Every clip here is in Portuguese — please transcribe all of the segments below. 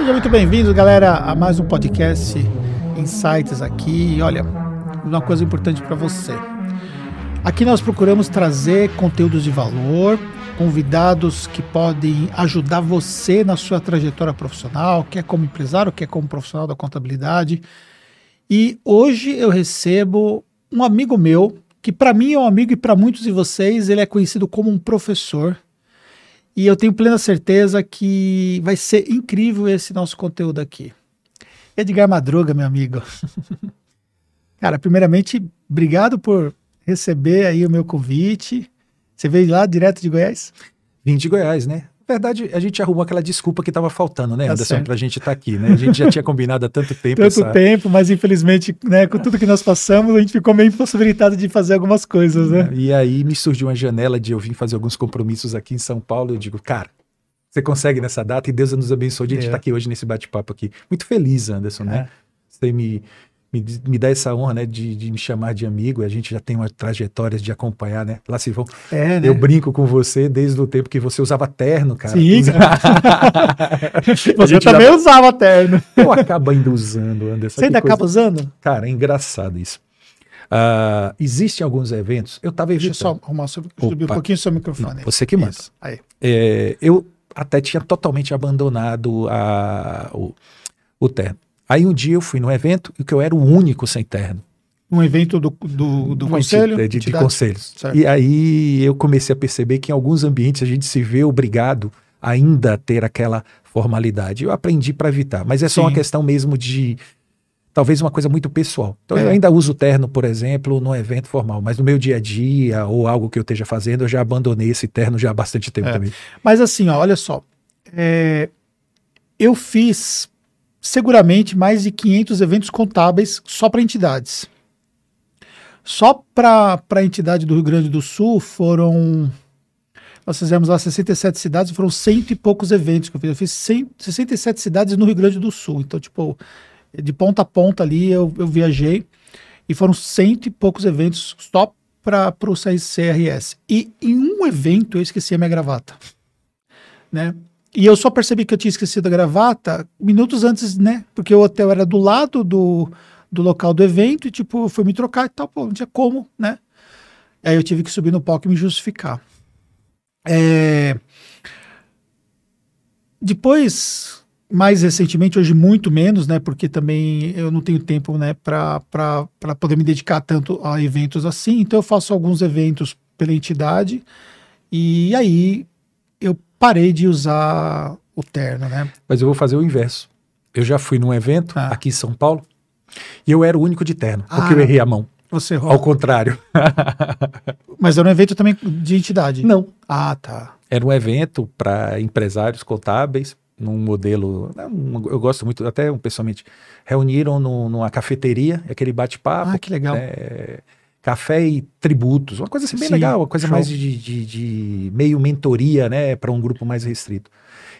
Seja muito bem-vindo, galera, a mais um podcast Insights aqui. E olha, uma coisa importante para você. Aqui nós procuramos trazer conteúdos de valor, convidados que podem ajudar você na sua trajetória profissional, quer como empresário, quer como profissional da contabilidade. E hoje eu recebo um amigo meu, que para mim é um amigo e para muitos de vocês ele é conhecido como um professor. E eu tenho plena certeza que vai ser incrível esse nosso conteúdo aqui. Edgar Madruga, meu amigo. Cara, primeiramente, obrigado por receber aí o meu convite. Você veio lá direto de Goiás? Vim de Goiás, né? Na verdade, a gente arrumou aquela desculpa que estava faltando, né, tá Anderson, para a gente estar tá aqui, né? A gente já tinha combinado há tanto tempo. tanto essa... tempo, mas infelizmente, né, com tudo que nós passamos, a gente ficou meio impossibilitado de fazer algumas coisas, né? E aí me surgiu uma janela de eu vir fazer alguns compromissos aqui em São Paulo. Eu digo, cara, você consegue nessa data e Deus nos abençoe de a gente estar é. tá aqui hoje nesse bate-papo aqui. Muito feliz, Anderson, né? é. né? Você me me, me dá essa honra, né, de, de, me chamar de amigo. A gente já tem uma trajetória de acompanhar, né? Lá se vão. É, né? Eu brinco com você desde o tempo que você usava terno, cara. Sim, você também já... usava terno. Eu acabo ainda usando, Anderson. Você ainda coisa... acaba usando? Cara, é engraçado isso. Uh, existem alguns eventos. Eu estava evitando. Deixa eu só arrumar subir um pouquinho o seu microfone. Não, você que manda. Aí. É, eu até tinha totalmente abandonado a, o, o terno. Aí um dia eu fui num evento e que eu era o único sem terno. Um evento do, do, do conselho? De, de, de conselhos. Certo. E aí eu comecei a perceber que em alguns ambientes a gente se vê obrigado ainda a ter aquela formalidade. Eu aprendi para evitar, mas é só Sim. uma questão mesmo de talvez uma coisa muito pessoal. Então é. eu ainda uso terno, por exemplo, num evento formal, mas no meu dia a dia ou algo que eu esteja fazendo, eu já abandonei esse terno já há bastante tempo é. também. Mas assim, ó, olha só, é, eu fiz seguramente mais de 500 eventos contábeis só para entidades. Só para a entidade do Rio Grande do Sul foram. Nós fizemos lá 67 cidades, foram cento e poucos eventos que eu fiz. Eu fiz 100, 67 cidades no Rio Grande do Sul. Então, tipo, de ponta a ponta ali eu, eu viajei e foram cento e poucos eventos só para o CRS. E em um evento eu esqueci a minha gravata. Né? E eu só percebi que eu tinha esquecido a gravata minutos antes, né? Porque o hotel era do lado do, do local do evento e, tipo, eu fui me trocar e tal, pô, não tinha como, né? Aí eu tive que subir no palco e me justificar. É... Depois, mais recentemente, hoje muito menos, né? Porque também eu não tenho tempo, né, para poder me dedicar tanto a eventos assim. Então eu faço alguns eventos pela entidade e aí eu parei de usar o terno, né? Mas eu vou fazer o inverso. Eu já fui num evento ah. aqui em São Paulo e eu era o único de terno, porque ah, eu errei a mão. Você Ao contrário. Mas era um evento também de entidade? Não. Ah, tá. Era um evento para empresários contábeis, num modelo. Né, eu gosto muito, até pessoalmente. Reuniram no, numa cafeteria, aquele bate-papo. Ah, que legal. É, café e tributos, uma coisa assim bem Sim, legal, uma coisa show. mais de, de, de, meio mentoria, né, para um grupo mais restrito.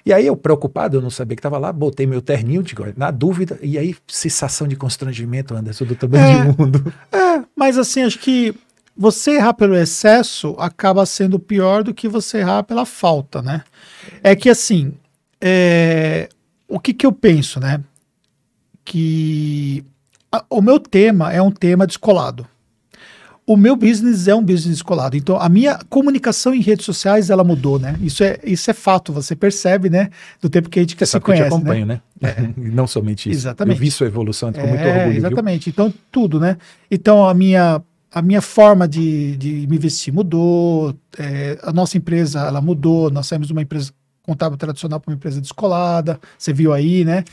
E aí eu preocupado, eu não sabia que estava lá, botei meu terninho, digo, na dúvida, e aí sensação de constrangimento, Anderson, do tamanho é, do mundo. É, mas assim, acho que você errar pelo excesso acaba sendo pior do que você errar pela falta, né? É que assim, é, o que que eu penso, né? Que a, o meu tema é um tema descolado o meu business é um business descolado. Então, a minha comunicação em redes sociais, ela mudou, né? Isso é, isso é fato, você percebe, né? Do tempo que a gente Você se conhece, que eu te acompanho, né? né? É. Não somente isso. Exatamente. Eu vi sua evolução com é, muito orgulho. Exatamente. Viu? Então, tudo, né? Então, a minha, a minha forma de, de me vestir mudou, é, a nossa empresa, ela mudou, nós saímos de uma empresa contábil tradicional para uma empresa descolada, você viu aí, né?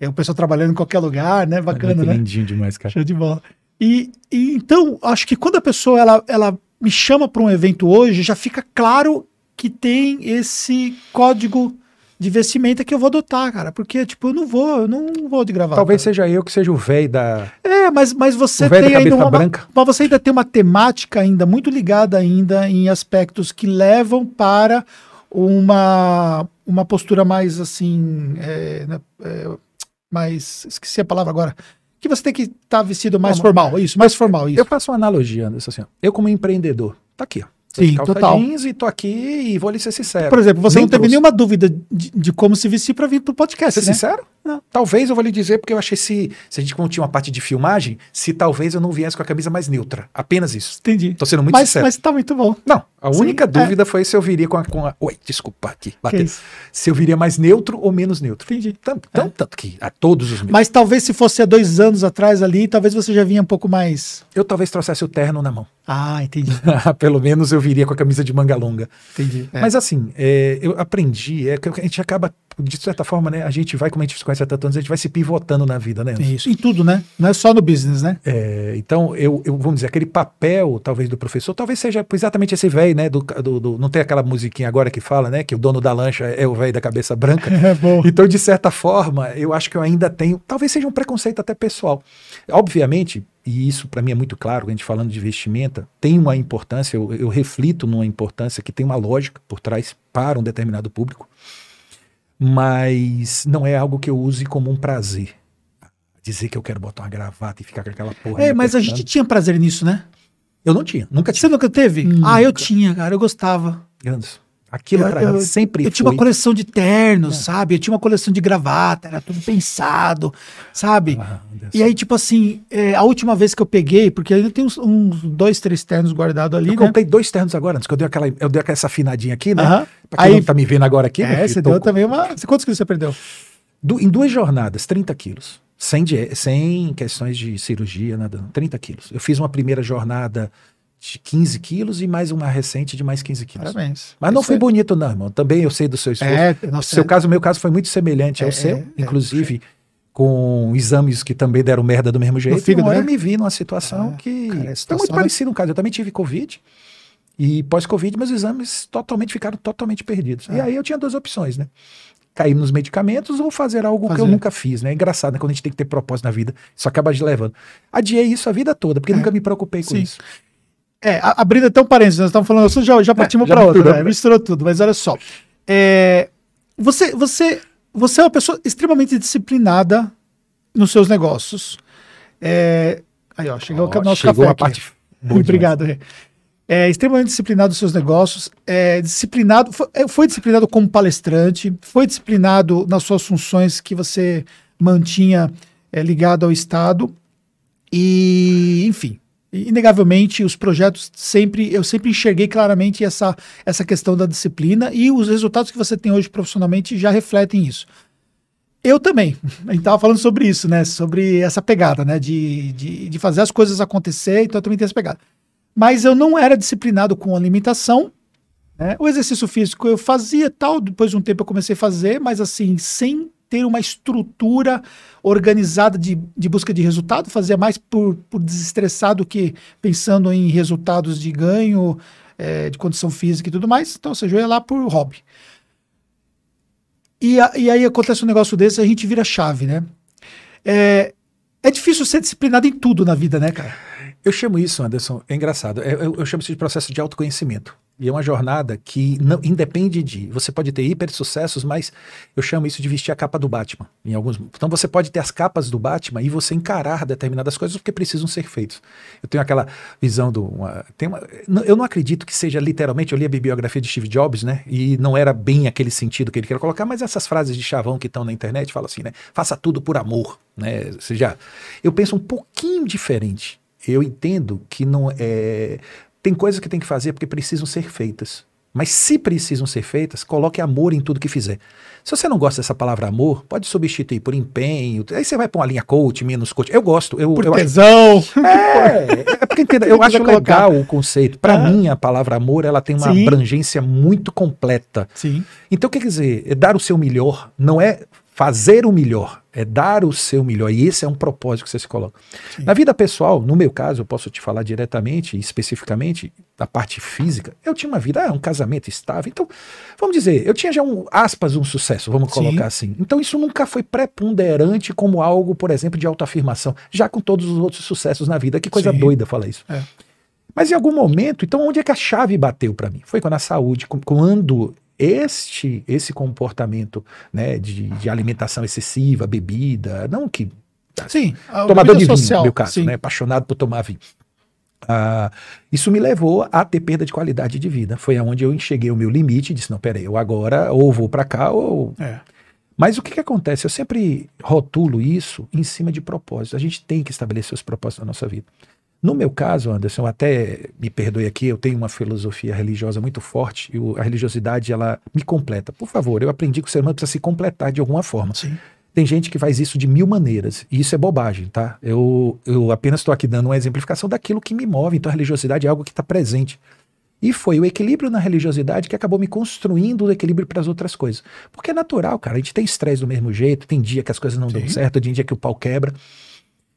É o pessoal trabalhando em qualquer lugar, né? Bacana, é né? Lindinho demais, cara. Show de bola. E, e então, acho que quando a pessoa ela, ela me chama para um evento hoje, já fica claro que tem esse código de vestimenta que eu vou adotar, cara. Porque, tipo, eu não vou, eu não vou de gravata. Talvez seja eu que seja o velho da. É, mas, mas você tem ainda uma. Branca. Mas você ainda tem uma temática ainda muito ligada ainda em aspectos que levam para uma, uma postura mais assim. É, né, é, mais. Esqueci a palavra agora que você tem que estar tá vestido mais não, formal, isso, mais formal, isso. Eu faço uma analogia, Anderson, assim, eu como empreendedor, tá aqui, ó, Sim, total. jeans e tô aqui e vou lhe ser sincero. Por exemplo, você Nem não teve trouxe. nenhuma dúvida de, de, como se vestir para vir pro podcast, Ser né? sincero? Não. Talvez eu vou lhe dizer, porque eu achei se, se a gente não tinha uma parte de filmagem, se talvez eu não viesse com a camisa mais neutra. Apenas isso. Entendi. Tô sendo muito mas, sincero. Mas tá muito bom. Não, a Sim, única é. dúvida é. foi se eu viria com a, com a. Oi, desculpa aqui. Se eu viria mais neutro ou menos neutro. Entendi. Tanto, é. tanto que a todos os meus. Mas talvez se fosse há dois anos atrás ali, talvez você já vinha um pouco mais. Eu talvez trouxesse o terno na mão. Ah, entendi. Pelo menos eu viria com a camisa de manga longa. Entendi. É. Mas assim, é, eu aprendi, é que a gente acaba de certa forma, né, a gente vai, como a gente se conhece há tantos anos, a gente vai se pivotando na vida, né? Isso, em tudo, né? Não é só no business, né? É, então, eu, eu, vamos dizer, aquele papel, talvez, do professor, talvez seja exatamente esse velho, né? Do, do, do, não tem aquela musiquinha agora que fala, né? Que o dono da lancha é o velho da cabeça branca. É bom. Então, de certa forma, eu acho que eu ainda tenho, talvez seja um preconceito até pessoal. Obviamente, e isso para mim é muito claro, a gente falando de vestimenta, tem uma importância, eu, eu reflito numa importância que tem uma lógica por trás para um determinado público mas não é algo que eu use como um prazer. Dizer que eu quero botar uma gravata e ficar com aquela porra. É, mas a gente tinha prazer nisso, né? Eu não tinha, nunca tinha. Você nunca teve? Nunca. Ah, eu tinha, cara, eu gostava. Anderson, Aquilo eu, eu, sempre Eu tinha uma coleção de ternos, é. sabe? Eu tinha uma coleção de gravata, era tudo pensado, sabe? Ah, e aí, tipo assim, é, a última vez que eu peguei, porque ainda tem uns, uns dois, três ternos guardados ali, eu né? comprei dois ternos agora, antes que eu dei aquela, eu dei essa afinadinha aqui, né? Uh -huh. Pra quem aí, não tá me vendo agora aqui, É, você deu também uma... Quantos quilos você perdeu? Em duas jornadas, 30 quilos. Sem, sem questões de cirurgia, nada, 30 quilos. Eu fiz uma primeira jornada de 15 quilos e mais uma recente de mais 15 quilos. Parabéns. Mas não Isso foi é... bonito, não, irmão. Também eu sei do seu esforço. É, no seu caso, o meu caso foi muito semelhante ao é, seu, é, é. inclusive com exames que também deram merda do mesmo jeito. No fígado, né? eu me vi numa situação ah, que cara, situação, muito parecido no caso. Eu também tive Covid e pós-Covid meus exames totalmente ficaram totalmente perdidos. E aí eu tinha duas opções, né? Cair nos medicamentos ou fazer algo fazer. que eu nunca fiz, né? É engraçado, né? Quando a gente tem que ter propósito na vida, isso acaba de levando. Adiei isso a vida toda, porque nunca me preocupei com Sim. isso. É, abrindo até um parênteses, nós estamos falando, já, já partimos é, para outra, né? misturou tudo, mas olha só. É, você, você, você é uma pessoa extremamente disciplinada nos seus negócios. É, aí, ó, chegou oh, o nosso chegou café. A parte Obrigado. É, é, extremamente disciplinado nos seus negócios, é disciplinado, foi, é, foi disciplinado como palestrante, foi disciplinado nas suas funções que você mantinha é, ligado ao Estado. E, enfim, inegavelmente os projetos sempre eu sempre enxerguei claramente essa essa questão da disciplina e os resultados que você tem hoje profissionalmente já refletem isso. Eu também. A gente estava falando sobre isso, né? Sobre essa pegada, né? De, de, de, fazer as coisas acontecer, então eu também tenho essa pegada. Mas eu não era disciplinado com alimentação. Né? O exercício físico eu fazia tal, depois de um tempo eu comecei a fazer, mas assim, sem ter uma estrutura organizada de, de busca de resultado, fazia mais por, por desestressar do que pensando em resultados de ganho, é, de condição física e tudo mais. Então, ou seja, eu ia lá por hobby. E, a, e aí acontece um negócio desse, a gente vira chave, né? É, é difícil ser disciplinado em tudo na vida, né, cara? Eu chamo isso, Anderson, é engraçado. Eu, eu, eu chamo isso de processo de autoconhecimento. E é uma jornada que não independe de. Você pode ter hiper sucessos, mas eu chamo isso de vestir a capa do Batman. Em alguns, então você pode ter as capas do Batman e você encarar determinadas coisas porque precisam ser feitas. Eu tenho aquela visão do. Uma, tem uma, eu não acredito que seja literalmente. Eu li a bibliografia de Steve Jobs, né? E não era bem aquele sentido que ele queria colocar, mas essas frases de chavão que estão na internet falam assim, né? Faça tudo por amor, né? Ou seja, eu penso um pouquinho diferente eu entendo que não é tem coisas que tem que fazer porque precisam ser feitas. Mas se precisam ser feitas, coloque amor em tudo que fizer. Se você não gosta dessa palavra amor, pode substituir por empenho. Aí você vai para uma linha coach, menos coach. Eu gosto. Eu, por eu tesão. Acho... É, é porque entenda, eu acho legal o conceito. Para ah. mim, a palavra amor ela tem uma Sim. abrangência muito completa. Sim. Então, quer dizer, é dar o seu melhor não é fazer o melhor, é dar o seu melhor. E esse é um propósito que você se coloca. Sim. Na vida pessoal, no meu caso, eu posso te falar diretamente, especificamente, da parte física, eu tinha uma vida, ah, um casamento estável. Então, vamos dizer, eu tinha já um, aspas, um sucesso, vamos colocar Sim. assim. Então, isso nunca foi preponderante como algo, por exemplo, de autoafirmação, já com todos os outros sucessos na vida. Que coisa Sim. doida falar isso. É. Mas em algum momento, então onde é que a chave bateu para mim? Foi quando a saúde, quando este esse comportamento né, de, de alimentação excessiva, bebida, não que sim, tomador de vinho, no meu caso, sim. né, apaixonado por tomar vinho. Ah, isso me levou a ter perda de qualidade de vida. Foi aonde eu enxerguei o meu limite e disse: não, peraí, eu agora ou vou para cá ou. É. Mas o que, que acontece? Eu sempre rotulo isso em cima de propósitos. A gente tem que estabelecer os propósitos na nossa vida. No meu caso, Anderson, até me perdoe aqui, eu tenho uma filosofia religiosa muito forte e a religiosidade ela me completa. Por favor, eu aprendi que o ser humano precisa se completar de alguma forma. Sim. Tem gente que faz isso de mil maneiras, e isso é bobagem, tá? Eu, eu apenas estou aqui dando uma exemplificação daquilo que me move, então a religiosidade é algo que está presente. E foi o equilíbrio na religiosidade que acabou me construindo o equilíbrio para as outras coisas. Porque é natural, cara, a gente tem estresse do mesmo jeito, tem dia que as coisas não Sim. dão certo, tem dia que o pau quebra.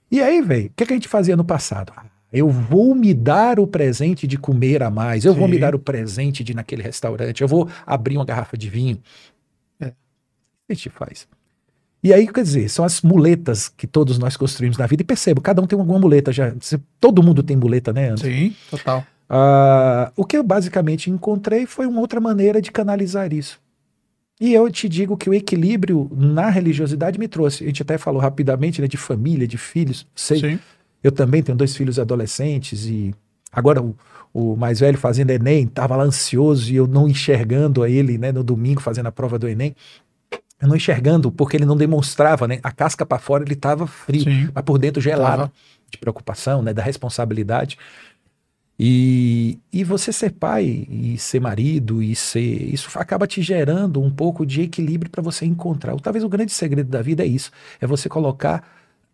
E aí, velho, o que, que, a gente fazia no passado? Eu vou me dar o presente de comer a mais, eu Sim. vou me dar o presente de ir naquele restaurante, eu vou abrir uma garrafa de vinho. É. O que a gente faz? E aí, quer dizer, são as muletas que todos nós construímos na vida. E percebo, cada um tem alguma muleta já. Todo mundo tem muleta, né, Anderson? Sim, total. Uh, o que eu basicamente encontrei foi uma outra maneira de canalizar isso. E eu te digo que o equilíbrio na religiosidade me trouxe. A gente até falou rapidamente né, de família, de filhos. Sei, Sim. Eu também tenho dois filhos adolescentes e agora o, o mais velho fazendo Enem, estava lá ansioso e eu não enxergando a ele né, no domingo fazendo a prova do Enem eu não enxergando, porque ele não demonstrava, né? A casca para fora ele estava frio, Sim, mas por dentro gelado, tava. de preocupação, né? Da responsabilidade. E, e você ser pai e ser marido e ser isso acaba te gerando um pouco de equilíbrio para você encontrar. Talvez o grande segredo da vida é isso, é você colocar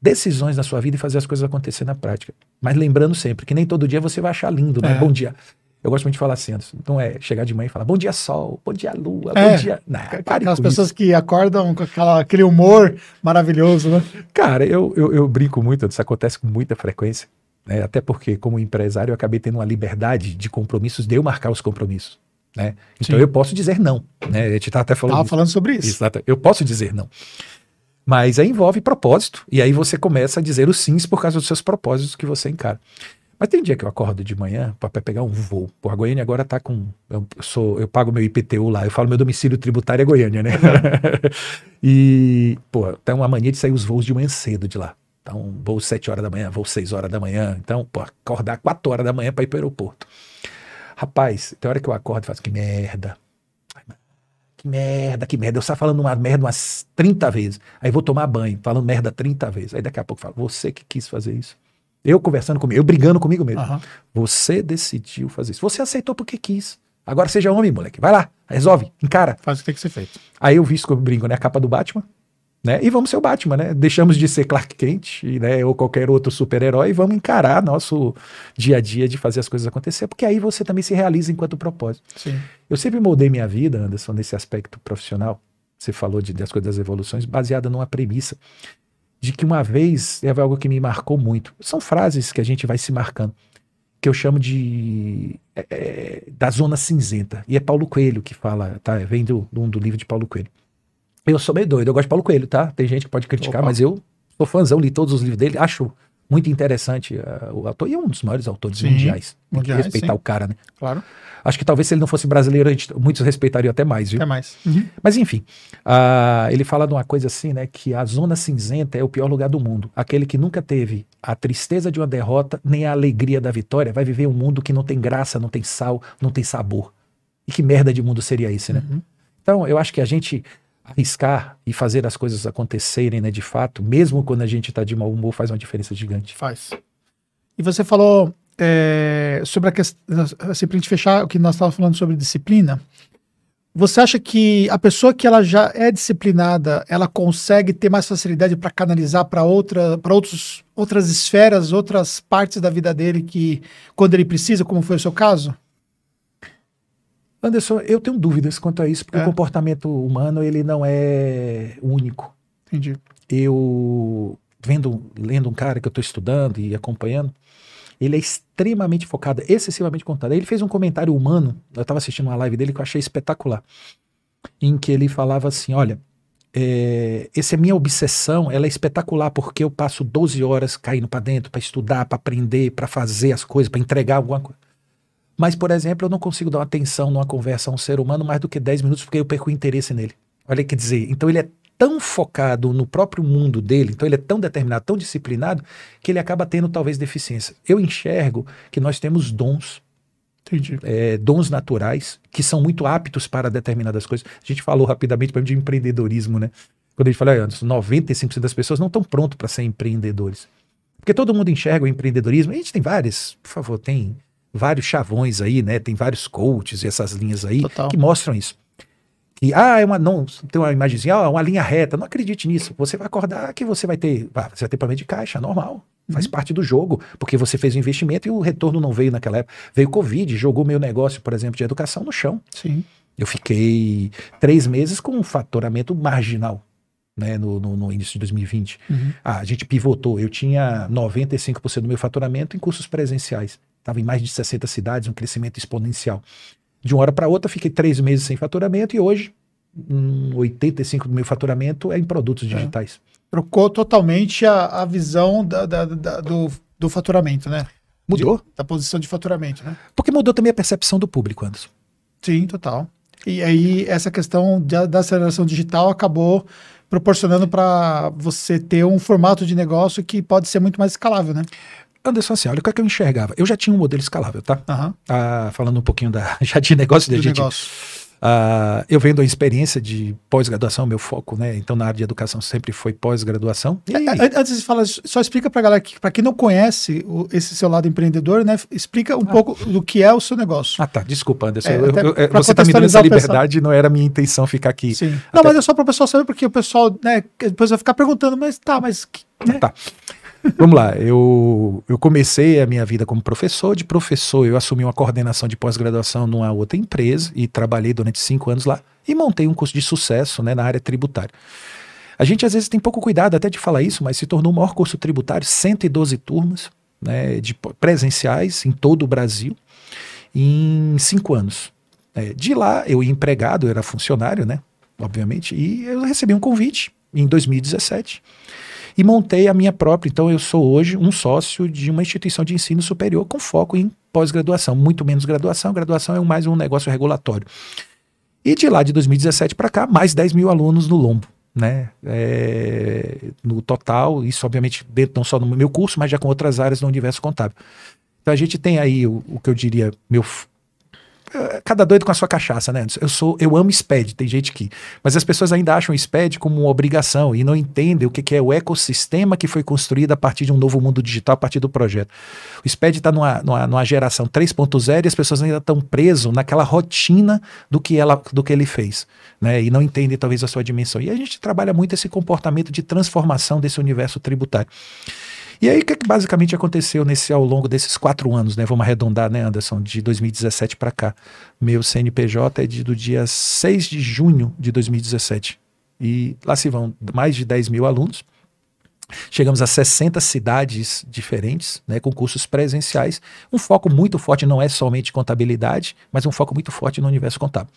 decisões na sua vida e fazer as coisas acontecer na prática. Mas lembrando sempre que nem todo dia você vai achar lindo, né? É. Bom dia. Eu gosto muito de falar assim. Então é chegar de manhã e falar bom dia sol, bom dia lua, é, bom dia. Não, Aquelas pessoas isso. que acordam com aquela, aquele humor maravilhoso, né? Cara, eu, eu, eu brinco muito, isso acontece com muita frequência. Né? Até porque, como empresário, eu acabei tendo uma liberdade de compromissos de eu marcar os compromissos. Né? Então Sim. eu posso dizer não. Né? A gente tá até falando. Tava falando sobre isso. Exato. Eu posso dizer não. Mas aí envolve propósito, e aí você começa a dizer os sims por causa dos seus propósitos que você encara. Mas tem dia que eu acordo de manhã para pegar um voo. Pô, a Goiânia agora tá com. Eu, sou, eu pago meu IPTU lá, eu falo meu domicílio tributário é Goiânia, né? e, pô, tem uma mania de sair os voos de manhã cedo de lá. Então, voo 7 horas da manhã, voo 6 horas da manhã. Então, pô, acordar 4 horas da manhã para ir para o aeroporto. Rapaz, tem hora que eu acordo e faço que merda. Que merda, que merda. Eu saio falando uma merda umas 30 vezes. Aí vou tomar banho, falando merda 30 vezes. Aí daqui a pouco eu falo, você que quis fazer isso. Eu conversando comigo, eu brigando comigo mesmo. Uhum. Você decidiu fazer isso. Você aceitou porque quis. Agora seja homem, moleque. Vai lá, resolve, encara. Faz o que tem que ser feito. Aí eu visto como eu brinco, né? A capa do Batman. Né? E vamos ser o Batman, né? Deixamos de ser Clark Kent né? ou qualquer outro super-herói e vamos encarar nosso dia a dia de fazer as coisas acontecer, porque aí você também se realiza enquanto propósito. Sim. Eu sempre moldei minha vida, Anderson, nesse aspecto profissional. Você falou de, das coisas das evoluções, baseada numa premissa de que uma vez, é algo que me marcou muito. São frases que a gente vai se marcando, que eu chamo de é, é da zona cinzenta. E é Paulo Coelho que fala, tá? Vem do, do, do, livro de Paulo Coelho. Eu sou meio doido, eu gosto de Paulo Coelho, tá? Tem gente que pode criticar, Opa. mas eu sou fãzão, li todos os livros dele, acho muito interessante uh, o autor, e é um dos maiores autores sim, mundiais. Tem mundiais, que respeitar sim. o cara, né? Claro. Acho que talvez se ele não fosse brasileiro, gente, muitos respeitariam até mais, viu? Até mais. Uhum. Mas enfim, uh, ele fala de uma coisa assim, né? Que a zona cinzenta é o pior lugar do mundo. Aquele que nunca teve a tristeza de uma derrota, nem a alegria da vitória, vai viver um mundo que não tem graça, não tem sal, não tem sabor. E que merda de mundo seria esse, né? Uhum. Então, eu acho que a gente arriscar e fazer as coisas acontecerem, né, de fato, mesmo quando a gente está de mau humor, faz uma diferença gigante. Faz. E você falou é, sobre a questão, assim, para a gente fechar o que nós estávamos falando sobre disciplina, você acha que a pessoa que ela já é disciplinada, ela consegue ter mais facilidade para canalizar para outra, para outros, outras esferas, outras partes da vida dele que quando ele precisa, como foi o seu caso? Anderson, eu tenho dúvidas quanto a isso, porque é. o comportamento humano ele não é único. Entendi. Eu vendo, lendo um cara que eu estou estudando e acompanhando, ele é extremamente focado, excessivamente contado. Ele fez um comentário humano, eu estava assistindo uma live dele que eu achei espetacular, em que ele falava assim: olha, é, essa é minha obsessão, ela é espetacular porque eu passo 12 horas caindo para dentro para estudar, para aprender, para fazer as coisas, para entregar alguma coisa. Mas, por exemplo, eu não consigo dar uma atenção numa conversa a um ser humano mais do que 10 minutos porque eu perco o interesse nele. Olha que dizer, então ele é tão focado no próprio mundo dele, então ele é tão determinado, tão disciplinado, que ele acaba tendo talvez deficiência. Eu enxergo que nós temos dons. É, dons naturais que são muito aptos para determinadas coisas. A gente falou rapidamente de empreendedorismo, né? Quando a gente fala, 95% das pessoas não estão prontos para ser empreendedores. Porque todo mundo enxerga o empreendedorismo. A gente tem vários, por favor, tem vários chavões aí, né? Tem vários coaches e essas linhas aí Total. que mostram isso. E, ah, é uma, não, tem uma imagenzinha, ah, uma linha reta. Não acredite nisso. Você vai acordar que você vai ter, você vai ter problema de caixa, normal. Faz uhum. parte do jogo, porque você fez o investimento e o retorno não veio naquela época. Veio Covid, jogou meu negócio, por exemplo, de educação no chão. Sim. Eu fiquei três meses com um faturamento marginal. Né, no, no, no início de 2020. Uhum. Ah, a gente pivotou. Eu tinha 95% do meu faturamento em cursos presenciais. Estava em mais de 60 cidades, um crescimento exponencial. De uma hora para outra, fiquei três meses sem faturamento e hoje, um 85% do meu faturamento é em produtos é. digitais. É. Trocou totalmente a, a visão da, da, da, do, do faturamento, né? Mudou. De, da posição de faturamento, né? Porque mudou também a percepção do público, Anderson. Sim, total. E aí, essa questão da, da aceleração digital acabou proporcionando para você ter um formato de negócio que pode ser muito mais escalável, né? Anderson, assim, olha o que, é que eu enxergava. Eu já tinha um modelo escalável, tá? Uhum. Ah, falando um pouquinho da, já de negócio de gente. Negócio. Uh, eu vendo a experiência de pós-graduação, meu foco, né? Então, na área de educação sempre foi pós-graduação. E... Antes de falar, só explica para galera, que, para quem não conhece o, esse seu lado empreendedor, né? Explica um ah. pouco do que é o seu negócio. Ah, tá. Desculpa, Anderson. É, eu, eu, é, você está me dando essa liberdade, não era minha intenção ficar aqui. Sim. Não, mas é só para o pessoal saber, porque o pessoal, né? Depois vai ficar perguntando, mas tá, mas. Né? Tá. Vamos lá, eu, eu comecei a minha vida como professor. De professor, eu assumi uma coordenação de pós-graduação numa outra empresa e trabalhei durante cinco anos lá e montei um curso de sucesso né, na área tributária. A gente às vezes tem pouco cuidado até de falar isso, mas se tornou o maior curso tributário, 112 turmas né, de presenciais em todo o Brasil em cinco anos. É, de lá, eu ia empregado, eu era funcionário, né? Obviamente, e eu recebi um convite em 2017 e montei a minha própria. Então, eu sou hoje um sócio de uma instituição de ensino superior com foco em pós-graduação, muito menos graduação. Graduação é mais um negócio regulatório. E de lá de 2017 para cá, mais 10 mil alunos no Lombo. Né? É, no total, isso obviamente dentro não só no meu curso, mas já com outras áreas do universo contábil. Então a gente tem aí o, o que eu diria, meu cada doido com a sua cachaça, né? Eu sou, eu amo SPED, tem gente que, mas as pessoas ainda acham o SPED como uma obrigação e não entendem o que, que é o ecossistema que foi construído a partir de um novo mundo digital, a partir do projeto. O SPED está numa, numa, numa, geração 3.0 e as pessoas ainda estão presas naquela rotina do que, ela, do que ele fez, né? E não entendem talvez a sua dimensão. E a gente trabalha muito esse comportamento de transformação desse universo tributário. E aí, o que, é que basicamente aconteceu nesse ao longo desses quatro anos, né? Vamos arredondar, né, Anderson, de 2017 para cá. Meu CNPJ é de, do dia 6 de junho de 2017. E lá se vão mais de 10 mil alunos. Chegamos a 60 cidades diferentes, né, com cursos presenciais. Um foco muito forte não é somente contabilidade, mas um foco muito forte no universo contábil.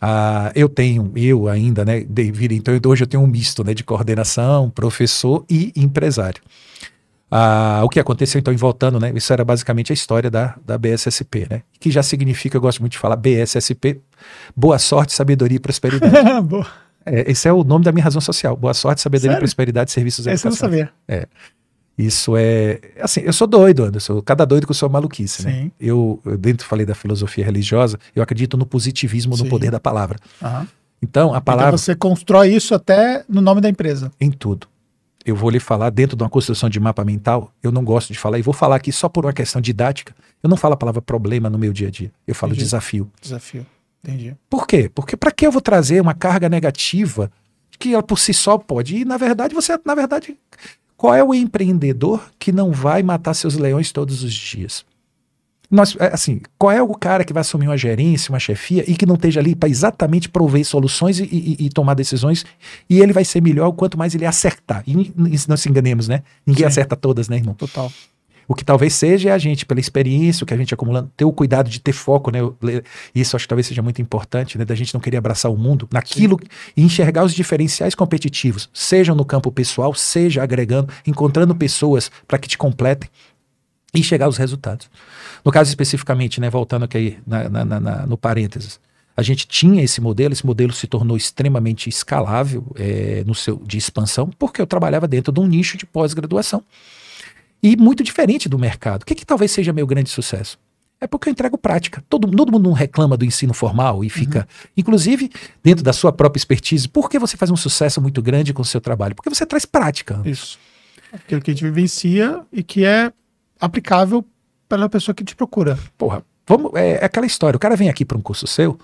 Ah, eu tenho, eu ainda, né, David, então hoje eu tenho um misto né, de coordenação, professor e empresário. Ah, o que aconteceu, então, em voltando, né? Isso era basicamente a história da, da BSSP, né? Que já significa, eu gosto muito de falar, BSSP, boa sorte, sabedoria e prosperidade. é, esse é o nome da minha razão social. Boa sorte, sabedoria Sério? e prosperidade, serviços Esse eu não sabia. É. Isso é. Assim, eu sou doido, Anderson. Cada doido com sua maluquice, né? Sim. né? Eu, eu, dentro falei da filosofia religiosa, eu acredito no positivismo, Sim. no poder da palavra. Uhum. Então, a palavra. Então você constrói isso até no nome da empresa. Em tudo eu vou lhe falar dentro de uma construção de mapa mental, eu não gosto de falar, e vou falar aqui só por uma questão didática. Eu não falo a palavra problema no meu dia a dia, eu falo Entendi. desafio. Desafio. Entendi. Por quê? Porque para que eu vou trazer uma carga negativa que ela por si só pode? E na verdade, você, na verdade, qual é o empreendedor que não vai matar seus leões todos os dias? Nós, é, assim, qual é o cara que vai assumir uma gerência, uma chefia e que não esteja ali para exatamente prover soluções e, e, e, tomar decisões e ele vai ser melhor quanto mais ele acertar. E não se enganemos, né? Ninguém Sim. acerta todas, né, irmão? Total. O que talvez seja é a gente, pela experiência, o que a gente acumulando, ter o cuidado de ter foco, né? Isso acho que talvez seja muito importante, né? Da gente não querer abraçar o mundo naquilo Sim. e enxergar os diferenciais competitivos, sejam no campo pessoal, seja agregando, encontrando pessoas para que te completem e chegar aos resultados. No caso especificamente, né, voltando aqui na, na, na, no parênteses, A gente tinha esse modelo, esse modelo se tornou extremamente escalável é, no seu de expansão, porque eu trabalhava dentro de um nicho de pós-graduação e muito diferente do mercado. O que, que talvez seja meu grande sucesso? É porque eu entrego prática. Todo, todo mundo não reclama do ensino formal e fica, uhum. inclusive, dentro da sua própria expertise. Por que você faz um sucesso muito grande com o seu trabalho? Porque você traz prática. Isso. Aquilo que a gente vivencia e que é aplicável pela pessoa que te procura. Porra, vamos, é, é aquela história. O cara vem aqui para um curso seu,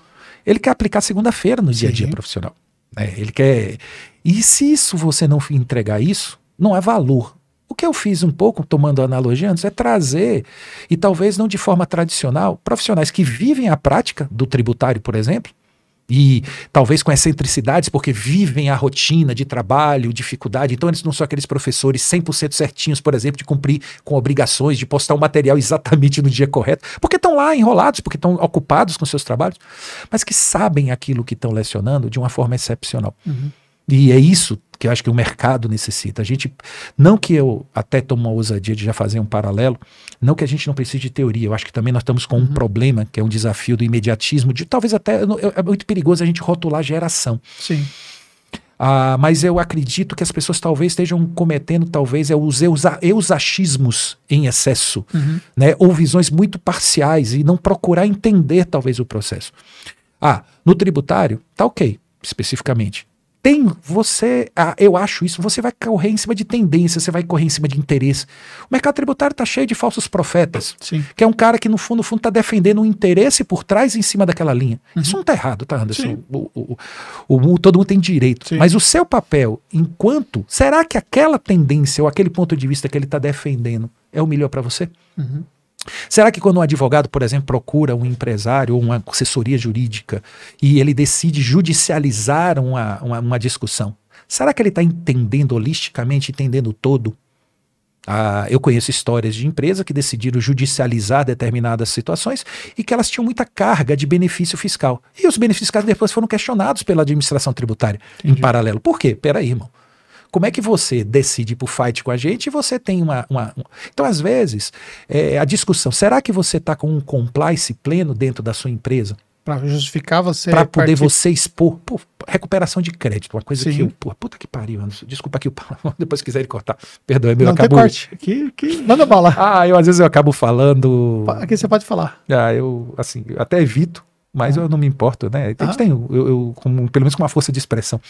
ele quer aplicar segunda-feira no dia a dia profissional. É, ele quer. E se isso você não entregar isso, não é valor. O que eu fiz um pouco, tomando a analogia antes, é trazer, e talvez não de forma tradicional, profissionais que vivem a prática do tributário, por exemplo, e talvez com excentricidades, porque vivem a rotina de trabalho, dificuldade. Então, eles não são aqueles professores 100% certinhos, por exemplo, de cumprir com obrigações, de postar o material exatamente no dia correto, porque estão lá enrolados, porque estão ocupados com seus trabalhos, mas que sabem aquilo que estão lecionando de uma forma excepcional. Uhum. E é isso que eu acho que o mercado necessita. A gente, não que eu até tomo uma ousadia de já fazer um paralelo, não que a gente não precise de teoria. Eu acho que também nós estamos com um uhum. problema, que é um desafio do imediatismo, de talvez até é muito perigoso a gente rotular geração. Sim. Ah, mas eu acredito que as pessoas talvez estejam cometendo talvez é os eusa, eusachismos em excesso, uhum. né? ou visões muito parciais e não procurar entender talvez o processo. Ah, no tributário, tá ok, especificamente tem você, ah, eu acho isso, você vai correr em cima de tendência, você vai correr em cima de interesse. O mercado tributário está cheio de falsos profetas, Sim. que é um cara que no fundo, no fundo está defendendo um interesse por trás em cima daquela linha. Uhum. Isso não está errado, tá, Anderson? O, o, o, todo mundo tem direito. Sim. Mas o seu papel, enquanto, será que aquela tendência ou aquele ponto de vista que ele está defendendo é o melhor para você? Uhum. Será que quando um advogado, por exemplo, procura um empresário ou uma assessoria jurídica e ele decide judicializar uma, uma, uma discussão, será que ele está entendendo holisticamente, entendendo todo? Ah, eu conheço histórias de empresas que decidiram judicializar determinadas situações e que elas tinham muita carga de benefício fiscal. E os benefícios fiscais depois foram questionados pela administração tributária Entendi. em paralelo. Por quê? Peraí, irmão. Como é que você decide por fight com a gente e você tem uma. uma... Então, às vezes, é, a discussão: será que você está com um compliance pleno dentro da sua empresa? Para justificar você. Para poder você expor. Pô, recuperação de crédito, uma coisa Sim. que eu. Pô, puta que pariu, Anderson. Desculpa aqui, depois quiserem cortar. Perdoe, meu. Não acabou... corte. Que, que... Manda bala. Ah, eu às vezes eu acabo falando. Aqui você pode falar. Ah, eu, assim, eu até evito, mas ah. eu não me importo, né? A gente ah. tem, eu, eu como, pelo menos com uma força de expressão.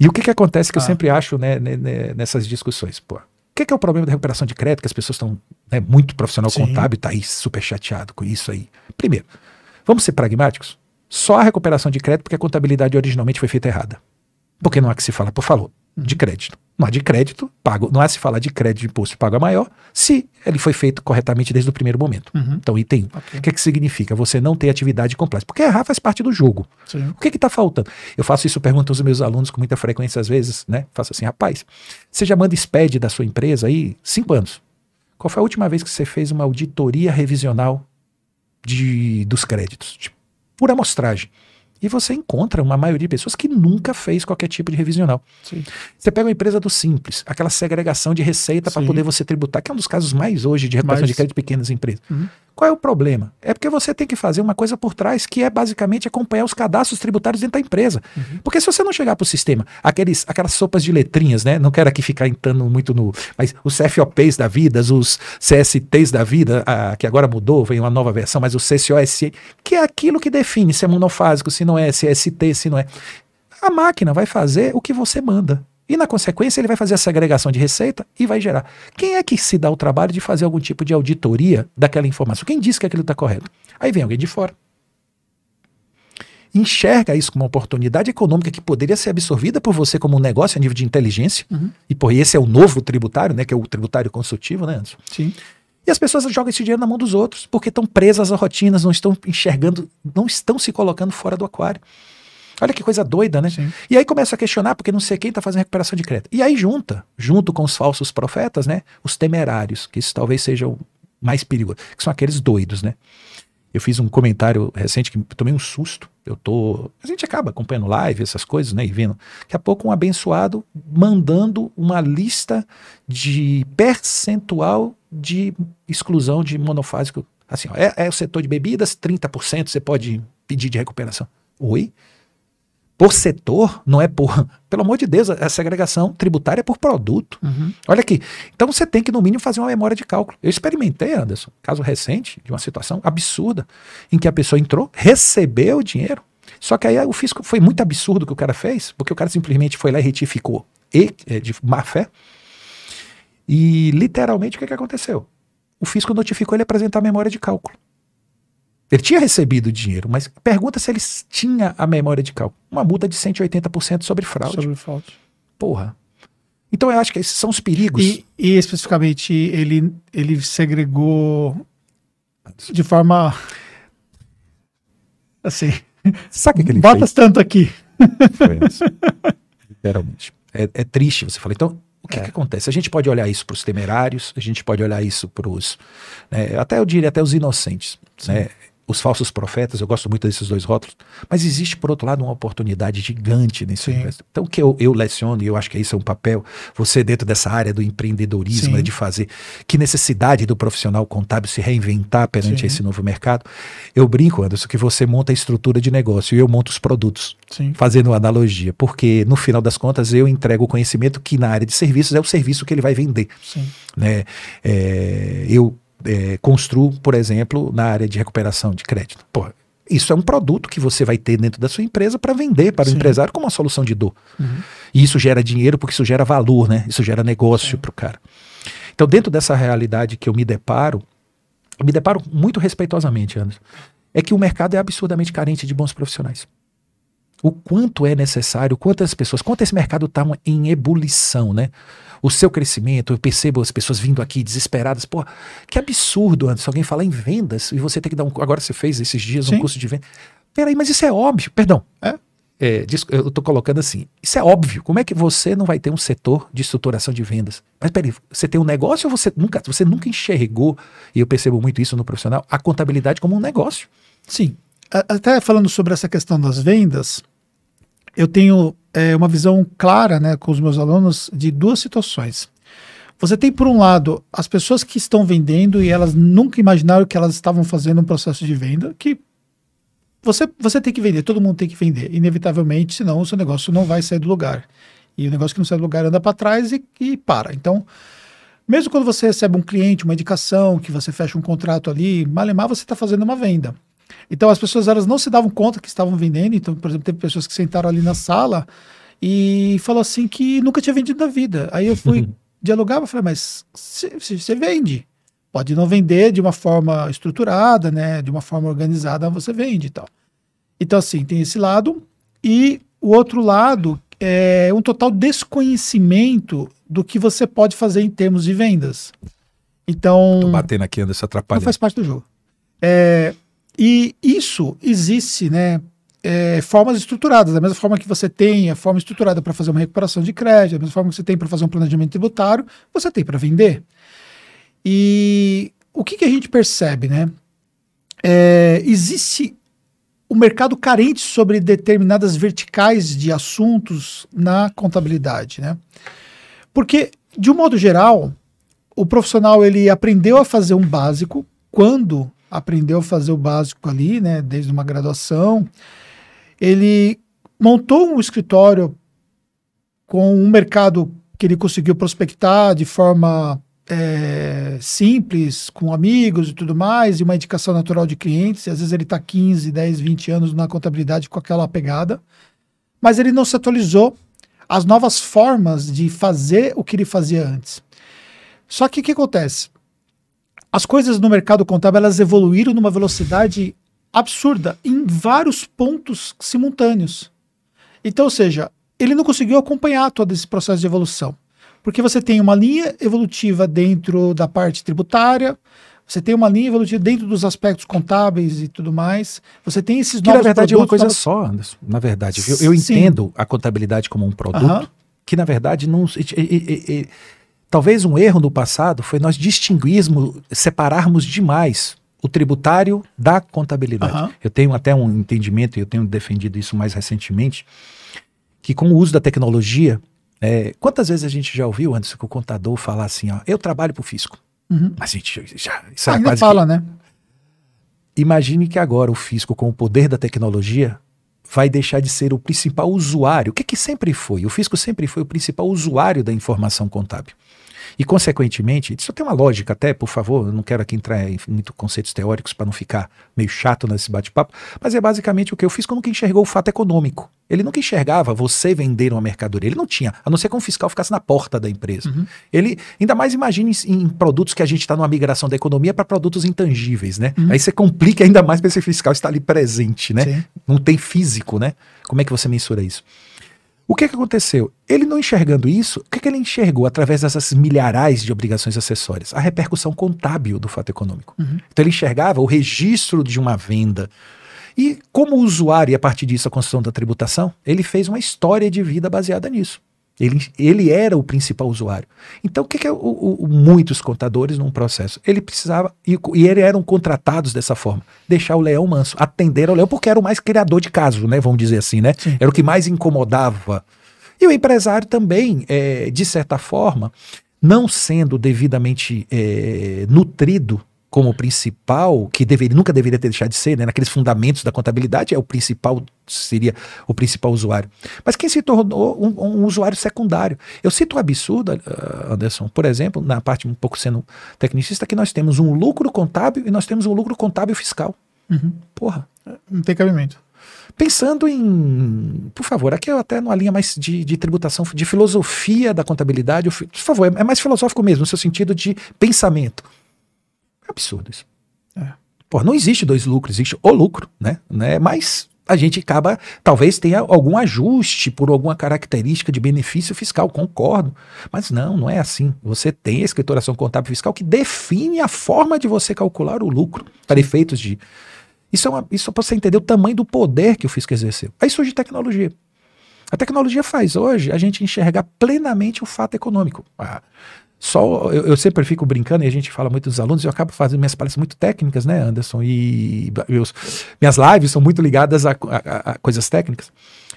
E o que, que acontece que ah. eu sempre acho né, nessas discussões? Pô, o que, que, é o problema da recuperação de crédito? Que as pessoas estão né, muito profissional Sim. contábil, está aí super chateado com isso aí. Primeiro, vamos ser pragmáticos? Só a recuperação de crédito porque a contabilidade originalmente foi feita errada. Porque não há que se falar, por falou, de crédito. Não há de crédito pago, não há se falar de crédito de imposto pago a maior se ele foi feito corretamente desde o primeiro momento. Uhum. Então, item 1. Okay. O que, é que significa? Você não ter atividade completa. Porque errar faz parte do jogo. Sim. O que está faltando? Eu faço isso, pergunto aos meus alunos com muita frequência às vezes, né? Faço assim, rapaz, você já manda SPED da sua empresa aí cinco anos. Qual foi a última vez que você fez uma auditoria revisional de, dos créditos? De pura amostragem. E você encontra uma maioria de pessoas que nunca fez qualquer tipo de revisional. Sim. Você pega uma empresa do Simples, aquela segregação de receita para poder você tributar, que é um dos casos mais hoje de recuperação de crédito de pequenas empresas. Uhum. Qual é o problema? É porque você tem que fazer uma coisa por trás, que é basicamente acompanhar os cadastros tributários dentro da empresa. Uhum. Porque se você não chegar para o sistema, aqueles, aquelas sopas de letrinhas, né? Não quero aqui ficar entrando muito no. Mas os CFOPs da vida, os CSTs da vida, a, que agora mudou, vem uma nova versão, mas o CCOSE, que é aquilo que define se é monofásico, se não é, se é ST, se não é. A máquina vai fazer o que você manda. E na consequência, ele vai fazer essa agregação de receita e vai gerar. Quem é que se dá o trabalho de fazer algum tipo de auditoria daquela informação? Quem diz que aquilo está correto? Aí vem alguém de fora. Enxerga isso como uma oportunidade econômica que poderia ser absorvida por você como um negócio a nível de inteligência. Uhum. E por esse é o novo tributário, né? Que é o tributário consultivo, né, Anderson? Sim. E as pessoas jogam esse dinheiro na mão dos outros, porque estão presas a rotinas, não estão enxergando, não estão se colocando fora do aquário. Olha que coisa doida, né? Sim. E aí começa a questionar porque não sei quem está fazendo recuperação de crédito. E aí junta, junto com os falsos profetas, né? Os temerários, que isso talvez seja o mais perigoso, que são aqueles doidos, né? Eu fiz um comentário recente que tomei um susto. Eu tô. A gente acaba acompanhando live, essas coisas, né? E vendo. Daqui a pouco um abençoado mandando uma lista de percentual de exclusão de monofásico. Assim, ó, é, é o setor de bebidas, 30% você pode pedir de recuperação. Oi? Por setor, não é por. Pelo amor de Deus, a segregação tributária é por produto. Uhum. Olha aqui. Então você tem que, no mínimo, fazer uma memória de cálculo. Eu experimentei, Anderson, caso recente, de uma situação absurda, em que a pessoa entrou, recebeu o dinheiro. Só que aí o fisco foi muito absurdo o que o cara fez, porque o cara simplesmente foi lá e retificou. E, é, de má fé. E literalmente o que, que aconteceu? O fisco notificou ele apresentar a memória de cálculo. Ele tinha recebido o dinheiro, mas pergunta se ele tinha a memória de cálculo. Uma multa de 180% sobre fraude. Sobre fraude. Porra. Então eu acho que esses são os perigos. E, e especificamente ele, ele segregou de forma assim. Sabe o que ele Botas fez? tanto aqui. Foi isso. Literalmente. É, é, triste você falar. Então, o que, é. que acontece? A gente pode olhar isso para os temerários, a gente pode olhar isso para os. Né, até eu diria até os inocentes. Né? Os falsos profetas, eu gosto muito desses dois rótulos, mas existe, por outro lado, uma oportunidade gigante nesse universo. Então, o que eu, eu leciono, e eu acho que isso é um papel, você dentro dessa área do empreendedorismo, é de fazer, que necessidade do profissional contábil se reinventar perante Sim. esse novo mercado. Eu brinco, Anderson, que você monta a estrutura de negócio e eu monto os produtos, Sim. fazendo analogia, porque no final das contas eu entrego o conhecimento que na área de serviços é o serviço que ele vai vender. Sim. Né? É, eu é, construo, por exemplo, na área de recuperação de crédito. Isso é um produto que você vai ter dentro da sua empresa para vender para o empresário como uma solução de dor. Uhum. E isso gera dinheiro porque isso gera valor, né? Isso gera negócio para o cara. Então, dentro dessa realidade que eu me deparo, eu me deparo muito respeitosamente, Anderson, é que o mercado é absurdamente carente de bons profissionais. O quanto é necessário, quantas pessoas, quanto esse mercado está em ebulição, né? o seu crescimento. Eu percebo as pessoas vindo aqui desesperadas. Pô, que absurdo antes alguém falar em vendas e você tem que dar um. Agora você fez esses dias Sim. um curso de venda. Peraí, mas isso é óbvio. Perdão. É? É, eu estou colocando assim, isso é óbvio. Como é que você não vai ter um setor de estruturação de vendas? Mas peraí, você tem um negócio ou você nunca, você nunca enxergou, e eu percebo muito isso no profissional, a contabilidade como um negócio? Sim. Até falando sobre essa questão das vendas, eu tenho é, uma visão clara né, com os meus alunos de duas situações. Você tem, por um lado, as pessoas que estão vendendo e elas nunca imaginaram que elas estavam fazendo um processo de venda, que você, você tem que vender, todo mundo tem que vender, inevitavelmente, senão o seu negócio não vai sair do lugar. E o negócio que não sai do lugar anda para trás e, e para. Então, mesmo quando você recebe um cliente, uma indicação, que você fecha um contrato ali, malemar você está fazendo uma venda. Então as pessoas elas não se davam conta que estavam vendendo. Então, por exemplo, teve pessoas que sentaram ali na sala e falou assim que nunca tinha vendido na vida. Aí eu fui dialogar, e falei, mas você vende. Pode não vender de uma forma estruturada, né? De uma forma organizada, você vende e tal. Então, assim, tem esse lado. E o outro lado é um total desconhecimento do que você pode fazer em termos de vendas. Então. Tô batendo aqui, Anderson, atrapalha. Não faz parte do jogo. É, e isso existe, né? É, formas estruturadas, da mesma forma que você tem a forma estruturada para fazer uma recuperação de crédito, da mesma forma que você tem para fazer um planejamento tributário, você tem para vender. E o que, que, a gente percebe, né? É, existe o um mercado carente sobre determinadas verticais de assuntos na contabilidade, né? Porque, de um modo geral, o profissional ele aprendeu a fazer um básico quando aprendeu a fazer o básico ali, né, desde uma graduação. Ele montou um escritório com um mercado que ele conseguiu prospectar de forma é, simples, com amigos e tudo mais, e uma indicação natural de clientes. E às vezes ele está 15, 10, 20 anos na contabilidade com aquela pegada, mas ele não se atualizou às novas formas de fazer o que ele fazia antes. Só que o que acontece? As coisas no mercado contábil elas evoluíram numa velocidade absurda em vários pontos simultâneos. Então, ou seja, ele não conseguiu acompanhar todo esse processo de evolução. Porque você tem uma linha evolutiva dentro da parte tributária, você tem uma linha evolutiva dentro dos aspectos contábeis e tudo mais. Você tem esses que, novos na verdade, é uma coisa novos... só, Anderson. Na verdade, eu, eu entendo a contabilidade como um produto, que na verdade não. Talvez um erro no passado foi nós distinguirmos, separarmos demais o tributário da contabilidade. Uhum. Eu tenho até um entendimento, e eu tenho defendido isso mais recentemente, que com o uso da tecnologia, é, quantas vezes a gente já ouviu antes que o contador falar assim, ó, eu trabalho para o fisco. Uhum. Mas a gente já, isso Ainda quase fala, que... né? imagine que agora o fisco, com o poder da tecnologia, vai deixar de ser o principal usuário. O que, que sempre foi? O fisco sempre foi o principal usuário da informação contábil. E, consequentemente, isso tem uma lógica até, por favor, eu não quero aqui entrar em muito conceitos teóricos para não ficar meio chato nesse bate-papo, mas é basicamente o que o fisco nunca enxergou o fato econômico. Ele nunca enxergava você vender uma mercadoria. Ele não tinha, a não ser que um fiscal ficasse na porta da empresa. Uhum. Ele, ainda mais imagine em, em produtos que a gente está numa migração da economia para produtos intangíveis, né? Uhum. Aí você complica ainda mais para esse fiscal estar ali presente, né? Sim. Não tem físico, né? Como é que você mensura isso? O que, que aconteceu? Ele não enxergando isso, o que, que ele enxergou através dessas milharais de obrigações acessórias? A repercussão contábil do fato econômico. Uhum. Então ele enxergava o registro de uma venda. E como usuário, e a partir disso a construção da tributação, ele fez uma história de vida baseada nisso. Ele, ele era o principal usuário. Então, o que, que é o, o, muitos contadores num processo? Ele precisava, e, e eles eram contratados dessa forma, deixar o leão manso, atender ao leão, porque era o mais criador de caso, né? Vamos dizer assim, né? Sim. Era o que mais incomodava. E o empresário também, é, de certa forma, não sendo devidamente é, nutrido como principal, que deveria, nunca deveria ter deixado de ser, né, naqueles fundamentos da contabilidade, é o principal, seria o principal usuário. Mas quem se tornou um, um usuário secundário? Eu cito o um absurdo, uh, Anderson, por exemplo, na parte um pouco sendo tecnicista, que nós temos um lucro contábil e nós temos um lucro contábil fiscal. Uhum. Porra. Não tem cabimento. Pensando em, por favor, aqui eu até numa linha mais de, de tributação, de filosofia da contabilidade, por favor, é, é mais filosófico mesmo, no seu sentido de pensamento absurdo isso. É. Pô, não existe dois lucros, existe o lucro, né? né? Mas a gente acaba, talvez tenha algum ajuste por alguma característica de benefício fiscal, concordo. Mas não, não é assim. Você tem a escrituração contábil fiscal que define a forma de você calcular o lucro para efeitos de. Isso é, uma, isso é para você entender o tamanho do poder que o fisco exerceu. Aí surge tecnologia. A tecnologia faz hoje a gente enxergar plenamente o fato econômico. Ah, só eu, eu, sempre fico brincando e a gente fala muito dos alunos, eu acabo fazendo minhas palestras muito técnicas, né, Anderson? E meus, minhas lives são muito ligadas a, a, a coisas técnicas.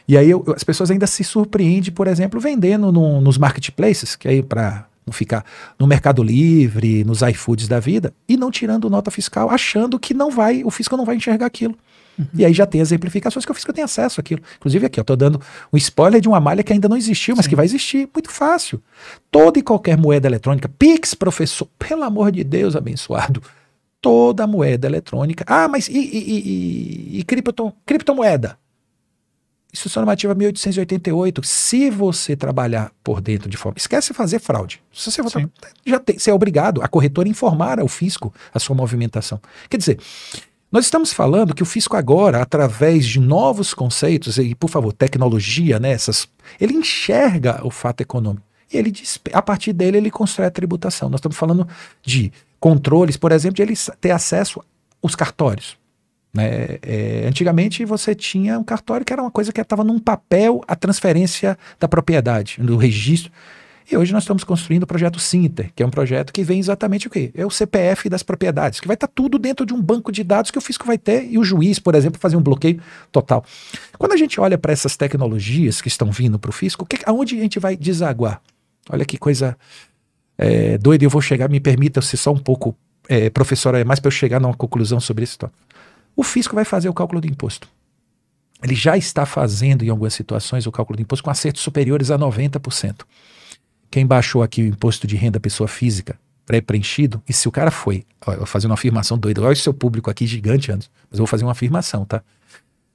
E aí eu, as pessoas ainda se surpreendem, por exemplo, vendendo no, nos marketplaces, que aí para não ficar no Mercado Livre, nos iFoods da vida, e não tirando nota fiscal, achando que não vai, o fisco não vai enxergar aquilo. Uhum. E aí já tem exemplificações que eu fiz que eu tenho acesso àquilo. Inclusive aqui, eu estou dando um spoiler de uma malha que ainda não existiu, mas Sim. que vai existir. Muito fácil. Toda e qualquer moeda eletrônica, Pix, professor, pelo amor de Deus, abençoado. Toda moeda eletrônica. Ah, mas e, e, e, e cripto, criptomoeda? Instrução normativa 1888. Se você trabalhar por dentro de forma. Esquece fazer fraude. Se você já tem, você é obrigado a corretora informar ao fisco a sua movimentação. Quer dizer, nós estamos falando que o fisco agora, através de novos conceitos, e por favor, tecnologia, né, essas, ele enxerga o fato econômico. E ele a partir dele ele constrói a tributação. Nós estamos falando de controles, por exemplo, de ele ter acesso aos cartórios. Né? É, antigamente você tinha um cartório que era uma coisa que estava num papel a transferência da propriedade, do registro. E hoje nós estamos construindo o projeto Sinter, que é um projeto que vem exatamente o quê? É o CPF das propriedades, que vai estar tudo dentro de um banco de dados que o fisco vai ter e o juiz, por exemplo, fazer um bloqueio total. Quando a gente olha para essas tecnologias que estão vindo para o fisco, que, aonde a gente vai desaguar? Olha que coisa é, doida, eu vou chegar, me permita ser só um pouco, é, professora, é mais para eu chegar numa conclusão sobre isso. O fisco vai fazer o cálculo do imposto. Ele já está fazendo, em algumas situações, o cálculo do imposto com acertos superiores a 90%. Quem baixou aqui o imposto de renda pessoa física pré-preenchido, e se o cara foi, ó, eu vou fazer uma afirmação doida, olha o seu público aqui gigante, Anderson, mas eu vou fazer uma afirmação, tá?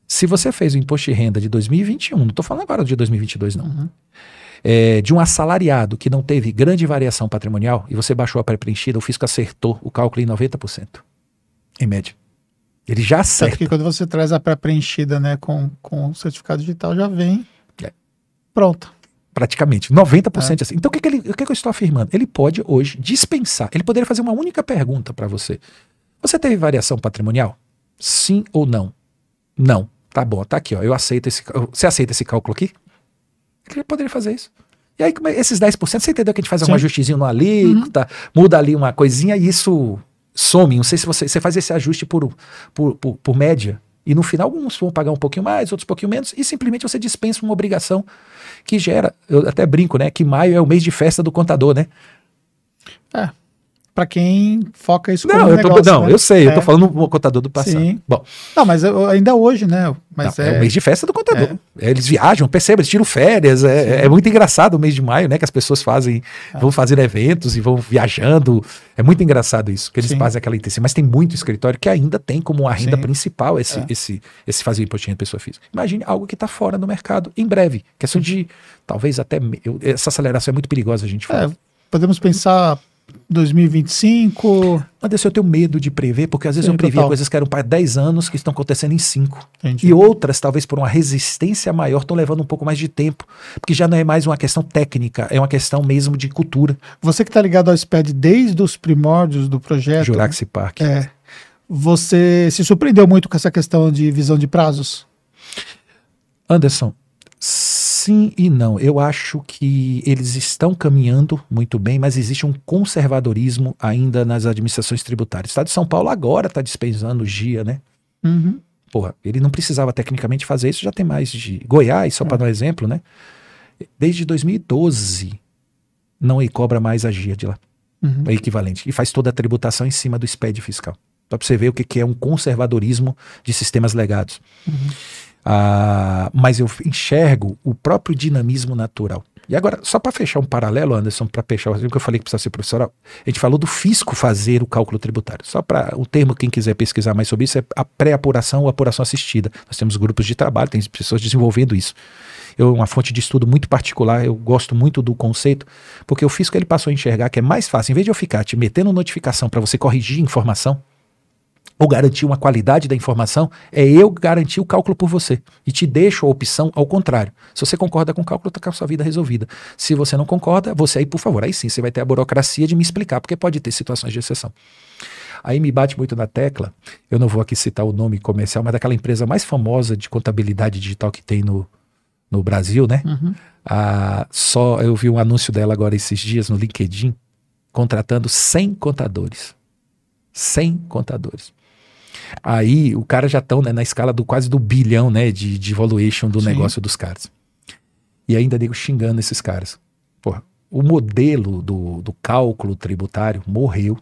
Se você fez o imposto de renda de 2021, não estou falando agora de 2022, não. Uhum. É, de um assalariado que não teve grande variação patrimonial e você baixou a pré-preenchida, o fisco acertou o cálculo em 90%, em média. Ele já acerta. Tanto que quando você traz a pré-preenchida né, com, com o certificado digital, já vem é. pronto praticamente, 90% é. assim. Então o que, que, ele, o que, que eu estou afirmando? Ele pode hoje dispensar, ele poderia fazer uma única pergunta para você. Você teve variação patrimonial? Sim ou não? Não. Tá bom, tá aqui, ó. Eu aceito esse. Você aceita esse cálculo aqui? Ele poderia fazer isso. E aí, esses 10%, você entendeu que a gente faz Sim. um ajustezinho no alíquota, uhum. muda ali uma coisinha e isso some. Não sei se você, você faz esse ajuste por, por, por, por média. E no final, alguns vão pagar um pouquinho mais, outros um pouquinho menos, e simplesmente você dispensa uma obrigação que gera, eu até brinco, né? Que maio é o mês de festa do contador, né? É. para quem foca isso não, como eu negócio, tô, Não, né? eu sei, é. eu tô falando no contador do passado. Sim. Bom. Não, mas ainda hoje, né? Mas não, é... é... o mês de festa do contador. É. Eles viajam, percebem, eles tiram férias. É, é, muito engraçado o mês de maio, né? Que as pessoas fazem, ah. vão fazer eventos e vão viajando. É muito engraçado isso, que eles Sim. fazem aquela intenção. Mas tem muito escritório que ainda tem como uma renda Sim. principal esse, é. esse, esse fazer imposto de pessoa física. Imagine algo que está fora do mercado em breve. Questão de talvez até. Eu, essa aceleração é muito perigosa a gente falar. podemos pensar 2025. Anderson, eu tenho medo de prever, porque às vezes Sim, eu previa coisas que eram para 10 anos que estão acontecendo em 5. E outras, talvez por uma resistência maior, estão levando um pouco mais de tempo. Porque já não é mais uma questão técnica, é uma questão mesmo de cultura. Você que está ligado ao SPED desde os primórdios do projeto. Juraxi Park. É. Você se surpreendeu muito com essa questão de visão de prazos? Anderson, Sim e não. Eu acho que eles estão caminhando muito bem, mas existe um conservadorismo ainda nas administrações tributárias. O Estado de São Paulo agora está dispensando o GIA, né? Uhum. Porra, ele não precisava tecnicamente fazer isso, já tem mais de. Goiás, só para dar um exemplo, né? Desde 2012 não cobra mais a GIA de lá. Uhum. É equivalente. E faz toda a tributação em cima do SPED fiscal. Só para você ver o que, que é um conservadorismo de sistemas legados. Uhum. Ah, mas eu enxergo o próprio dinamismo natural. E agora, só para fechar um paralelo, Anderson, para fechar o que eu falei que precisa ser profissional, a gente falou do fisco fazer o cálculo tributário. Só para o termo, quem quiser pesquisar mais sobre isso, é a pré-apuração ou apuração assistida. Nós temos grupos de trabalho, tem pessoas desenvolvendo isso. Eu, uma fonte de estudo muito particular, eu gosto muito do conceito, porque o fisco ele passou a enxergar que é mais fácil, em vez de eu ficar te metendo notificação para você corrigir informação, ou garantir uma qualidade da informação, é eu garantir o cálculo por você. E te deixo a opção ao contrário. Se você concorda com o cálculo, está com a sua vida resolvida. Se você não concorda, você aí, por favor, aí sim, você vai ter a burocracia de me explicar, porque pode ter situações de exceção. Aí me bate muito na tecla, eu não vou aqui citar o nome comercial, mas daquela empresa mais famosa de contabilidade digital que tem no, no Brasil, né? Uhum. Ah, só eu vi um anúncio dela agora esses dias no LinkedIn, contratando 100 contadores. 100 contadores. Aí o cara já estão né, na escala do quase do bilhão né, de, de valuation do Sim. negócio dos caras. E ainda nego xingando esses caras. Porra, o modelo do, do cálculo tributário morreu.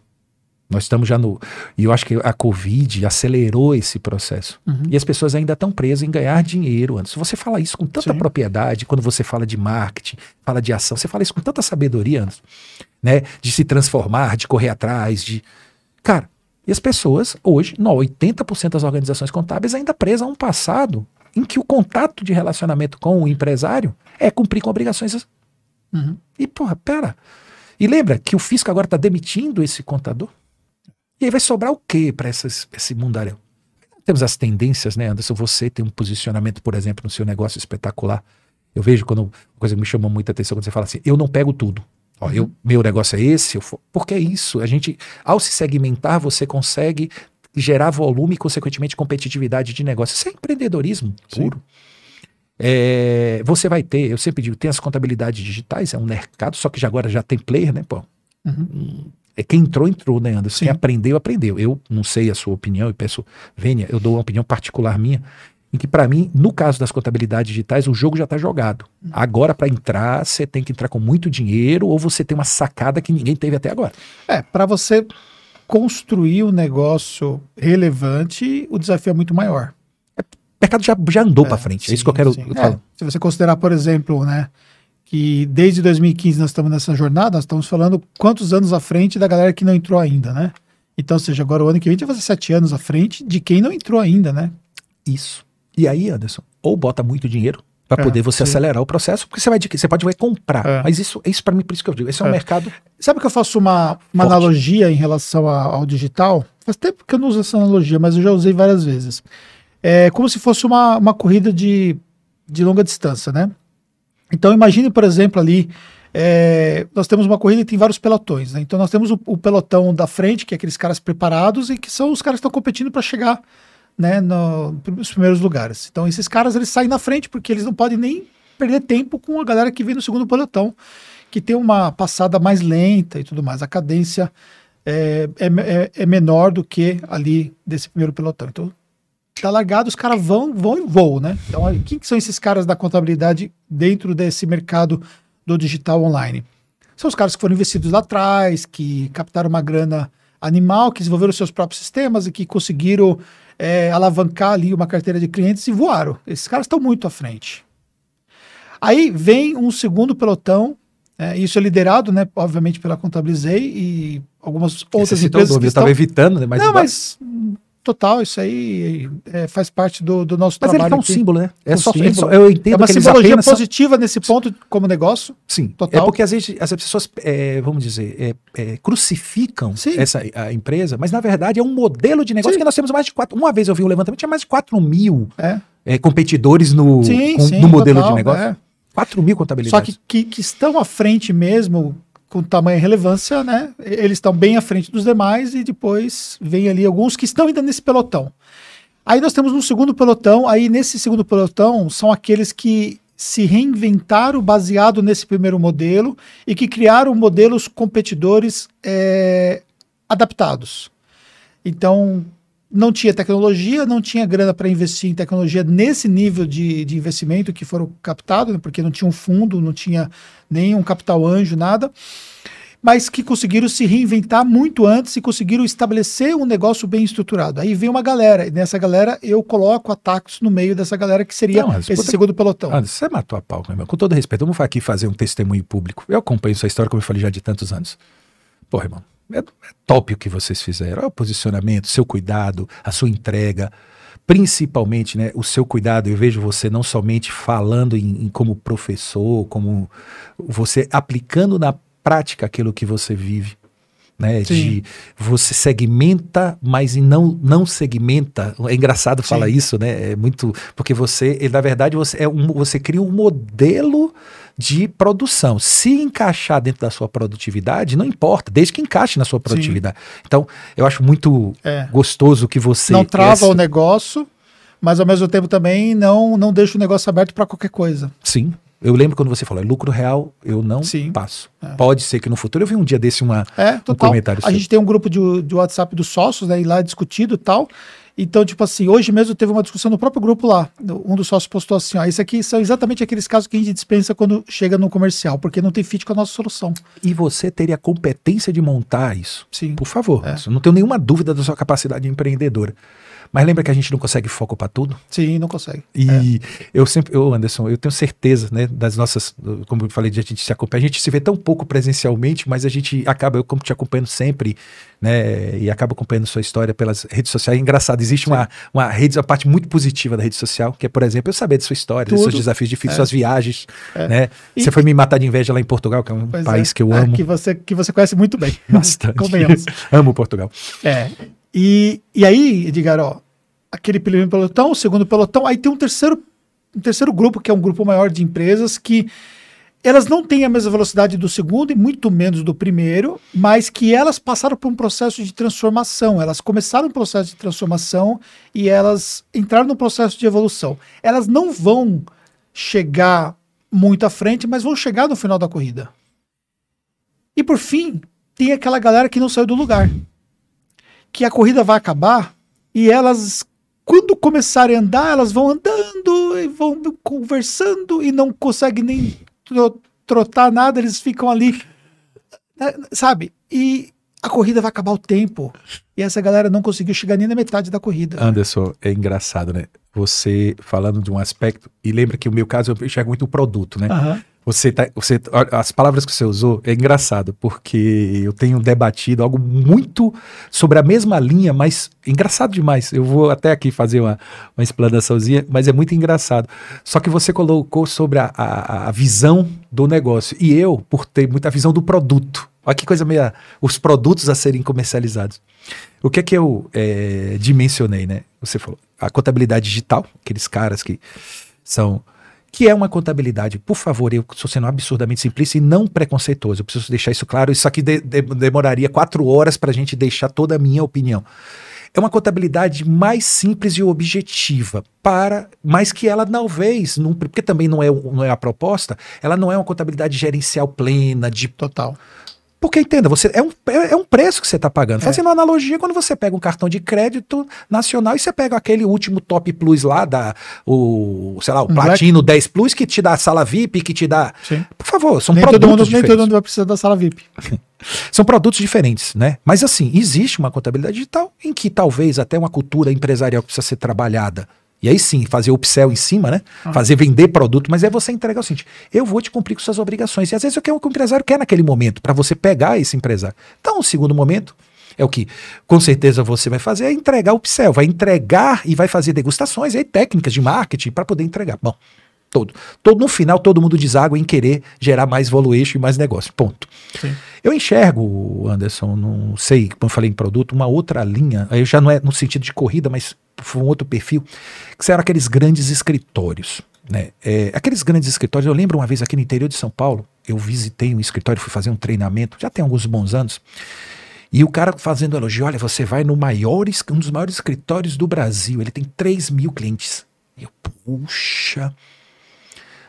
Nós estamos já no. E eu acho que a Covid acelerou esse processo. Uhum. E as pessoas ainda estão presas em ganhar dinheiro. Antes, você fala isso com tanta Sim. propriedade, quando você fala de marketing, fala de ação, você fala isso com tanta sabedoria, antes, né? De se transformar, de correr atrás, de. Cara, e as pessoas, hoje, não, 80% das organizações contábeis ainda presas a um passado em que o contato de relacionamento com o empresário é cumprir com obrigações. Uhum. E, porra, pera. E lembra que o fisco agora está demitindo esse contador? E aí vai sobrar o quê para esse mundaréu? Temos as tendências, né, Anderson? Você tem um posicionamento, por exemplo, no seu negócio espetacular. Eu vejo quando uma coisa que me chamou muita atenção quando você fala assim: eu não pego tudo. Ó, eu, meu negócio é esse, for... porque é isso. A gente, ao se segmentar, você consegue gerar volume e, consequentemente, competitividade de negócio. Isso é empreendedorismo puro. É, você vai ter, eu sempre digo, tem as contabilidades digitais, é um mercado, só que já agora já tem player, né? Pô, uhum. É quem entrou, entrou, né, Anderson? Sim. Quem aprendeu, aprendeu. Eu não sei a sua opinião e peço, venha, eu dou uma opinião particular minha em que para mim, no caso das contabilidades digitais, o jogo já está jogado. Agora, para entrar, você tem que entrar com muito dinheiro ou você tem uma sacada que ninguém teve até agora. É, para você construir um negócio relevante, o desafio é muito maior. É, o mercado já, já andou é, para frente, sim, é isso que eu quero falar. É, se você considerar, por exemplo, né, que desde 2015 nós estamos nessa jornada, nós estamos falando quantos anos à frente da galera que não entrou ainda, né? Então, seja, agora o ano que vem vai fazer sete anos à frente de quem não entrou ainda, né? Isso. E aí, Anderson, ou bota muito dinheiro para é, poder você sim. acelerar o processo, porque você vai você pode vai comprar. É. Mas isso, isso para mim, por isso que eu digo, esse é, um é. mercado. Sabe que eu faço uma, uma analogia em relação a, ao digital? Faz tempo que eu não uso essa analogia, mas eu já usei várias vezes. É como se fosse uma, uma corrida de, de longa distância, né? Então imagine, por exemplo, ali. É, nós temos uma corrida e tem vários pelotões. Né? Então nós temos o, o, pelotão da frente, que é aqueles caras preparados e que são os caras que estão competindo para chegar né, no, nos primeiros lugares. Então esses caras eles saem na frente porque eles não podem nem perder tempo com a galera que vem no segundo pelotão, que tem uma passada mais lenta e tudo mais. A cadência é, é, é, é menor do que ali desse primeiro pelotão. Então tá largado, os caras vão, vão e voam, né? Então, quem que são esses caras da contabilidade dentro desse mercado do digital online? São os caras que foram investidos lá atrás, que captaram uma grana animal, que desenvolveram seus próprios sistemas e que conseguiram é, alavancar ali uma carteira de clientes e voaram. Esses caras estão muito à frente. Aí vem um segundo pelotão, é, isso é liderado, né, obviamente, pela Contabilizei e algumas outras empresas. Que estão... Eu estava evitando, né? Mas não, mas total, isso aí é, faz parte do, do nosso Mas trabalho. Mas ele tá um símbolo, né? É, um só, símbolo. É só, eu entendo é uma simbologia positiva são... nesse ponto como negócio. Sim, total. É porque às vezes as pessoas, é, vamos dizer, é, é, crucificam Sim. essa a empresa, mas na verdade é um modelo de negócio sim. que nós temos mais de quatro. Uma vez eu vi um levantamento, tinha mais de 4 mil é. competidores no, sim, com, sim, no modelo total, de negócio. 4 mil contabilidades. Só que, que, que estão à frente mesmo com tamanha relevância, né? Eles estão bem à frente dos demais e depois vem ali alguns que estão ainda nesse pelotão. Aí nós temos um segundo pelotão, aí nesse segundo pelotão são aqueles que se reinventaram baseado nesse primeiro modelo e que criaram modelos competidores é, adaptados. Então, não tinha tecnologia, não tinha grana para investir em tecnologia nesse nível de, de investimento que foram captados, né, porque não tinha um fundo, não tinha nenhum capital anjo, nada, mas que conseguiram se reinventar muito antes e conseguiram estabelecer um negócio bem estruturado. Aí vem uma galera, e nessa galera eu coloco ataques no meio dessa galera que seria não, esse puta... segundo pelotão. Ah, você matou a pau, meu irmão. Com todo respeito, vamos aqui fazer um testemunho público. Eu acompanho essa história, como eu falei já de tantos anos. Porra, irmão, é, é top o que vocês fizeram. É o posicionamento, seu cuidado, a sua entrega principalmente né, o seu cuidado. Eu vejo você não somente falando em, em, como professor, como você aplicando na prática aquilo que você vive. Né, de você segmenta, mas não não segmenta. É engraçado Sim. falar isso, né? É muito porque você, na verdade, você é um, você cria um modelo de produção. Se encaixar dentro da sua produtividade, não importa, desde que encaixe na sua produtividade. Sim. Então, eu acho muito é. gostoso que você. Não trava essa... o negócio, mas ao mesmo tempo também não, não deixa o negócio aberto para qualquer coisa. Sim. Eu lembro quando você falou, é lucro real, eu não Sim. passo. É. Pode ser que no futuro. Eu vi um dia desse uma, é, um comentário. A gente tem um grupo de, de WhatsApp dos sócios, né? E lá discutido e tal. Então, tipo assim, hoje mesmo teve uma discussão no próprio grupo lá. Um dos sócios postou assim: ó, isso aqui são exatamente aqueles casos que a gente dispensa quando chega no comercial, porque não tem fit com a nossa solução. E você teria competência de montar isso? Sim. Por favor. É. Não tenho nenhuma dúvida da sua capacidade empreendedora. Mas lembra que a gente não consegue foco para tudo? Sim, não consegue. E é. eu sempre, eu, Anderson, eu tenho certeza, né, das nossas, como eu falei, de a gente se acompanha, a gente se vê tão pouco presencialmente, mas a gente acaba, eu como te acompanhando sempre, né, e acaba acompanhando sua história pelas redes sociais. É engraçado, existe uma, uma rede, uma parte muito positiva da rede social, que é, por exemplo, eu saber de sua história, dos seus desafios difíceis, é. suas viagens, é. né? E, você foi me matar de inveja lá em Portugal, que é um país é. que eu é, amo. que você que você conhece muito bem. Bastante. amo Portugal. É. E, e aí, Edgar, ó, aquele primeiro pelotão, o segundo pelotão, aí tem um terceiro, um terceiro grupo, que é um grupo maior de empresas que elas não têm a mesma velocidade do segundo e muito menos do primeiro, mas que elas passaram por um processo de transformação. Elas começaram um processo de transformação e elas entraram no processo de evolução. Elas não vão chegar muito à frente, mas vão chegar no final da corrida. E por fim, tem aquela galera que não saiu do lugar que a corrida vai acabar e elas, quando começarem a andar, elas vão andando e vão conversando e não conseguem nem trotar nada, eles ficam ali, né, sabe? E a corrida vai acabar o tempo. E essa galera não conseguiu chegar nem na metade da corrida. Anderson, é engraçado, né? Você falando de um aspecto, e lembra que o meu caso eu enxergo muito o produto, né? Uhum. Você tá, você, as palavras que você usou é engraçado, porque eu tenho debatido algo muito sobre a mesma linha, mas engraçado demais. Eu vou até aqui fazer uma, uma explanaçãozinha, mas é muito engraçado. Só que você colocou sobre a, a, a visão do negócio. E eu, por ter muita visão do produto. Olha que coisa meia. Os produtos a serem comercializados. O que é que eu é, dimensionei, né? Você falou, a contabilidade digital, aqueles caras que são que é uma contabilidade. Por favor, eu estou sendo absurdamente simplista e não preconceituoso. Eu preciso deixar isso claro. Isso aqui de, de, demoraria quatro horas para a gente deixar toda a minha opinião. É uma contabilidade mais simples e objetiva, para, mas que ela talvez, não, porque também não é, não é a proposta, ela não é uma contabilidade gerencial plena, de total. Porque entenda, você é um, é, é um preço que você está pagando. É. Fazendo uma analogia, quando você pega um cartão de crédito nacional e você pega aquele último top plus lá, da, o, sei lá, o um Platino Black. 10 Plus, que te dá sala VIP, que te dá. Sim. Por favor, são nem produtos todo mundo, diferentes. Nem todo mundo vai precisar da sala VIP. são produtos diferentes, né? Mas assim, existe uma contabilidade digital em que talvez até uma cultura empresarial que precisa ser trabalhada e aí sim, fazer upsell em cima, né? Ah. Fazer vender produto, mas é você entregar o seguinte: eu vou te cumprir com suas obrigações. E às vezes é o que o empresário quer naquele momento, para você pegar esse empresário. Então, o segundo momento é o que com certeza você vai fazer, é entregar o upsell, vai entregar e vai fazer degustações e aí, técnicas de marketing para poder entregar. Bom, todo, todo. No final, todo mundo deságua em querer gerar mais valuation e mais negócio. Ponto. Sim. Eu enxergo, Anderson, não sei, como eu falei em produto, uma outra linha, aí já não é no sentido de corrida, mas foi um outro perfil, que eram aqueles grandes escritórios. Né? É, aqueles grandes escritórios, eu lembro uma vez aqui no interior de São Paulo, eu visitei um escritório, fui fazer um treinamento, já tem alguns bons anos, e o cara fazendo elogio, olha, você vai no maior, um dos maiores escritórios do Brasil, ele tem 3 mil clientes. Eu, puxa.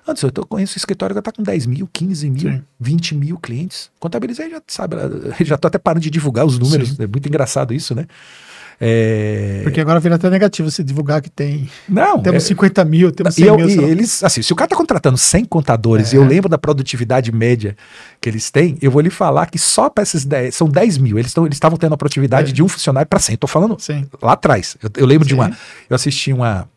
Antes, eu tô, conheço o escritório que está com 10 mil, 15 mil, Sim. 20 mil clientes. Contabilizei, já sabe, já tô até parando de divulgar os números. Sim. É muito engraçado isso, né? É... Porque agora vira até negativo se divulgar que tem. Não. Temos é... 50 mil, temos 100 e eu, mil. E eles, assim, se o cara está contratando 100 contadores é. e eu lembro da produtividade média que eles têm, eu vou lhe falar que só para esses 10, são 10 mil. Eles estavam tendo a produtividade é. de um funcionário para 100. Estou falando Sim. lá atrás. Eu, eu lembro Sim. de uma. Eu assisti uma,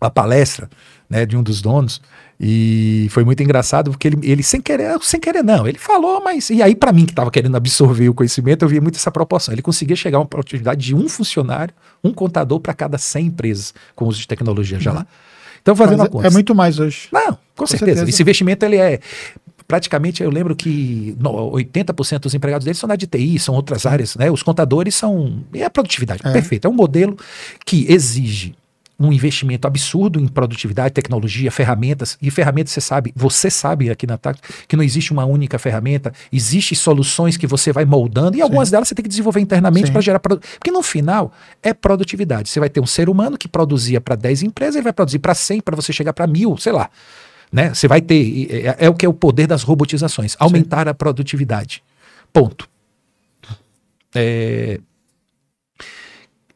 uma palestra né, de um dos donos. E foi muito engraçado porque ele, ele sem querer, sem querer não, ele falou, mas e aí para mim que estava querendo absorver o conhecimento, eu via muito essa proporção. Ele conseguia chegar a uma produtividade de um funcionário, um contador para cada 100 empresas com uso de tecnologia já lá. Então fazendo mas a conta. É muito mais hoje. Não, com, com certeza. certeza. Esse investimento ele é praticamente eu lembro que 80% dos empregados deles são da de TI, são outras áreas, né? Os contadores são é a produtividade, é. perfeito. É um modelo que exige um investimento absurdo em produtividade, tecnologia, ferramentas. E ferramentas, você sabe, você sabe aqui na TAC que não existe uma única ferramenta, existem soluções que você vai moldando e Sim. algumas delas você tem que desenvolver internamente para gerar. Porque no final é produtividade. Você vai ter um ser humano que produzia para 10 empresas, ele vai produzir para 100 para você chegar para mil, sei lá. Né? Você vai ter. É, é, o que é o poder das robotizações aumentar Sim. a produtividade. Ponto. É,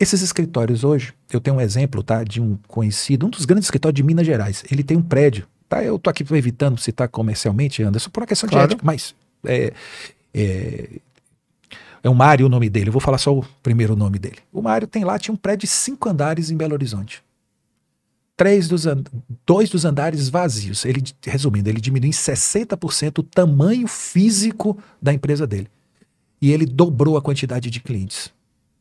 esses escritórios hoje, eu tenho um exemplo, tá, de um conhecido, um dos grandes escritórios de Minas Gerais. Ele tem um prédio, tá? Eu tô aqui evitando citar comercialmente, Anderson, por uma questão claro. de ética, mas é, é, é o Mário o nome dele. Eu vou falar só o primeiro nome dele. O Mário tem lá, tinha um prédio de cinco andares em Belo Horizonte. Três dos dois dos andares vazios. Ele, resumindo, ele diminuiu em 60% o tamanho físico da empresa dele. E ele dobrou a quantidade de clientes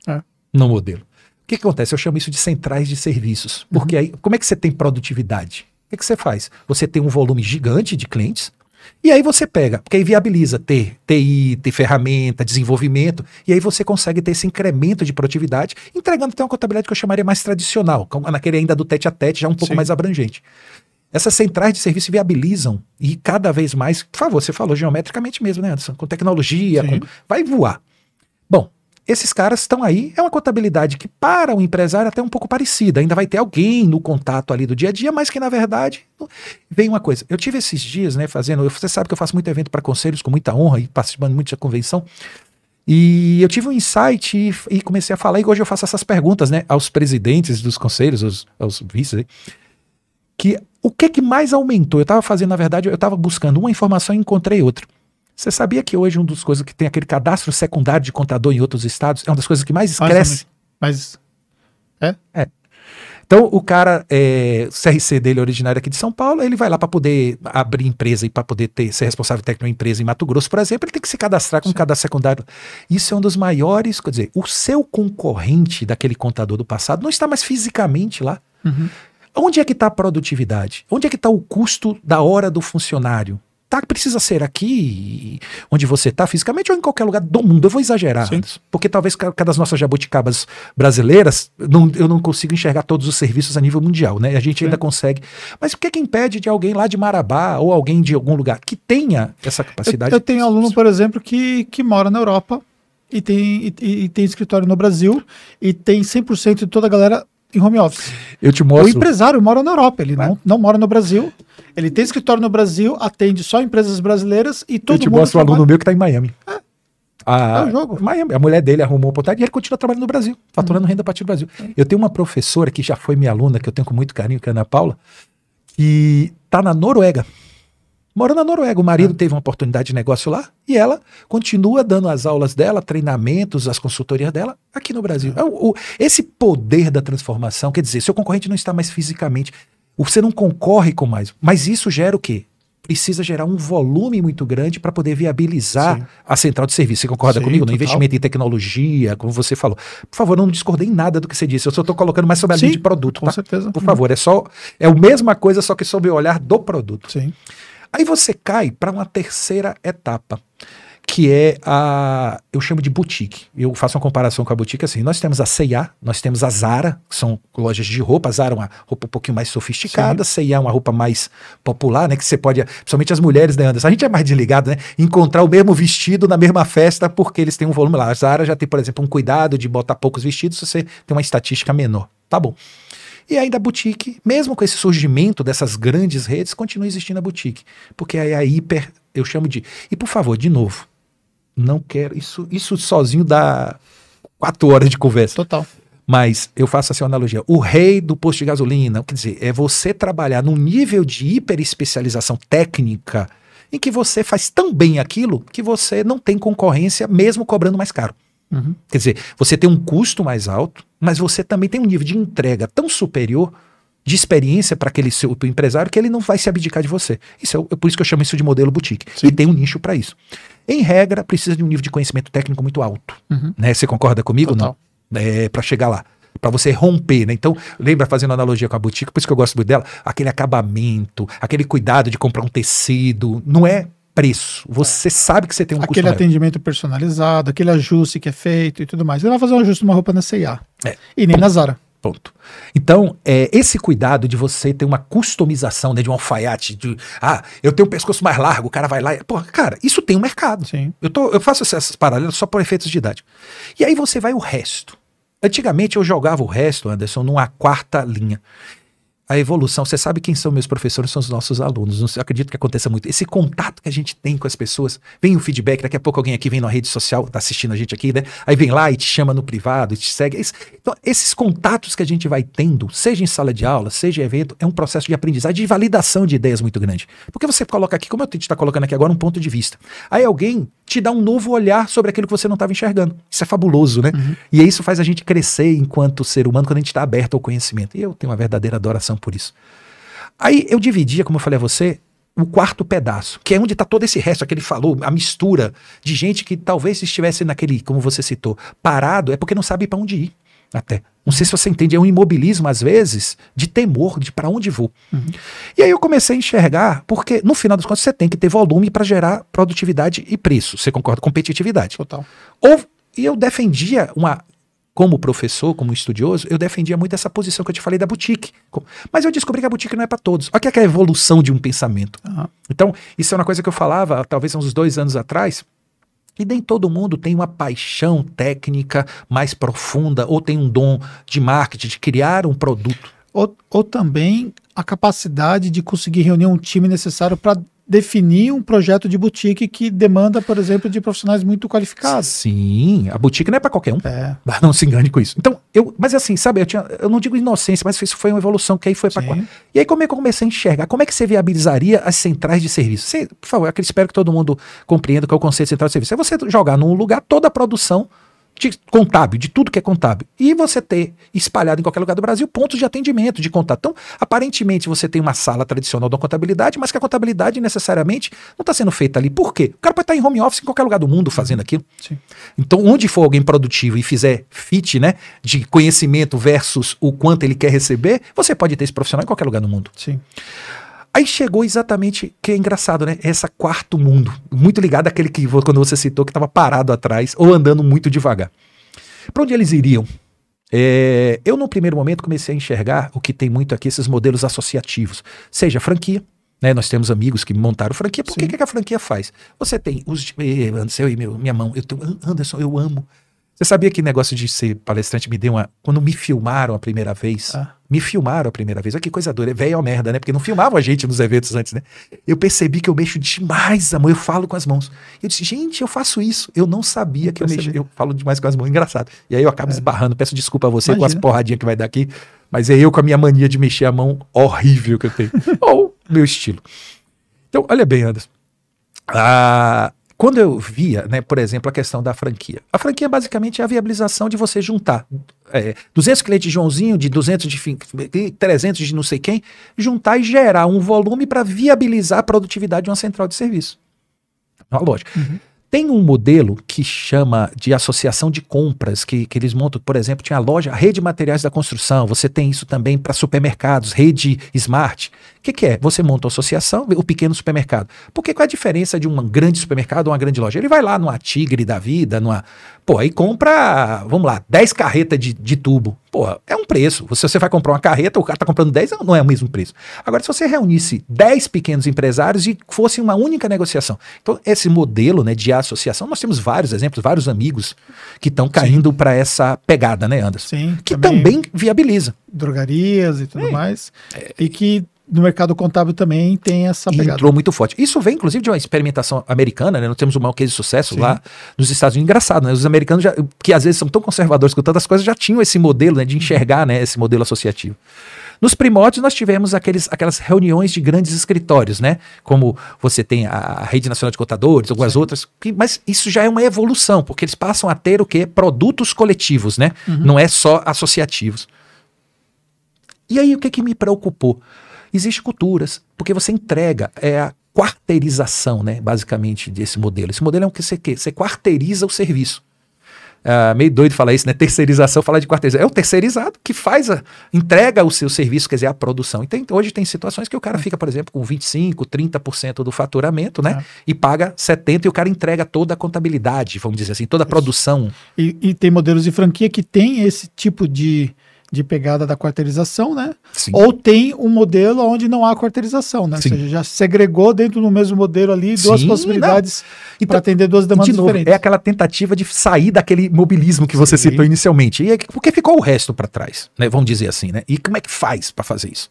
é. no modelo que, que acontece? Eu chamo isso de centrais de serviços. Porque uhum. aí, como é que você tem produtividade? O que, que você faz? Você tem um volume gigante de clientes, e aí você pega, porque aí viabiliza ter TI, ter ferramenta, desenvolvimento, e aí você consegue ter esse incremento de produtividade, entregando até uma contabilidade que eu chamaria mais tradicional, naquele ainda do tete a tete, já um pouco Sim. mais abrangente. Essas centrais de serviço viabilizam e cada vez mais, por favor, você falou geometricamente mesmo, né, Anderson? Com tecnologia, com, vai voar. Esses caras estão aí, é uma contabilidade que para o empresário é até um pouco parecida. Ainda vai ter alguém no contato ali do dia a dia, mas que na verdade vem uma coisa. Eu tive esses dias, né, fazendo. Você sabe que eu faço muito evento para conselhos com muita honra e participando muito da convenção. E eu tive um insight e, e, comecei a falar, e hoje eu faço essas perguntas, né, aos presidentes dos conselhos, aos, aos vices, que o que que mais aumentou? Eu estava fazendo, na verdade, eu estava buscando uma informação e encontrei outra. Você sabia que hoje uma das coisas que tem aquele cadastro secundário de contador em outros estados é uma das coisas que mais cresce? Mas. É? É. Então, o cara, é, o CRC dele é originário aqui de São Paulo, ele vai lá para poder abrir empresa e para poder ter, ser responsável técnico de uma empresa em Mato Grosso, por exemplo, ele tem que se cadastrar com um cadastro secundário. Isso é um dos maiores, quer dizer, o seu concorrente daquele contador do passado não está mais fisicamente lá. Uhum. Onde é que está a produtividade? Onde é que está o custo da hora do funcionário? Tá, precisa ser aqui, onde você está fisicamente, ou em qualquer lugar do mundo. Eu vou exagerar, porque talvez cada das nossas jabuticabas brasileiras, não, eu não consigo enxergar todos os serviços a nível mundial, né? A gente Sim. ainda consegue. Mas o que é que impede de alguém lá de Marabá ou alguém de algum lugar que tenha essa capacidade? Eu, eu tenho aluno, por exemplo, que, que mora na Europa e tem, e, e tem escritório no Brasil e tem 100% de toda a galera em home office. Eu te mostro. O empresário mora na Europa, ele é. não, não mora no Brasil. Ele tem escritório no Brasil, atende só empresas brasileiras e todo mundo. Eu te mostro um aluno meu que está em Miami. É. A, é o jogo. Miami, a mulher dele arrumou uma oportunidade e ele continua trabalhando no Brasil, faturando uhum. renda a partir do Brasil. Eu tenho uma professora que já foi minha aluna, que eu tenho com muito carinho, que é a Ana Paula, que tá na Noruega. Mora na Noruega. O marido é. teve uma oportunidade de negócio lá e ela continua dando as aulas dela, treinamentos, as consultorias dela aqui no Brasil. É. O, o, esse poder da transformação, quer dizer, seu concorrente não está mais fisicamente, você não concorre com mais, mas isso gera o quê? Precisa gerar um volume muito grande para poder viabilizar Sim. a central de serviço. Você concorda Sim, comigo? No investimento em tecnologia, como você falou. Por favor, não discordei em nada do que você disse. Eu só estou colocando mais sobre a Sim, linha de produto. Com tá? certeza. Por favor, é só. É a mesma coisa, só que sob o olhar do produto. Sim. Aí você cai para uma terceira etapa, que é a. Eu chamo de boutique. Eu faço uma comparação com a boutique assim. Nós temos a C&A, nós temos a Zara, que são lojas de roupa. A Zara é uma roupa um pouquinho mais sofisticada, C&A é uma roupa mais popular, né? Que você pode, principalmente as mulheres, né, Anderson? A gente é mais desligado, né? Encontrar o mesmo vestido na mesma festa porque eles têm um volume lá. A Zara já tem, por exemplo, um cuidado de botar poucos vestidos você tem uma estatística menor. Tá bom. E ainda a boutique, mesmo com esse surgimento dessas grandes redes, continua existindo a boutique. Porque aí a hiper, eu chamo de. E por favor, de novo, não quero. Isso, isso sozinho dá quatro horas de conversa. Total. Mas eu faço assim uma analogia. O rei do posto de gasolina, quer dizer, é você trabalhar num nível de hiper especialização técnica em que você faz tão bem aquilo que você não tem concorrência, mesmo cobrando mais caro. Uhum. Quer dizer, você tem um custo mais alto, mas você também tem um nível de entrega tão superior de experiência para aquele seu empresário que ele não vai se abdicar de você. Isso é, é por isso que eu chamo isso de modelo boutique. Sim. E tem um nicho para isso. Em regra, precisa de um nível de conhecimento técnico muito alto. Uhum. Né? Você concorda comigo? Total. Não. É, para chegar lá para você romper, né? Então, lembra fazendo analogia com a boutique, por isso que eu gosto muito dela, aquele acabamento, aquele cuidado de comprar um tecido, não é preço. Você é. sabe que você tem um Aquele atendimento personalizado, aquele ajuste que é feito e tudo mais. Você vai fazer um ajuste numa roupa na C&A. É. E nem na Zara. Ponto. Então, é, esse cuidado de você ter uma customização né, de um alfaiate, de ah, eu tenho um pescoço mais largo, o cara vai lá. Pô, cara, isso tem um mercado. Sim. Eu, tô, eu faço essas paralelas só por efeitos de idade. E aí você vai o resto. Antigamente eu jogava o resto, Anderson, numa quarta linha a evolução. Você sabe quem são meus professores? São os nossos alunos. Não acredito que aconteça muito. Esse contato que a gente tem com as pessoas, vem o feedback, daqui a pouco alguém aqui vem na rede social, tá assistindo a gente aqui, né? Aí vem lá e te chama no privado, te segue. Então, esses contatos que a gente vai tendo, seja em sala de aula, seja em evento, é um processo de aprendizagem, de validação de ideias muito grande. Porque você coloca aqui, como eu te está colocando aqui agora, um ponto de vista. Aí alguém te dá um novo olhar sobre aquilo que você não estava enxergando. Isso é fabuloso, né? Uhum. E isso faz a gente crescer enquanto ser humano quando a gente está aberto ao conhecimento. E eu tenho uma verdadeira adoração por isso. Aí eu dividia, como eu falei a você, o quarto pedaço, que é onde está todo esse resto, aquele falou, a mistura de gente que talvez estivesse naquele, como você citou, parado, é porque não sabe para onde ir. Até. Não sei se você entende, é um imobilismo, às vezes, de temor de para onde vou. Uhum. E aí eu comecei a enxergar, porque no final das contas você tem que ter volume para gerar produtividade e preço. Você concorda? Competitividade. Total. Ou, e eu defendia uma. Como professor, como estudioso, eu defendia muito essa posição que eu te falei da boutique. Mas eu descobri que a boutique não é para todos. Olha que é a evolução de um pensamento. Uhum. Então, isso é uma coisa que eu falava, talvez uns dois anos atrás, e nem todo mundo tem uma paixão técnica mais profunda ou tem um dom de marketing, de criar um produto. Ou, ou também a capacidade de conseguir reunir um time necessário para definir um projeto de boutique que demanda, por exemplo, de profissionais muito qualificados. Sim, a boutique não é para qualquer um. É. Não se engane com isso. Então, eu, mas assim, sabe, eu, tinha, eu não digo inocência, mas isso foi uma evolução que aí foi para E aí como é que eu comecei a enxergar? Como é que você viabilizaria as centrais de serviço? Você, por favor, eu espero que todo mundo compreenda que é o conceito de central de serviço. É você jogar num lugar toda a produção de contábil, de tudo que é contábil. E você ter espalhado em qualquer lugar do Brasil pontos de atendimento, de contato. Então, aparentemente, você tem uma sala tradicional da contabilidade, mas que a contabilidade necessariamente não está sendo feita ali. Por quê? O cara pode estar em home office em qualquer lugar do mundo fazendo aquilo. Sim. Então, onde for alguém produtivo e fizer fit, né, de conhecimento versus o quanto ele quer receber, você pode ter esse profissional em qualquer lugar do mundo. Sim. Aí chegou exatamente, que é engraçado, né? Essa quarto mundo, muito ligado àquele que quando você citou que estava parado atrás ou andando muito devagar. Para onde eles iriam? É, eu, no primeiro momento, comecei a enxergar o que tem muito aqui, esses modelos associativos. Seja franquia, né? Nós temos amigos que montaram franquia. Por que, que a franquia faz? Você tem os. Eh, Anderson, eu e meu, minha mão. Eu tenho, Anderson, eu amo. Você sabia que negócio de ser palestrante me deu uma. Quando me filmaram a primeira vez, ah. Me filmaram a primeira vez. Olha que coisa dura. É velho merda, né? Porque não filmavam a gente nos eventos antes, né? Eu percebi que eu mexo demais a mão. Eu falo com as mãos. Eu disse, gente, eu faço isso. Eu não sabia que eu, eu mexo. Eu falo demais com as mãos. Engraçado. E aí eu acabo é. esbarrando. Peço desculpa a você Imagina. com as porradinhas que vai dar aqui. Mas é eu com a minha mania de mexer a mão horrível que eu tenho. Ou meu estilo. Então, olha bem, Anderson. Ah, quando eu via, né, por exemplo, a questão da franquia. A franquia basicamente é a viabilização de você juntar é, 200 clientes de Joãozinho, de 200 de 300 de não sei quem, juntar e gerar um volume para viabilizar a produtividade de uma central de serviço. Uma lógica. Uhum. Tem um modelo que chama de associação de compras, que, que eles montam, por exemplo, tinha a loja, a rede de materiais da construção, você tem isso também para supermercados, rede smart. O que, que, é? Você monta uma associação, o pequeno supermercado. Porque qual é a diferença de um grande supermercado ou uma grande loja? Ele vai lá numa Tigre da vida, numa. Pô, aí compra, vamos lá, 10 carretas de, de tubo. Pô, é um preço. Se você vai comprar uma carreta, o cara está comprando 10, não é o mesmo preço. Agora, se você reunisse 10 pequenos empresários e fosse uma única negociação. Então, esse modelo né, de associação, nós temos vários exemplos, vários amigos que estão caindo para essa pegada, né, Anderson? Sim. Que também, também viabiliza. Drogarias e tudo é. mais. É. E que no mercado contábil também tem essa pegada. Entrou muito forte. Isso vem, inclusive, de uma experimentação americana, né? Nós temos um maior case de sucesso Sim. lá nos Estados Unidos. Engraçado, né? Os americanos, já, que às vezes são tão conservadores com tantas coisas, já tinham esse modelo né, de enxergar né, esse modelo associativo. Nos primórdios, nós tivemos aqueles, aquelas reuniões de grandes escritórios, né? Como você tem a Rede Nacional de Contadores, algumas Sim. outras, que, mas isso já é uma evolução, porque eles passam a ter o quê? Produtos coletivos, né? Uhum. Não é só associativos. E aí, o que, que me preocupou? Existem culturas, porque você entrega, é a quarteirização, né, basicamente, desse modelo. Esse modelo é o que você quer, você quarteiriza o serviço. Uh, meio doido falar isso, né? Terceirização, falar de quarteirização. É o terceirizado que faz a, entrega o seu serviço, quer dizer, a produção. Então, hoje tem situações que o cara fica, por exemplo, com 25%, 30% do faturamento, né? É. E paga 70% e o cara entrega toda a contabilidade, vamos dizer assim, toda a produção. E, e tem modelos de franquia que tem esse tipo de de pegada da quarteirização, né? Sim. Ou tem um modelo onde não há quarteirização, né? Sim. Ou seja, já segregou dentro do mesmo modelo ali duas Sim, possibilidades então, para atender duas demandas de novo, diferentes. É aquela tentativa de sair daquele mobilismo que você citou inicialmente. E é, porque ficou o resto para trás, né? Vamos dizer assim, né? E como é que faz para fazer isso?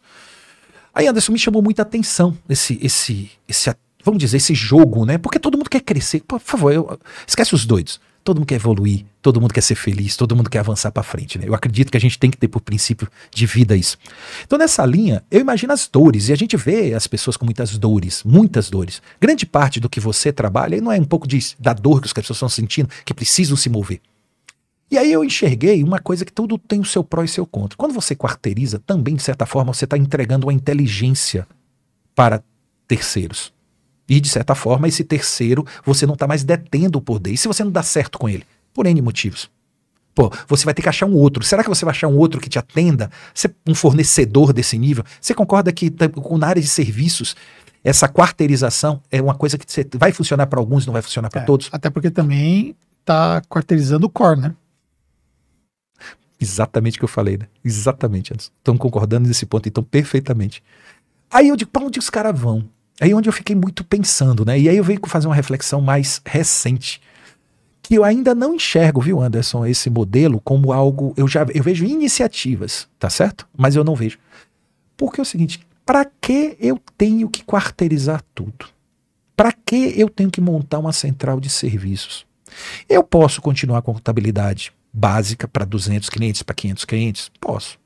Aí, Anderson, me chamou muita atenção esse, esse, esse, vamos dizer, esse jogo, né? Porque todo mundo quer crescer. Por favor, eu, esquece os doidos. Todo mundo quer evoluir, todo mundo quer ser feliz, todo mundo quer avançar para frente. Né? Eu acredito que a gente tem que ter por princípio de vida isso. Então, nessa linha, eu imagino as dores, e a gente vê as pessoas com muitas dores, muitas dores. Grande parte do que você trabalha não é um pouco de, da dor que as pessoas estão sentindo, que precisam se mover. E aí eu enxerguei uma coisa que tudo tem o seu pró e seu contra. Quando você quarteiriza, também, de certa forma, você está entregando uma inteligência para terceiros. E, de certa forma, esse terceiro, você não está mais detendo o poder. E se você não dá certo com ele? Por N motivos. Pô, você vai ter que achar um outro. Será que você vai achar um outro que te atenda? Ser um fornecedor desse nível? Você concorda que na área de serviços, essa quarteirização é uma coisa que vai funcionar para alguns e não vai funcionar para é, todos? Até porque também está quarteirizando o core, né? Exatamente o que eu falei, né? Exatamente. Estão concordando nesse ponto, então, perfeitamente. Aí eu digo, para onde os caras vão? Aí onde eu fiquei muito pensando, né? E aí eu venho fazer uma reflexão mais recente. Que eu ainda não enxergo, viu, Anderson, esse modelo como algo. Eu já eu vejo iniciativas, tá certo? Mas eu não vejo. Porque é o seguinte: para que eu tenho que quarteirizar tudo? Para que eu tenho que montar uma central de serviços? Eu posso continuar com a contabilidade básica para 200 clientes, para 500 clientes? Posso.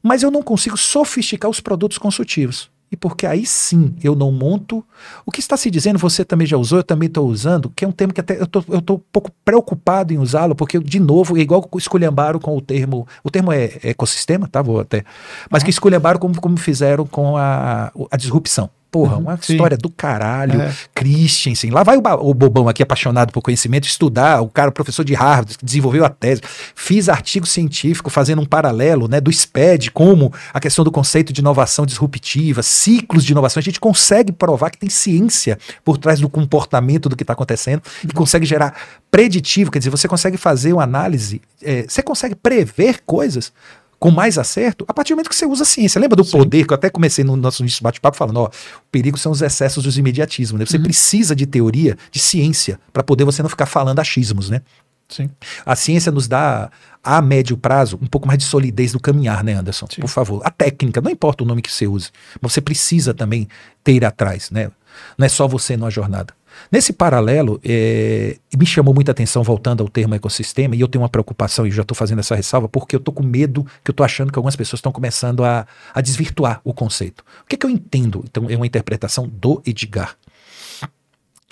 Mas eu não consigo sofisticar os produtos consultivos e porque aí sim eu não monto. O que está se dizendo, você também já usou, eu também estou usando, que é um termo que até eu tô, estou um pouco preocupado em usá-lo, porque, de novo, é igual esculhambaram com o termo. O termo é, é ecossistema, tá? Vou até. Mas uhum. que esculhambaram como, como fizeram com a, a disrupção. Porra, uhum, uma sim. história do caralho. É. Christensen. Lá vai o, o, bobão aqui apaixonado por conhecimento estudar. O cara, professor de Harvard, que desenvolveu a tese. Fiz artigo científico fazendo um paralelo né, do SPED, como a questão do conceito de inovação disruptiva, ciclos de inovação. A gente consegue provar que tem ciência por trás do comportamento do que está acontecendo e uhum. consegue gerar preditivo. Quer dizer, você consegue fazer uma análise, é, você consegue prever coisas com mais acerto a partir do momento que você usa a ciência. Lembra do Sim. poder que eu até comecei no nosso bate-papo falando, ó, o perigo são os excessos dos imediatismos, né? Você uhum. precisa de teoria, de ciência para poder você não ficar falando achismos, né? Sim. A ciência nos dá, a médio prazo, um pouco mais de solidez no caminhar, né, Anderson? Sim. Por favor. A técnica, não importa o nome que você use, você precisa também ter atrás, né? Não é só você numa jornada. Nesse paralelo, é, me chamou muita atenção, voltando ao termo ecossistema, e eu tenho uma preocupação, e já estou fazendo essa ressalva, porque eu estou com medo que eu estou achando que algumas pessoas estão começando a, a desvirtuar o conceito. O que, que eu entendo? Então, é uma interpretação do Edgar.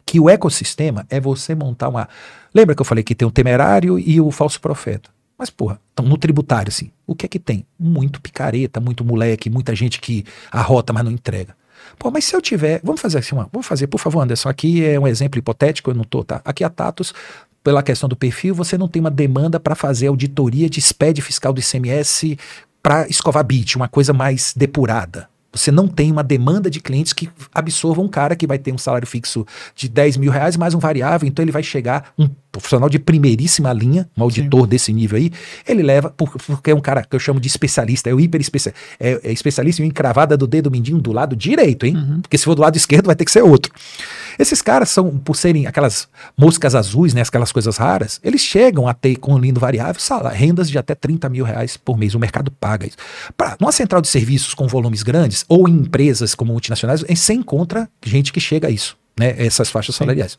Que o ecossistema é você montar uma. Lembra que eu falei que tem o temerário e o falso profeta? Mas, porra, então no tributário, assim, o que é que tem? Muito picareta, muito moleque, muita gente que arrota, mas não entrega. Pô, mas se eu tiver. Vamos fazer assim, uma, vamos fazer, por favor, Anderson. Aqui é um exemplo hipotético, eu não tô, tá? Aqui a Tatos, pela questão do perfil, você não tem uma demanda para fazer auditoria de SPED fiscal do ICMS para escovar bit, uma coisa mais depurada. Você não tem uma demanda de clientes que absorvam um cara que vai ter um salário fixo de 10 mil reais mais um variável, então ele vai chegar, um profissional de primeiríssima linha, um auditor Sim. desse nível aí, ele leva, porque é um cara que eu chamo de especialista, é o hiper especialista, é, é especialista em encravada do dedo mindinho do lado direito, hein? Uhum. Porque se for do lado esquerdo vai ter que ser outro. Esses caras são, por serem aquelas moscas azuis, né, aquelas coisas raras, eles chegam a ter com lindo variável salário, rendas de até 30 mil reais por mês. O mercado paga isso. Pra, numa central de serviços com volumes grandes, ou em empresas como multinacionais, você encontra gente que chega a isso. Né, essas faixas Sim. salariais.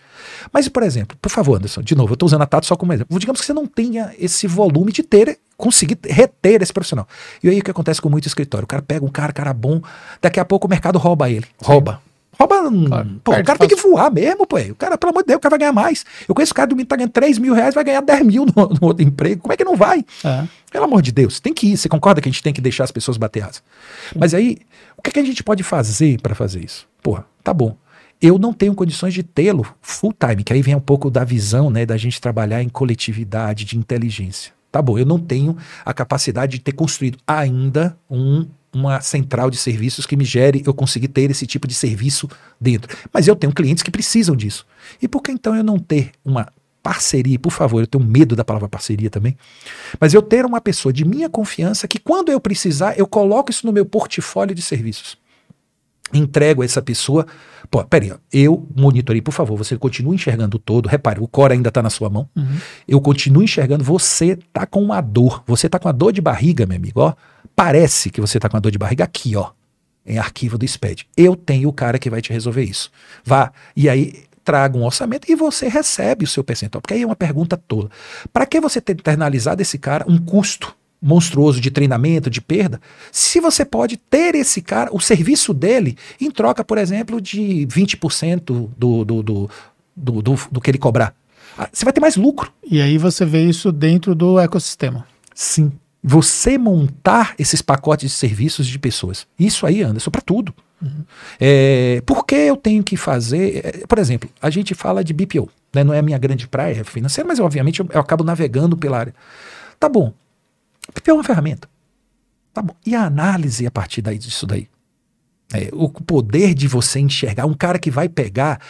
Mas, por exemplo, por favor, Anderson, de novo, eu estou usando a Tato só como exemplo. Digamos que você não tenha esse volume de ter, conseguir reter esse profissional. E aí o que acontece com muito escritório? O cara pega um cara, cara bom, daqui a pouco o mercado rouba ele. Sim. Rouba. Rouba. Claro, pô, o cara tem que voar mesmo, pô. O cara, pelo amor de Deus, o cara vai ganhar mais. Eu conheço o cara do que tá ganhando 3 mil reais, vai ganhar 10 mil no, no outro emprego. Como é que não vai? É. Pelo amor de Deus, tem que ir. Você concorda que a gente tem que deixar as pessoas bater asa? Mas aí, o que, é que a gente pode fazer para fazer isso? Porra, tá bom. Eu não tenho condições de tê-lo full time, que aí vem um pouco da visão, né, da gente trabalhar em coletividade, de inteligência. Tá bom, eu não tenho a capacidade de ter construído ainda um uma central de serviços que me gere eu conseguir ter esse tipo de serviço dentro. Mas eu tenho clientes que precisam disso. E por que então eu não ter uma parceria, por favor, eu tenho medo da palavra parceria também, mas eu ter uma pessoa de minha confiança que quando eu precisar, eu coloco isso no meu portfólio de serviços. Entrego a essa pessoa, pô, peraí, eu monitorei, por favor, você continua enxergando todo, repare, o core ainda está na sua mão, uhum. eu continuo enxergando, você tá com uma dor, você tá com uma dor de barriga, meu amigo, ó, parece que você está com uma dor de barriga aqui, ó, em arquivo do SPED. Eu tenho o cara que vai te resolver isso. Vá, e aí traga um orçamento e você recebe o seu percentual. Porque aí é uma pergunta tola. Para que você ter internalizado desse cara um custo monstruoso de treinamento, de perda, se você pode ter esse cara, o serviço dele, em troca, por exemplo, de 20% do, do, do, do, do, do que ele cobrar. Ah, você vai ter mais lucro. E aí você vê isso dentro do ecossistema. Sim você montar esses pacotes de serviços de pessoas. Isso aí, Anderson, para tudo. Uhum. É, por que eu tenho que fazer? É, por exemplo, a gente fala de BPO, né? não é a minha grande praia financeira, mas obviamente eu, eu acabo navegando pela área. Tá bom. BPO é uma ferramenta. Tá bom. E a análise a partir daí, disso daí? É, o poder de você enxergar, um cara que vai pegar,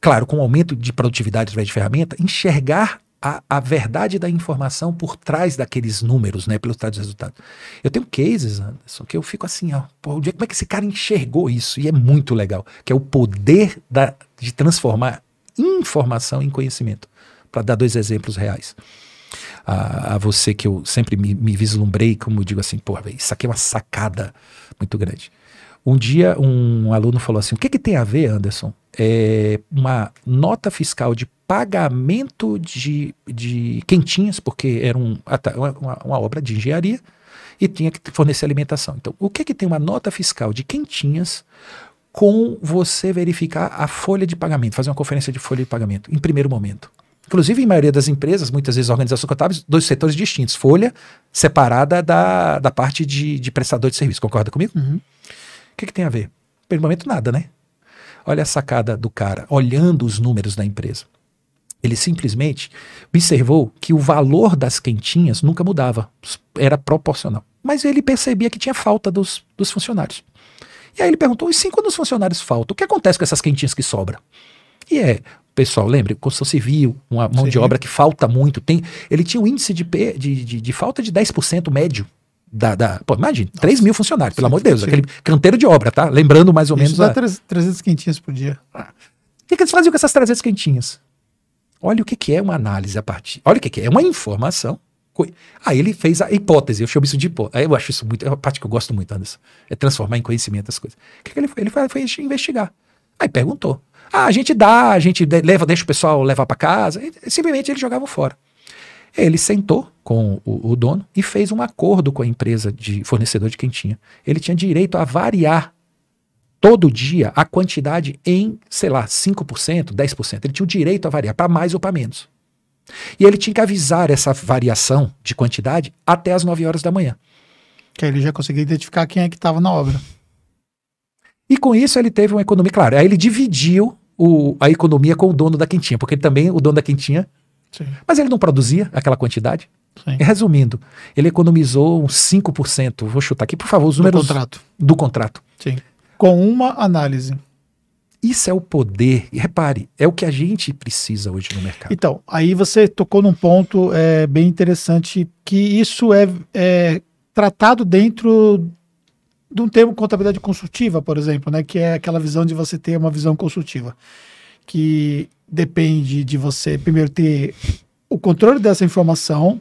claro, com o aumento de produtividade através de ferramenta, enxergar a, a verdade da informação por trás daqueles números, né? Pelo trás dos resultados. Eu tenho cases, Anderson, que eu fico assim, ó, pô, como é que esse cara enxergou isso? E é muito legal, que é o poder da, de transformar informação em conhecimento. Para dar dois exemplos reais. A, a, você que eu sempre me, me vislumbrei, como eu digo assim, pô, isso aqui é uma sacada muito grande. Um dia um aluno falou assim: o que, que tem a ver, Anderson? É uma nota fiscal de pagamento de, de quentinhas, porque era um, uma, uma, obra de engenharia e tinha que fornecer alimentação. Então, o que, que tem uma nota fiscal de quentinhas com você verificar a folha de pagamento, fazer uma conferência de folha de pagamento em primeiro momento? Inclusive, em maioria das empresas, muitas vezes organizações contábeis, dois setores distintos. Folha separada da, da parte de, de prestador de serviço. Concorda comigo? Uhum. O que, que tem a ver? Primeiro momento, nada, né? Olha a sacada do cara, olhando os números da empresa. Ele simplesmente observou que o valor das quentinhas nunca mudava, era proporcional. Mas ele percebia que tinha falta dos, dos funcionários. E aí ele perguntou: e sim, quando os funcionários faltam, o que acontece com essas quentinhas que sobram? E é, pessoal, lembre, construção civil, uma mão sim. de obra que falta muito, tem, ele tinha um índice de, de, de, de falta de 10% médio. Da, da, pô, imagine, Nossa. 3 mil funcionários, pelo amor de Deus, sim. aquele canteiro de obra, tá? Lembrando mais ou Isso menos. Dá a... 300 quentinhas por dia. O que, que eles faziam com essas 300 quentinhas? Olha o que, que é uma análise a partir. Olha o que, que é. É uma informação. Aí ele fez a hipótese, eu chamo isso de hipótese. Eu acho isso muito, é uma parte que eu gosto muito, Anderson. É transformar em conhecimento as coisas. O que, que ele foi? Ele foi, foi investigar. Aí perguntou. Ah, a gente dá, a gente leva, deixa o pessoal levar para casa. E, simplesmente eles jogavam fora. Ele sentou com o, o, dono e fez um acordo com a empresa de fornecedor de quentinha. Ele tinha direito a variar todo dia a quantidade em, sei lá, 5%, 10%. Ele tinha o direito a variar para mais ou para menos. E ele tinha que avisar essa variação de quantidade até as 9 horas da manhã. Que aí ele já conseguia identificar quem é que estava na obra. E com isso ele teve uma economia, claro, aí ele dividiu o, a economia com o dono da quentinha, porque ele também, o dono da quentinha, Sim. mas ele não produzia aquela quantidade. Sim. Resumindo, ele economizou uns 5%, vou chutar aqui, por favor, os números do contrato. Do contrato. Sim com uma análise. Isso é o poder. E repare, é o que a gente precisa hoje no mercado. Então, aí você tocou num ponto é, bem interessante, que isso é, é tratado dentro de um termo contabilidade consultiva, por exemplo, né, que é aquela visão de você ter uma visão consultiva, que depende de você primeiro ter o controle dessa informação,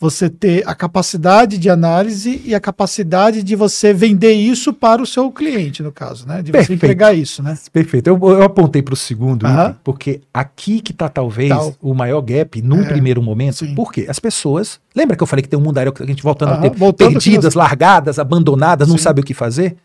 você ter a capacidade de análise e a capacidade de você vender isso para o seu cliente, no caso, né? De Perfeito. você entregar isso, né? Perfeito. Eu, eu apontei para o segundo, item, porque aqui que está talvez Tal. o maior gap num é, primeiro momento. Sim. Por quê? As pessoas. Lembra que eu falei que tem um mundo aéreo que a gente voltando a ter voltando perdidas, largadas, abandonadas, sim. não sabe o que fazer?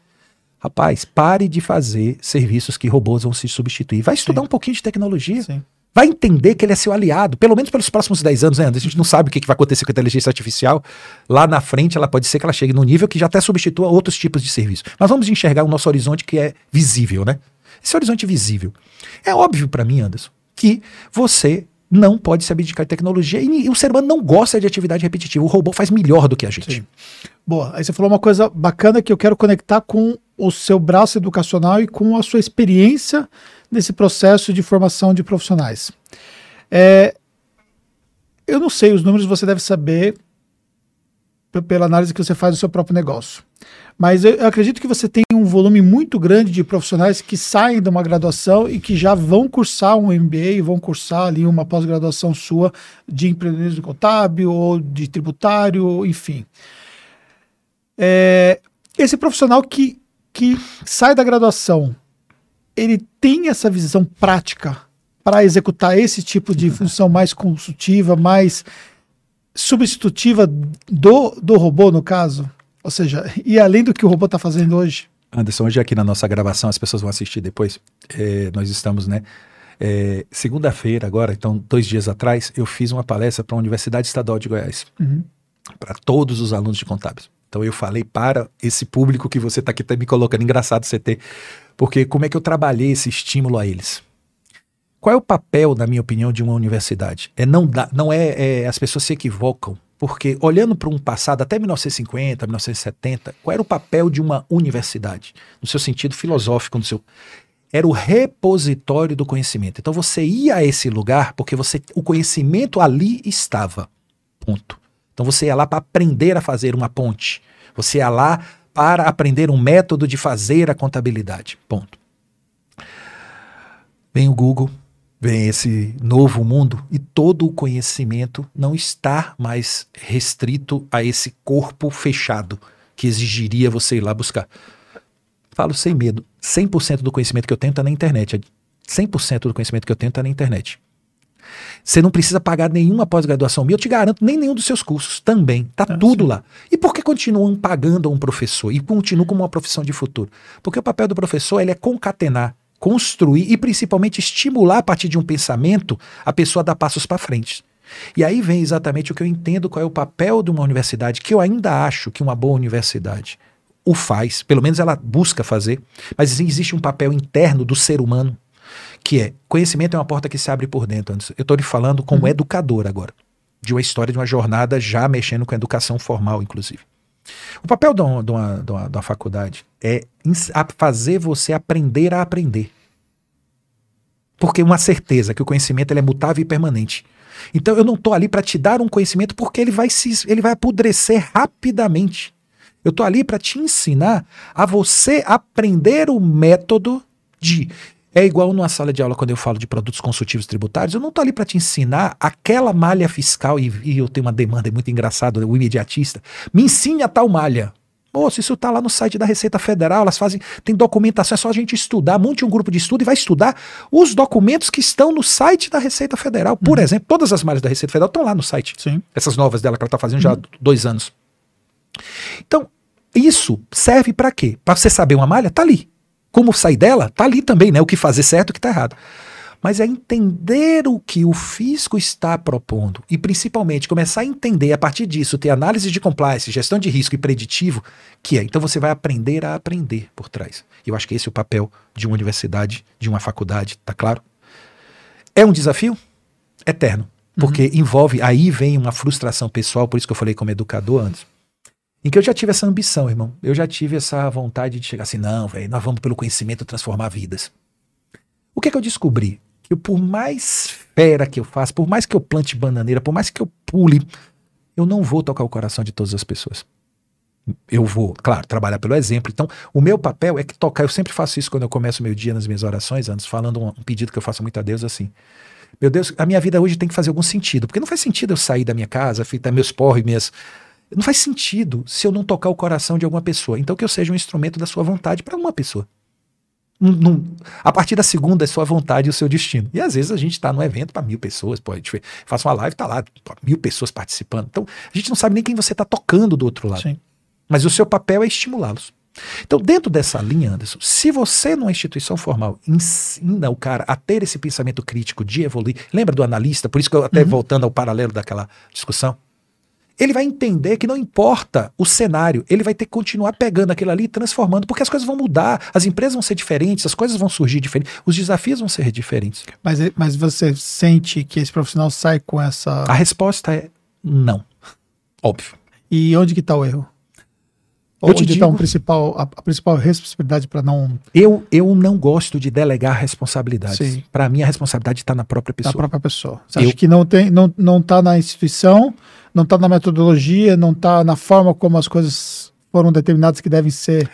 Rapaz, pare de fazer serviços que robôs vão se substituir. Vai estudar sim. um pouquinho de tecnologia. Sim vai entender que ele é seu aliado, pelo menos pelos próximos 10 anos, né? A gente não sabe o que, vai acontecer com a inteligência artificial. Lá na frente, ela pode ser que ela chegue num nível que já até substitua outros tipos de serviço. Mas vamos enxergar o nosso horizonte que é visível, né? Esse horizonte visível. É óbvio para mim, Anderson, que você não pode se abdicar de tecnologia e, o ser humano não gosta de atividade repetitiva. O robô faz melhor do que a gente. Sim. Boa. Aí você falou uma coisa bacana que eu quero conectar com o seu braço educacional e com a sua experiência nesse processo de formação de profissionais. É, eu não sei, os números você deve saber pela análise que você faz do seu próprio negócio. Mas eu, acredito que você tem um volume muito grande de profissionais que saem de uma graduação e que já vão cursar um MBA, vão cursar ali uma pós-graduação sua de empreendedorismo contábil ou de tributário, enfim. É, esse profissional que, que sai da graduação ele tem essa visão prática para executar esse tipo de função mais consultiva, mais substitutiva do, do robô, no caso? Ou seja, e além do que o robô está fazendo hoje? Anderson, hoje aqui na nossa gravação, as pessoas vão assistir depois. É, nós estamos, né? É, Segunda-feira, agora, então, dois dias atrás, eu fiz uma palestra para a Universidade Estadual de Goiás, uhum. para todos os alunos de contábeis. Então, eu falei para esse público que você está aqui tá me colocando. Engraçado você ter porque como é que eu trabalhei esse estímulo a eles? Qual é o papel, na minha opinião, de uma universidade? É não, dá, não é, é as pessoas se equivocam, porque olhando para um passado até 1950, 1970, qual era o papel de uma universidade? No seu sentido filosófico, no seu era o repositório do conhecimento. Então você ia a esse lugar porque você o conhecimento ali estava. Ponto. Então você ia lá para aprender a fazer uma ponte. Você ia lá para aprender um método de fazer a contabilidade. Ponto. Vem o Google, vem esse novo mundo e todo o conhecimento não está mais restrito a esse corpo fechado que exigiria você ir lá buscar. Falo sem medo, 100% do conhecimento que eu tenho está na internet. 100% do conhecimento que eu tenho está na internet. Você não precisa pagar nenhuma pós-graduação minha, eu te garanto, nem nenhum dos seus cursos também. Tá é, tudo sim. lá. E por que continuam pagando a um professor e continuam como uma profissão de futuro? Porque o papel do professor ele é concatenar, construir e principalmente estimular a partir de um pensamento a pessoa a dar passos para frente. E aí vem exatamente o que eu entendo qual é o papel de uma universidade, que eu ainda acho que uma boa universidade o faz, pelo menos ela busca fazer, mas existe um papel interno do ser humano que é conhecimento é uma porta que se abre por dentro. Eu estou lhe falando como uhum. educador agora, de uma história de uma jornada já mexendo com a educação formal, inclusive. O papel de uma, de uma, de uma, de uma faculdade é fazer você aprender a aprender. Porque uma certeza que o conhecimento ele é mutável e permanente. Então eu não estou ali para te dar um conhecimento porque ele vai se ele vai apodrecer rapidamente. Eu estou ali para te ensinar a você aprender o método de É igual numa sala de aula quando eu falo de produtos consultivos tributários, eu não estou ali para te ensinar aquela malha fiscal e, e, eu tenho uma demanda muito engraçada, o imediatista. Me ensine a tal malha. Moço, isso está lá no site da Receita Federal, elas fazem, tem documentação, é só a gente estudar, monte um grupo de estudo e vai estudar os documentos que estão no site da Receita Federal. Por uhum. exemplo, todas as malhas da Receita Federal estão lá no site. Sim. Essas novas dela que ela está fazendo já há uhum. dois anos. Então, isso serve para quê? Para você saber uma malha? Tá ali. Como sair dela? Tá ali também, né? O que fazer certo e o que tá errado mas é entender o que o fisco está propondo e principalmente começar a entender a partir disso, ter análise de compliance, gestão de risco e preditivo, que é, então você vai aprender a aprender por trás. Eu acho que esse é o papel de uma universidade, de uma faculdade, tá claro? É um desafio eterno, porque uhum. envolve, aí vem uma frustração pessoal, por isso que eu falei como educador antes. Em que eu já tive essa ambição, irmão. Eu já tive essa vontade de chegar assim, não, velho, nós vamos pelo conhecimento transformar vidas. O que é que eu descobri? eu, por mais fera que eu faça, por mais que eu plante bananeira, por mais que eu pule, eu não vou tocar o coração de todas as pessoas. Eu vou, claro, trabalhar pelo exemplo. Então, o meu papel é que tocar. Eu sempre faço isso quando eu começo o meu dia nas minhas orações, antes, falando um, pedido que eu faço muito a Deus assim. Meu Deus, a minha vida hoje tem que fazer algum sentido. Porque não faz sentido eu sair da minha casa, fitar meus porros, minhas. Não faz sentido se eu não tocar o coração de alguma pessoa. Então, que eu seja um instrumento da sua vontade para uma pessoa a partir da segunda é sua vontade e o seu destino. E às vezes a gente está num evento para mil pessoas, pô, a gente faz uma live, tá lá, mil pessoas participando. Então a gente não sabe nem quem você está tocando do outro lado. Sim. Mas o seu papel é estimulá-los. Então, dentro dessa linha, Anderson, se você numa instituição formal ensina o cara a ter esse pensamento crítico de evoluir, lembra do analista? Por isso que eu até uhum. voltando ao paralelo daquela discussão, ele vai entender que não importa o cenário, ele vai ter que continuar pegando aquilo ali e transformando, porque as coisas vão mudar, as empresas vão ser diferentes, as coisas vão surgir diferentes, os desafios vão ser diferentes. Mas, mas você sente que esse profissional sai com essa. A resposta é não. Óbvio. E onde que está o erro? Onde está um principal, a, a, principal responsabilidade para não. Eu, eu não gosto de delegar responsabilidades. Para mim, a responsabilidade está na própria pessoa. Na própria pessoa. Você eu... acha que não está não, não tá na instituição, não está na metodologia, não está na forma como as coisas foram determinadas que devem ser.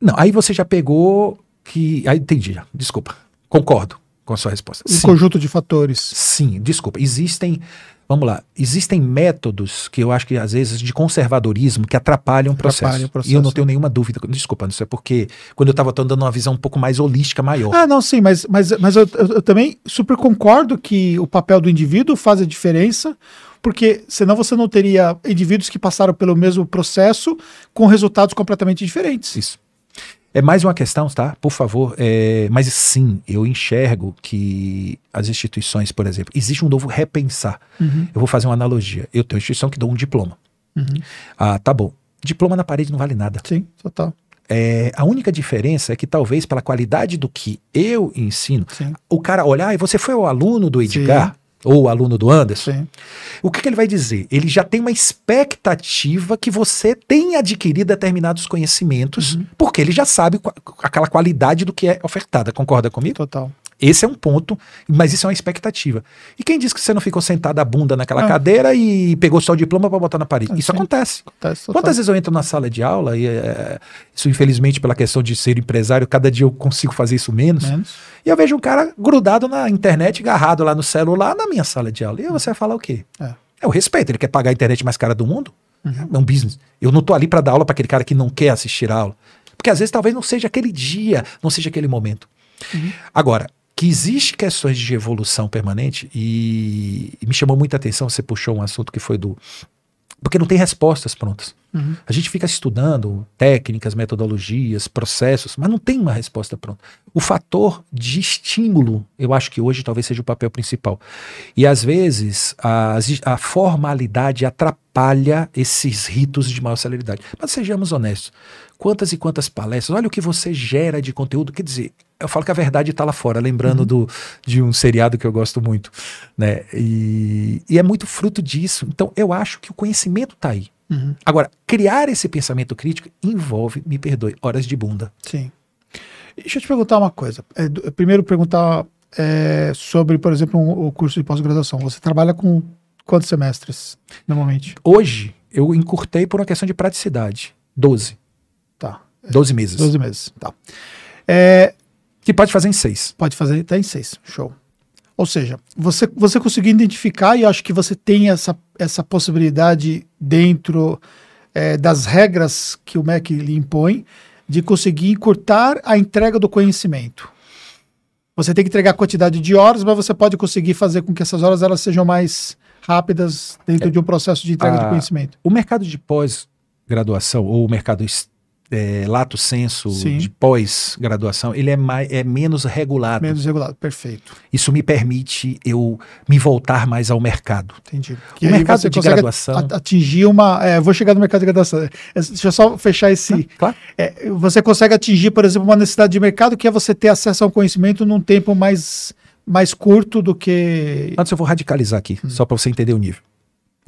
Não, aí você já pegou que. Aí entendi, já. desculpa. Concordo com a sua resposta. Um Sim. conjunto de fatores. Sim, desculpa. Existem. Vamos lá, existem métodos que eu acho que às vezes de conservadorismo que atrapalham o processo. O processo. E eu não tenho nenhuma dúvida. Desculpa, isso é porque quando eu estava dando uma visão um pouco mais holística, maior. Ah, não, sim, mas, mas, mas eu, eu, eu também super concordo que o papel do indivíduo faz a diferença porque senão você não teria indivíduos que passaram pelo mesmo processo com resultados completamente diferentes. Isso. É mais uma questão, tá? Por favor. É, mas sim, eu enxergo que as instituições, por exemplo, existe um novo repensar. Uhum. Eu vou fazer uma analogia. Eu tenho uma instituição que dá um diploma. Uhum. Ah, tá bom. Diploma na parede não vale nada. Sim, total. É, a única diferença é que talvez pela qualidade do que eu ensino, Sim. o cara olhar, e você foi o aluno do Edgar, Sim ou o aluno do Anderson, Sim. o que, que, ele vai dizer? Ele já tem uma expectativa que você tenha adquirido determinados conhecimentos, uhum. porque ele já sabe aquela qualidade do que é ofertada. Concorda comigo? Total. Esse é um ponto, mas isso é uma expectativa. E quem disse que você não ficou sentado a bunda naquela ah. cadeira e pegou só o diploma para botar na parede? É, isso sim. acontece. acontece Quantas vezes eu entro na sala de aula e é, isso infelizmente pela questão de ser empresário, cada dia eu consigo fazer isso menos. menos. E eu vejo um cara grudado na internet, agarrado lá no celular na minha sala de aula. E você vai falar o quê? É, é o respeito. Ele quer pagar a internet mais cara do mundo? Uhum. É um business. Eu não tô ali para dar aula para aquele cara que não quer assistir a aula. Porque às vezes talvez não seja aquele dia, não seja aquele momento. Uhum. Agora, que existe questões de evolução permanente e, e, me chamou muita atenção, você puxou um assunto que foi do porque não tem respostas prontas. Uhum. A gente fica estudando técnicas, metodologias, processos, mas não tem uma resposta pronta. O fator de estímulo, eu acho que hoje talvez seja o papel principal. E às vezes a, a formalidade atrapalha esses ritos de maior celeridade. Mas sejamos honestos. Quantas e quantas palestras, olha o que você gera de conteúdo. Quer dizer, eu falo que a verdade está lá fora, lembrando uhum. do, de um seriado que eu gosto muito. Né? E, e é muito fruto disso. Então, eu acho que o conhecimento está aí. Uhum. Agora, criar esse pensamento crítico envolve, me perdoe, horas de bunda. Sim. Deixa eu te perguntar uma coisa. É, primeiro, perguntar é, sobre, por exemplo, um, o curso de pós-graduação. Você trabalha com quantos semestres, normalmente? Hoje, eu encurtei por uma questão de praticidade. Doze. Tá. Doze meses. Doze meses, tá. É, Que pode fazer em seis. Pode fazer até em seis. Show. Ou seja, você, você conseguiu identificar, e acho que você tem essa, essa possibilidade dentro é, das regras que o MEC lhe impõe, de conseguir encurtar a entrega do conhecimento. Você tem que entregar a quantidade de horas, mas você pode conseguir fazer com que essas horas elas sejam mais rápidas dentro é, de um processo de entrega a, de conhecimento. O mercado de pós-graduação ou o mercado é, lato senso Sim. de pós-graduação, ele é, mais, é menos regulado. Menos regulado, perfeito. Isso me permite eu me voltar mais ao mercado. Entendi. o mercado de graduação. Atingir uma. É, vou chegar no mercado de graduação. É, deixa eu só fechar esse. Ah, claro. É, você consegue atingir, por exemplo, uma necessidade de mercado que é você ter acesso ao conhecimento num tempo mais, mais curto do que. Antes eu vou radicalizar aqui, hum. só para você entender o nível.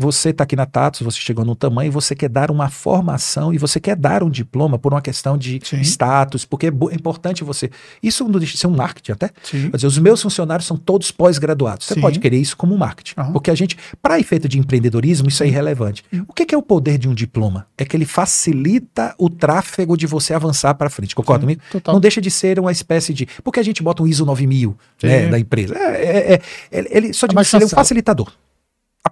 Você está aqui na Tatos, você chegou no tamanho, você quer dar uma formação e você quer dar um diploma por uma questão de Sim. status, porque é, é, importante você. Isso não deixa de ser um marketing até. Sim. Quer dizer, os meus funcionários são todos pós-graduados. Você Sim. pode querer isso como marketing. Uhum. Porque a gente, para efeito de empreendedorismo, isso é irrelevante. O que é, o poder de um diploma? É que ele facilita o tráfego de você avançar para frente. Concorda comigo? Total. Não deixa de ser uma espécie de. Porque a gente bota um ISO 9000 né, da empresa. É, é, é, ele só de é ser um facilitador.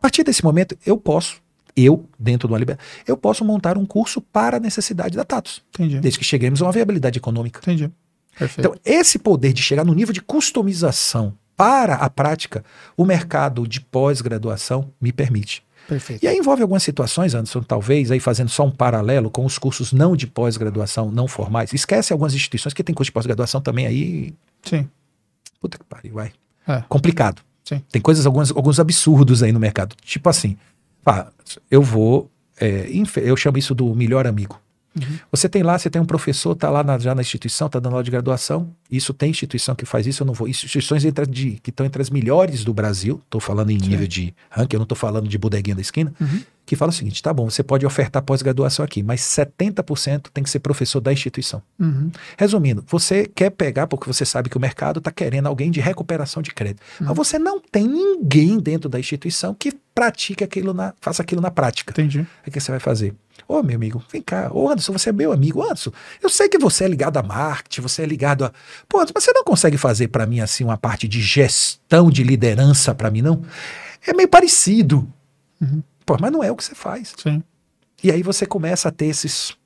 A partir desse momento, eu posso, eu, dentro do Alibert, eu posso montar um curso para a necessidade da Tatus. Entendi. Desde que cheguemos a uma viabilidade econômica. Entendi. Perfeito. Então, esse poder de chegar no nível de customização para a prática, o mercado de pós-graduação me permite. Perfeito. E aí envolve algumas situações, Anderson, talvez, aí fazendo só um paralelo com os cursos não de pós-graduação, não formais. Esquece algumas instituições que têm curso de pós-graduação também aí. Sim. Puta que pariu, vai. É. Complicado. Sim. Tem coisas, alguns, alguns absurdos aí no mercado. Tipo assim, pá, eu vou. É, eu chamo isso do melhor amigo. Uhum. Você tem lá, você tem um professor, tá lá na, já na instituição, tá dando aula de graduação. Isso tem instituição que faz isso, eu não vou. Instituições entre, de, que estão entre as melhores do Brasil, estou falando em Sim. nível de ranking, eu não estou falando de bodeguinha da esquina. Uhum que fala o seguinte: tá bom, você pode ofertar pós-graduação aqui, mas 70% tem que ser professor da instituição. Uhum. Resumindo, você quer pegar, porque você sabe que o mercado está querendo alguém de recuperação de crédito. Uhum. Mas você não tem ninguém dentro da instituição que pratique aquilo, na, faça aquilo na prática. Entendi. O que você vai fazer? Ô, meu amigo, vem cá. Ô, Anderson, você é meu amigo. Anderson, eu sei que você é ligado a marketing, você é ligado a. Pô, mas você não consegue fazer para mim, assim, uma parte de gestão, de liderança para mim, não? É meio parecido. Uhum. Pô, mas não é o que você faz. Sim. E aí você começa a ter esses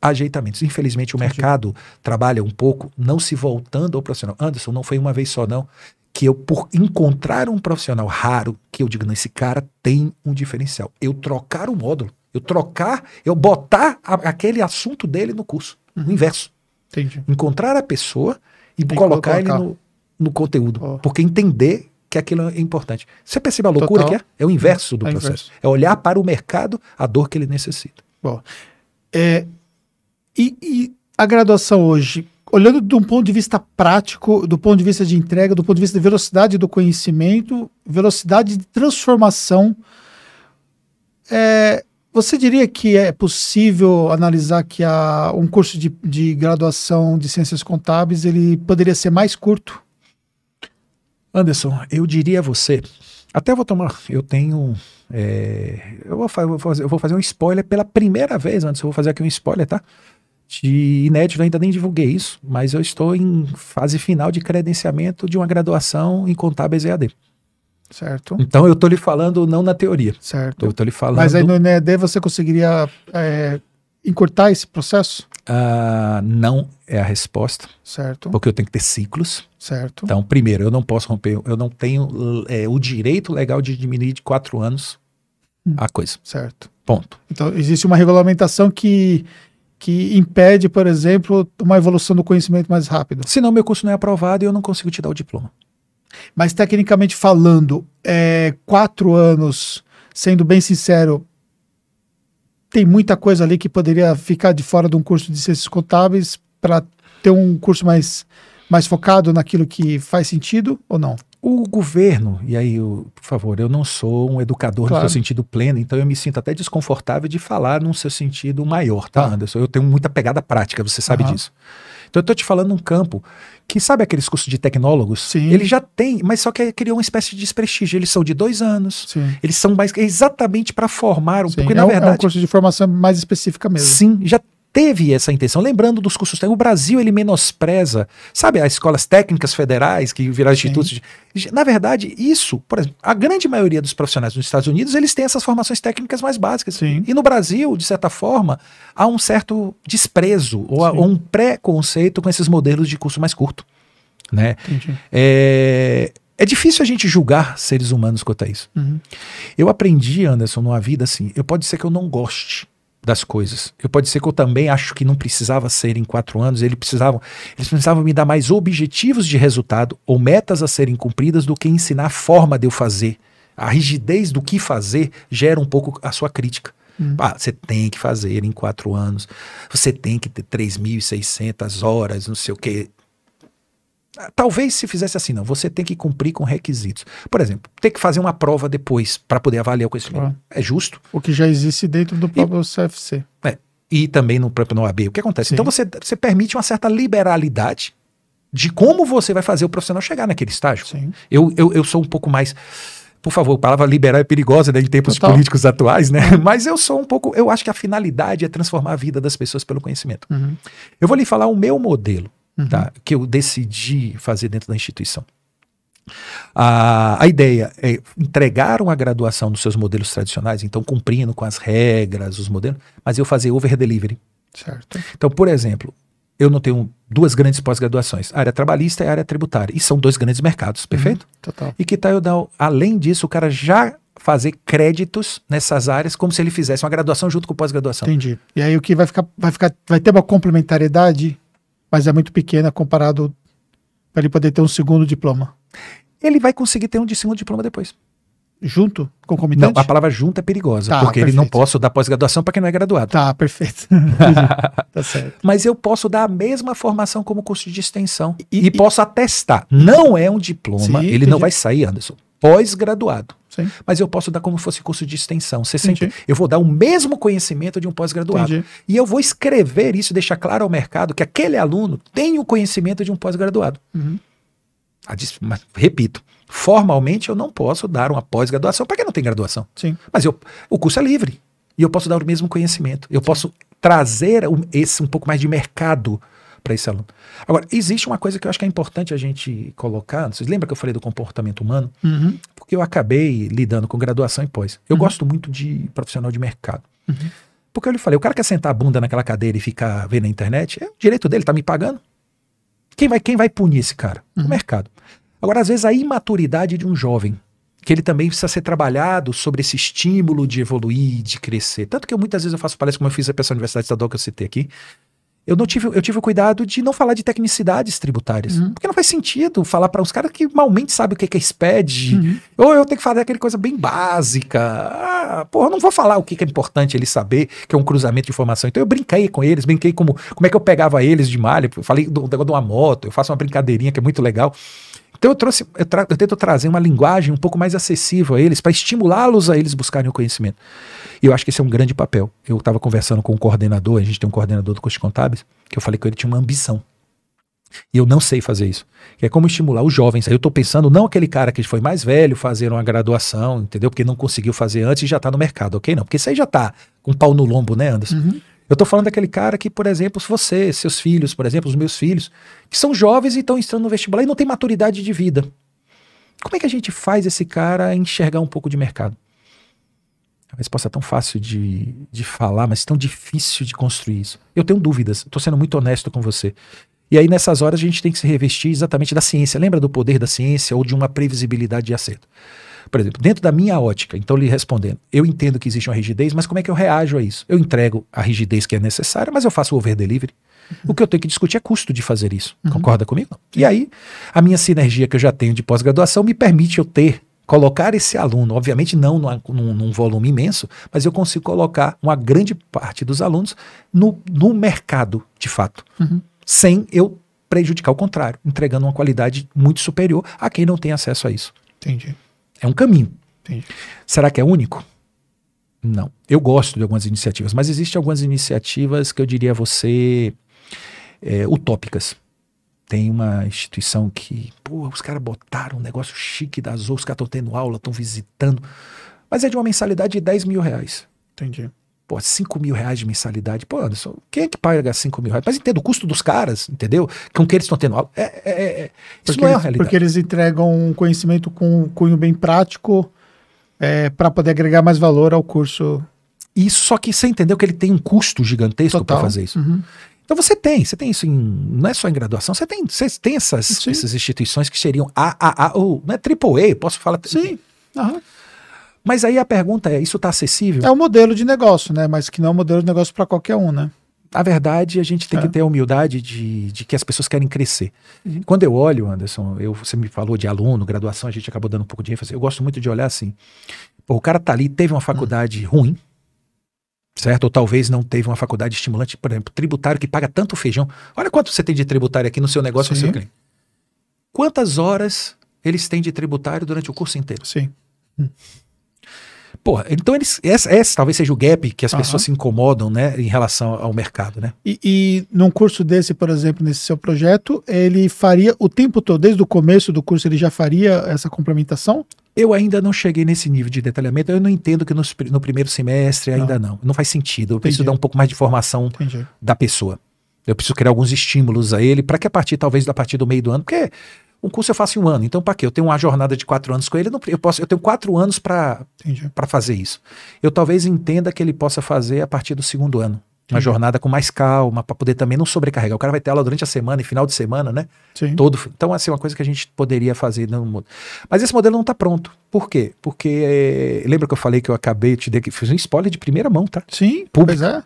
ajeitamentos. Infelizmente, o mercado trabalha um pouco não se voltando ao profissional. Anderson, não foi uma vez só, não. Que eu, por encontrar um profissional raro, que eu digo, não, esse cara tem um diferencial. Eu trocar o módulo, eu trocar, eu botar a, aquele assunto dele no curso, uhum. no inverso. Entendi. Encontrar a pessoa e colocar, colocar, ele no, no conteúdo. Oh. Porque entender que aquilo é importante. Você percebe a loucura Total. que é? É o inverso do é processo. Inverso. É olhar para o mercado a dor que ele necessita. Bom, é, e, e, a graduação hoje, olhando de um ponto de vista prático, do ponto de vista de entrega, do ponto de vista de velocidade do conhecimento, velocidade de transformação, é, você diria que é possível analisar que a, um curso de, de graduação de ciências contábeis ele poderia ser mais curto? Anderson, eu diria a você, até vou tomar, eu tenho, é, eu, vou, fazer, eu vou fazer um spoiler pela primeira vez, antes eu vou fazer aqui um spoiler, tá? De inédito, ainda nem divulguei isso, mas eu estou em fase final de credenciamento de uma graduação em contábeis EAD. Certo. Então eu estou lhe falando não na teoria. Certo. Eu estou lhe falando. Mas aí no EAD você conseguiria é, encurtar esse processo? Uh, não é a resposta. Certo. Porque eu tenho que ter ciclos. Certo. Então, primeiro, eu não posso romper, eu não tenho é, o direito legal de diminuir de quatro anos hum. a coisa. Certo. Ponto. Então, existe uma regulamentação que, que impede, por exemplo, uma evolução do conhecimento mais rápida. Senão, meu curso não é aprovado e eu não consigo te dar o diploma. Mas, tecnicamente falando, é, quatro anos, sendo bem sincero, tem muita coisa ali que poderia ficar de fora de um curso de ciências contábeis para ter um curso mais, mais focado naquilo que faz sentido ou não? O governo, e aí, eu, por favor, eu não sou um educador claro. no seu sentido pleno, então eu me sinto até desconfortável de falar num seu sentido maior, tá, ah. Anderson? Eu tenho muita pegada prática, você sabe uhum. disso. Então eu estou te falando um campo que sabe aqueles cursos de tecnólogos? Sim. Ele já tem, mas só que criou uma espécie de desprestígio. Eles são de dois anos. Sim. Eles são mais exatamente para formar um pouco. é, na verdade, é um curso de formação mais específica mesmo. Sim, já teve essa intenção. Lembrando dos cursos técnicos, o Brasil ele menospreza, sabe, as escolas técnicas federais que viraram institutos. De, na verdade, isso, por exemplo, a grande maioria dos profissionais nos Estados Unidos eles têm essas formações técnicas mais básicas. Sim. E no Brasil, de certa forma, há um certo desprezo ou, ou um preconceito com esses modelos de curso mais curto, né? É, é difícil a gente julgar seres humanos quanto a isso. Uhum. Eu aprendi, Anderson, numa vida assim. Eu pode ser que eu não goste das coisas. Eu pode ser que eu também acho que não precisava ser em quatro anos. Eles precisavam, eles precisavam me dar mais objetivos de resultado ou metas a serem cumpridas do que ensinar a forma de eu fazer. A rigidez do que fazer gera um pouco a sua crítica. Hum. Ah, você tem que fazer em quatro anos. Você tem que ter 3.600 horas, não sei o quê. Talvez se fizesse assim, não. Você tem que cumprir com requisitos. Por exemplo, ter que fazer uma prova depois para poder avaliar o conhecimento. É justo. O que já existe dentro do próprio e, CFC. É, e também no próprio OAB. O que acontece? Sim. Então você, você permite uma certa liberalidade de como você vai fazer o profissional chegar naquele estágio. Sim. Eu, eu, eu sou um pouco mais. Por favor, a palavra liberal é perigosa né, em tempos Total. políticos atuais, né? Mas eu sou um pouco. Eu acho que a finalidade é transformar a vida das pessoas pelo conhecimento. Uhum. Eu vou lhe falar o meu modelo uhum. tá? que eu decidi fazer dentro da instituição. A, a ideia é entregar uma graduação dos seus modelos tradicionais, então cumprindo com as regras, os modelos, mas eu fazer over delivery. Certo. Então, por exemplo, eu não tenho duas grandes pós-graduações, área trabalhista e área tributária, e são dois grandes mercados, uhum. perfeito? Uhum, total. E que tal eu dar, além disso, o cara já fazer créditos nessas áreas como se ele fizesse uma graduação junto com pós-graduação. Entendi. E aí o que vai ficar, vai ficar, vai ter uma complementariedade mas é muito pequena comparado para ele poder ter um segundo diploma. Ele vai conseguir ter um de segundo diploma depois. Junto? Concomitante? Não, a palavra junto é perigosa, tá, porque perfeito. ele não posso dar pós-graduação para quem não é graduado. Tá, perfeito. tá certo. Mas eu posso dar a mesma formação como curso de extensão e, e, e posso atestar. Não é um diploma, Sim, ele entendi. não vai sair, Anderson, pós-graduado. Sim. Mas eu posso dar como fosse curso de extensão. Você sempre, eu vou dar o mesmo conhecimento de um pós-graduado. E eu vou escrever isso, deixar claro ao mercado que aquele aluno tem o conhecimento de um pós-graduado. Uhum. Mas, repito, formalmente eu não posso dar uma pós-graduação para quem não tem graduação. Sim. Mas eu, o curso é livre. E eu posso dar o mesmo conhecimento. Eu Sim. posso trazer esse um pouco mais de mercado para esse aluno. Agora, existe uma coisa que eu acho que é importante a gente colocar. Vocês lembram que eu falei do comportamento humano? Uhum. Porque eu acabei lidando com graduação e pós. Eu uhum. gosto muito de profissional de mercado. Uhum. Porque eu lhe falei, o cara quer sentar a bunda naquela cadeira e ficar vendo na internet, é o direito dele, tá me pagando. Quem vai, quem vai punir esse cara? O uhum. mercado. Agora, às vezes, a imaturidade de um jovem, que ele também precisa ser trabalhado sobre esse estímulo de evoluir, de crescer. Tanto que eu, muitas vezes eu faço palestra, como eu fiz a pessoa Universidade Estadual que eu citei aqui, eu não tive, eu tive o cuidado de não falar de tecnicidades tributárias. Uhum. Porque não faz sentido falar para uns caras que malmente sabem o que é SPED. Uhum. Ou eu tenho que fazer aquela coisa bem básica. Ah, porra, eu não vou falar o que é importante eles saber, que é um cruzamento de informação. Então eu brinquei com eles, brinquei como, como é que eu pegava eles de malha. Falei do, de uma moto, eu faço uma brincadeirinha que é muito legal. Então eu trouxe, eu, tra eu tento trazer uma linguagem um pouco mais acessível a eles, para estimulá-los a eles buscarem o conhecimento. E eu acho que esse é um grande papel. Eu estava conversando com um coordenador, a gente tem um coordenador do curso contábeis, que eu falei que ele tinha uma ambição. E eu não sei fazer isso. Que é como estimular os jovens. Aí eu estou pensando, não aquele cara que foi mais velho fazer uma graduação, entendeu? Porque não conseguiu fazer antes e já está no mercado, ok? Não, porque isso aí já está com pau no lombo, né, Anderson? Uhum. Eu estou falando daquele cara que, por exemplo, se você, seus filhos, por exemplo, os meus filhos, que são jovens e estão entrando no vestibular e não tem maturidade de vida. Como é que a gente faz esse cara enxergar um pouco de mercado? Resposta é tão fácil de, de falar, mas tão difícil de construir isso. Eu tenho dúvidas, estou sendo muito honesto com você. E aí, nessas horas, a gente tem que se revestir exatamente da ciência. Lembra do poder da ciência ou de uma previsibilidade de acerto? Por exemplo, dentro da minha ótica, então lhe respondendo, eu entendo que existe uma rigidez, mas como é que eu reajo a isso? Eu entrego a rigidez que é necessária, mas eu faço o over delivery. Uhum. O que eu tenho que discutir é custo de fazer isso. Uhum. Concorda comigo? E aí, a minha sinergia que eu já tenho de pós-graduação me permite eu ter colocar esse aluno, obviamente não num, num, volume imenso, mas eu consigo colocar uma grande parte dos alunos no, no mercado, de fato, uhum. sem eu prejudicar o contrário, entregando uma qualidade muito superior a quem não tem acesso a isso. Entendi. É um caminho. Entendi. Será que é único? Não. Eu gosto de algumas iniciativas, mas existem algumas iniciativas que eu diria a você é, utópicas. Tem uma instituição que, pô, os caras botaram um negócio chique da Azul, os caras estão tendo aula, estão visitando, mas é de uma mensalidade de 10 mil reais. Entendi. Pô, 5 mil reais de mensalidade. Pô, Anderson, quem é que paga 5 mil reais? Mas entendo o custo dos caras, entendeu? Com que eles estão tendo aula. É, é, é, isso porque não é a realidade. Porque eles entregam um conhecimento com um cunho bem prático é, para poder agregar mais valor ao curso. Isso, só que você entendeu que ele tem um custo gigantesco para fazer isso. Uhum. Então você tem, você tem isso em, não é só em graduação, você tem, você tem essas, essas instituições que seriam AAA, ou não é AAA, posso falar? Sim. Uhum. Mas aí a pergunta é, isso está acessível? É um modelo de negócio, né? Mas que não é um modelo de negócio para qualquer um, né? A verdade, a gente tem é. que ter a humildade de, de que as pessoas querem crescer. Uhum. Quando eu olho, Anderson, eu, você me falou de aluno, graduação, a gente acabou dando um pouco de ênfase. Eu gosto muito de olhar assim. Pô, o cara tá ali, teve uma faculdade uhum. ruim, certo? Ou talvez não teve uma faculdade estimulante, por exemplo, tributário que paga tanto feijão. Olha quanto você tem de tributário aqui no seu negócio, Sim. no seu cliente. Quantas horas eles têm de tributário durante o curso inteiro? Sim. Hum. Pô, então eles, essa, essa, talvez seja o gap que as uhum. pessoas se incomodam, né, em relação ao mercado, né? E, e num curso desse, por exemplo, nesse seu projeto, ele faria o tempo todo, desde o começo do curso, ele já faria essa complementação? Eu ainda não cheguei nesse nível de detalhamento. Eu não entendo que no, no primeiro semestre ainda não. não. Não faz sentido. Eu Entendi. preciso dar um pouco mais de informação Entendi. da pessoa. Eu preciso criar alguns estímulos a ele para que a partir, talvez, a partir do meio do ano, porque um curso eu faço em um ano. Então, para quê? Eu tenho uma jornada de quatro anos com ele. Eu, posso, eu tenho quatro anos para fazer isso. Eu talvez entenda que ele possa fazer a partir do segundo ano. Uma jornada com mais calma, para poder também não sobrecarregar. O cara vai ter aula durante a semana e final de semana, né? Sim. Todo. Então, assim, uma coisa que a gente poderia fazer. Não, mas esse modelo não está pronto. Por quê? Porque. Lembra que eu falei que eu acabei de te que fiz um spoiler de primeira mão, tá? Sim, Público. pois é.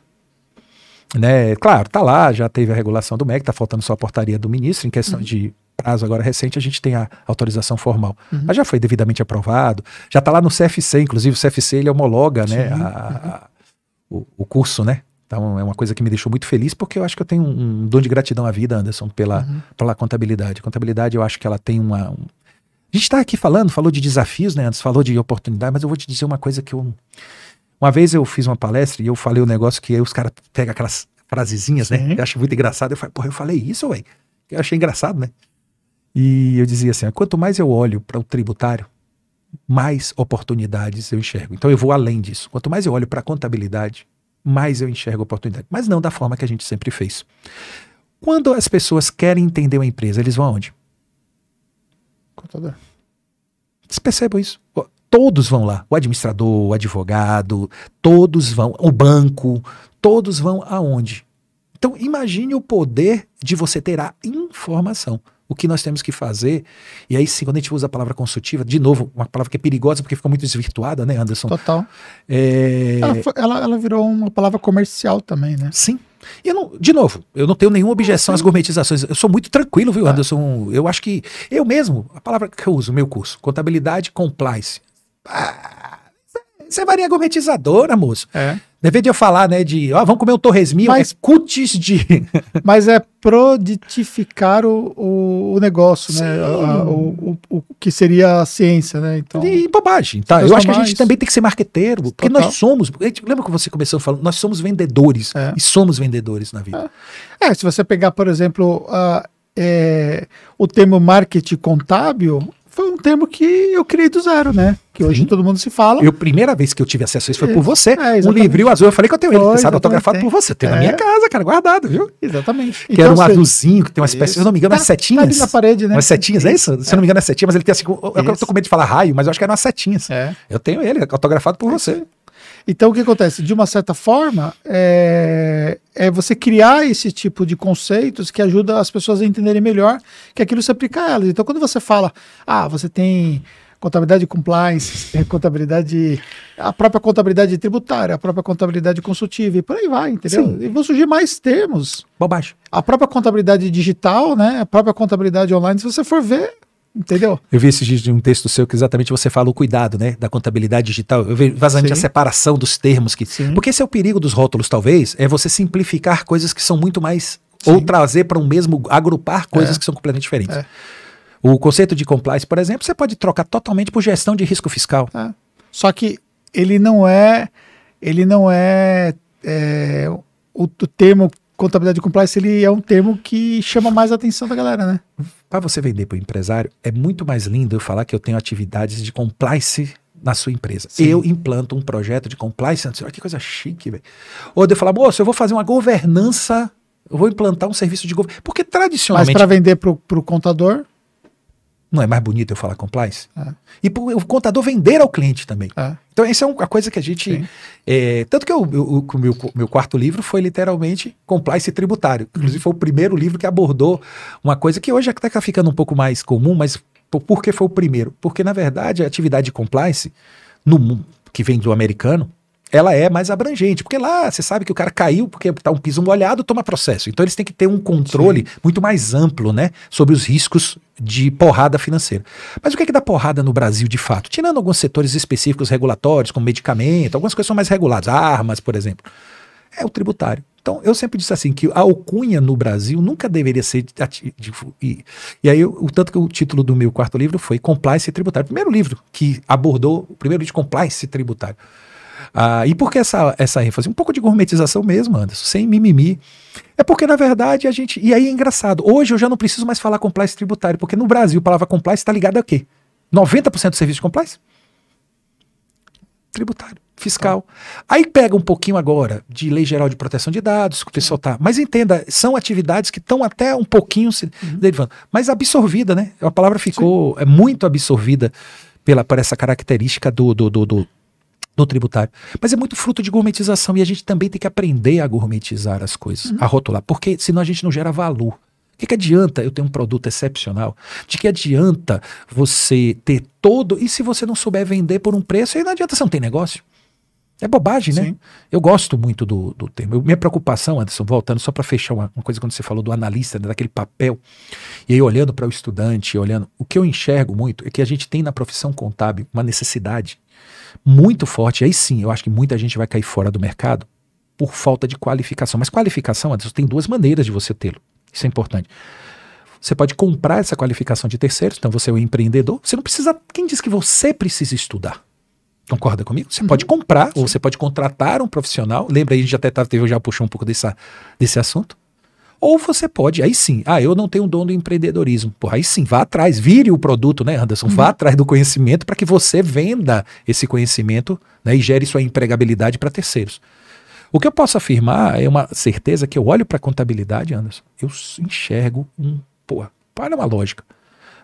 Né? Claro, tá lá, já teve a regulação do MEC, tá faltando só a portaria do ministro em questão uhum. de prazo agora recente, a gente tem a autorização formal. Uhum. Mas já foi devidamente aprovado, já está lá no CFC, inclusive o CFC ele homologa né, a, a, o, o, curso, né? Então é uma coisa que me deixou muito feliz, porque eu acho que eu tenho um, um dom de gratidão à vida, Anderson, pela, uhum. pela contabilidade. Contabilidade eu acho que ela tem uma. Um... A gente está aqui falando, falou de desafios, né? Antes falou de oportunidade, mas eu vou te dizer uma coisa que eu. Uma vez eu fiz uma palestra e eu falei um negócio que aí os caras pegam aquelas frasezinhas, né? Sim. né? Eu acho muito engraçado. Eu falei, porra, eu falei isso, ué. Eu achei engraçado, né? E eu dizia assim: quanto mais eu olho para o tributário, mais oportunidades eu enxergo. Então eu vou além disso. Quanto mais eu olho para a contabilidade, mais eu enxergo oportunidade. Mas não da forma que a gente sempre fez. Quando as pessoas querem entender uma empresa, eles vão aonde? Contador. Vocês percebem isso? Todos vão lá. O administrador, o advogado, todos vão. O banco, todos vão aonde? Então imagine o poder de você ter a informação o que nós temos que fazer. E aí sim, quando a gente usa a palavra consultiva, de novo, uma palavra que é perigosa porque fica muito desvirtuada, né, Anderson? Total. É... Ela, foi, ela, ela, virou uma palavra comercial também, né? Sim. E não, de novo, eu não tenho nenhuma objeção às gourmetizações. Eu sou muito tranquilo, viu, ah. Anderson? Eu acho que eu mesmo, a palavra que eu uso no meu curso, contabilidade compliance. Ah, é varinha gourmetizadora, moço. É. Deveria eu falar, né, de, ó, vamos comer um torresminho, mas é cutis de... mas é produtificar o, o, o negócio, né, Sim. né, a, o, o, o, que seria a ciência, né, então... E bobagem, tá? Eu acho que a gente também tem que ser marqueteiro, porque Total. nós somos, lembra que você começou falando, nós somos vendedores, é. e somos vendedores na vida. É, é se você pegar, por exemplo, uh, é, o termo marketing contábil, foi um termo que eu criei do zero, né? Que hoje todo mundo se fala. Eu, a primeira vez que eu tive acesso a isso foi por você. É, um livrinho azul, eu falei que eu tenho ele, sabe? Autografado por você. Tem é. na minha casa, cara, guardado, viu? Exatamente. Que então, era um azulzinho, que tem uma espécie, se eu não me engano, tá, umas setinhas. Tá ali na parede, né? Umas setinhas, é isso? Se eu não me engano, é setinha, mas ele tem assim. Eu, eu tô com medo de falar raio, mas eu acho que eram umas setinhas. É. Eu tenho ele, autografado por é você. Então, o que acontece? De uma certa forma, é, é você criar esse tipo de conceitos que ajuda as pessoas a entenderem melhor que aquilo se aplica a elas. Então, quando você fala, ah, você tem contabilidade de compliance, contabilidade, a própria contabilidade tributária, a própria contabilidade consultiva e por aí vai, entendeu? Sim. E vão surgir mais termos. Bobagem. A própria contabilidade digital, né? A própria contabilidade online, se você for ver, Entendeu? Eu vi esse de um texto seu que exatamente você fala o cuidado, né, da contabilidade digital. Eu vejo vazamente a separação dos termos que, Sim. porque esse é o perigo dos rótulos, talvez, é você simplificar coisas que são muito mais Sim. ou trazer para um mesmo agrupar coisas é. que são completamente diferentes. É. O conceito de compliance, por exemplo, você pode trocar totalmente por gestão de risco fiscal. É. Só que ele não é, ele não é, é o, o termo contabilidade de compliance ele é um termo que chama mais a atenção da galera, né? Para você vender para o empresário, é muito mais lindo eu falar que eu tenho atividades de compliance na sua empresa. Sim. Eu implanto um projeto de compliance. Olha que coisa chique, velho. Ou eu falar, moço, eu vou fazer uma governança, eu vou implantar um serviço de governança. Porque tradicionalmente. Mas para vender para o contador? Não é mais bonito eu falar compliance? É. E pro, o contador vender ao cliente também. É. Então, essa é uma coisa que a gente. É, tanto que o meu, meu quarto livro foi literalmente compliance tributário. Inclusive, foi o primeiro livro que abordou uma coisa que hoje até está ficando um pouco mais comum, mas por que foi o primeiro? Porque, na verdade, a atividade de compliance, no, que vem do americano, ela é mais abrangente, porque lá você sabe que o cara caiu porque está um piso molhado, toma processo. Então eles têm que ter um controle Sim. muito mais amplo, né, sobre os riscos de porrada financeira. Mas o que é que dá porrada no Brasil de fato? Tirando alguns setores específicos regulatórios, como medicamento, algumas coisas são mais reguladas, armas, por exemplo. É o tributário. Então, eu sempre disse assim, que a alcunha no Brasil nunca deveria ser. E, e, aí, o tanto que o título do meu quarto livro foi Compliance Tributário. Primeiro livro que abordou, o primeiro livro de compliance tributário. Ah, e por que essa, essa ênfase? Um pouco de gourmetização mesmo, Anderson, sem mimimi. É porque, na verdade, a gente. E aí é engraçado. Hoje eu já não preciso mais falar compliance tributário, porque no Brasil a palavra compliance está ligada a quê? 90% do serviço de compliance? Tributário, fiscal. Aí pega um pouquinho agora de lei geral de proteção de dados, que o pessoal tá. Mas entenda, são atividades que estão até um pouquinho se uhum. derivando. Mas absorvida, né? A palavra ficou é muito absorvida pela, por essa característica do, do, do, do no tributário. Mas é muito fruto de gourmetização e a gente também tem que aprender a gourmetizar as coisas, uhum. a rotular, porque senão a gente não gera valor. O que, que adianta eu ter um produto excepcional? De que adianta você ter todo. E se você não souber vender por um preço, aí não adianta você não ter negócio. É bobagem, né? Sim. Eu gosto muito do, do termo. minha preocupação, Anderson, voltando só para fechar uma, uma, coisa quando você falou do analista, né, daquele papel, e aí olhando para o estudante, olhando. O que eu enxergo muito é que a gente tem na profissão contábil uma necessidade muito forte, aí sim, eu acho que muita gente vai cair fora do mercado por falta de qualificação. Mas qualificação, Anderson, tem duas maneiras de você tê-lo. Isso é importante. Você pode comprar essa qualificação de terceiros, então você é um empreendedor. Você não precisa. Quem diz que você precisa estudar? Concorda comigo? Você uhum. pode comprar, ou você pode contratar um profissional. Lembra aí, a gente até teve, já puxou um pouco dessa, desse assunto. Ou você pode, aí sim, ah, eu não tenho dom do empreendedorismo. Porra, aí sim, vá atrás, vire o produto, né, Anderson? Uhum. Vá atrás do conhecimento para que você venda esse conhecimento né, e gere sua empregabilidade para terceiros. O que eu posso afirmar é uma certeza que eu olho para a contabilidade, Anderson, eu enxergo um, pô, para uma lógica.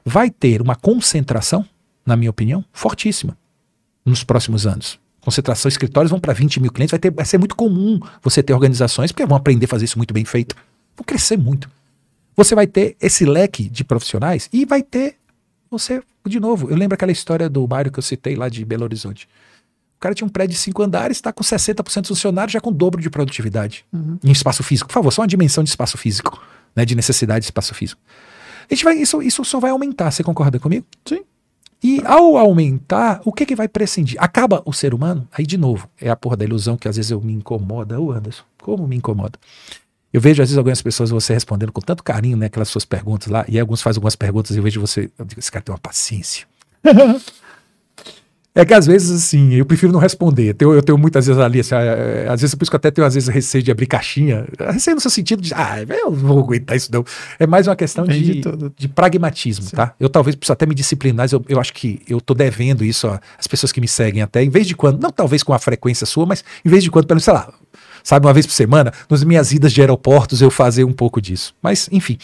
Vai ter uma concentração, na minha opinião, fortíssima nos próximos anos. Concentração, escritórios vão para 20 mil clientes, vai, ter, vai ser muito comum você ter organizações, porque vão aprender a fazer isso muito bem feito vão crescer muito. Você vai ter esse leque de profissionais e vai ter você, de novo, eu lembro aquela história do Mário que eu citei lá de Belo Horizonte. O cara tinha um prédio de cinco andares, está com 60% de funcionários, já com o dobro de produtividade uhum. em espaço físico. Por favor, só uma dimensão de espaço físico, né, de necessidade de espaço físico. A gente vai, isso, isso só vai aumentar, você concorda comigo? Sim. E ao aumentar, o que que vai prescindir? Acaba o ser humano? Aí, de novo, é a porra da ilusão que às vezes eu me incomoda. Ô, Anderson, como me incomoda? Eu vejo às vezes algumas pessoas você respondendo com tanto carinho, né, aquelas suas perguntas lá, e alguns fazem algumas perguntas e eu vejo você, eu digo, esse cara tem uma paciência. é que às vezes, assim, eu prefiro não responder. Eu tenho, eu tenho muitas vezes ali, assim, é, às vezes por isso que eu até tenho às vezes receio de abrir caixinha. Receio no seu sentido de, ah, eu não vou aguentar isso não. É mais uma questão de, de, de, pragmatismo, Sim. tá? Eu talvez preciso até me disciplinar, eu, eu acho que eu tô devendo isso às pessoas que me seguem até, em vez de quando, não talvez com a frequência sua, mas em vez de quando, pelo sei lá, sabe, uma vez por semana, nas minhas idas de aeroportos eu fazer um pouco disso. Mas, enfim.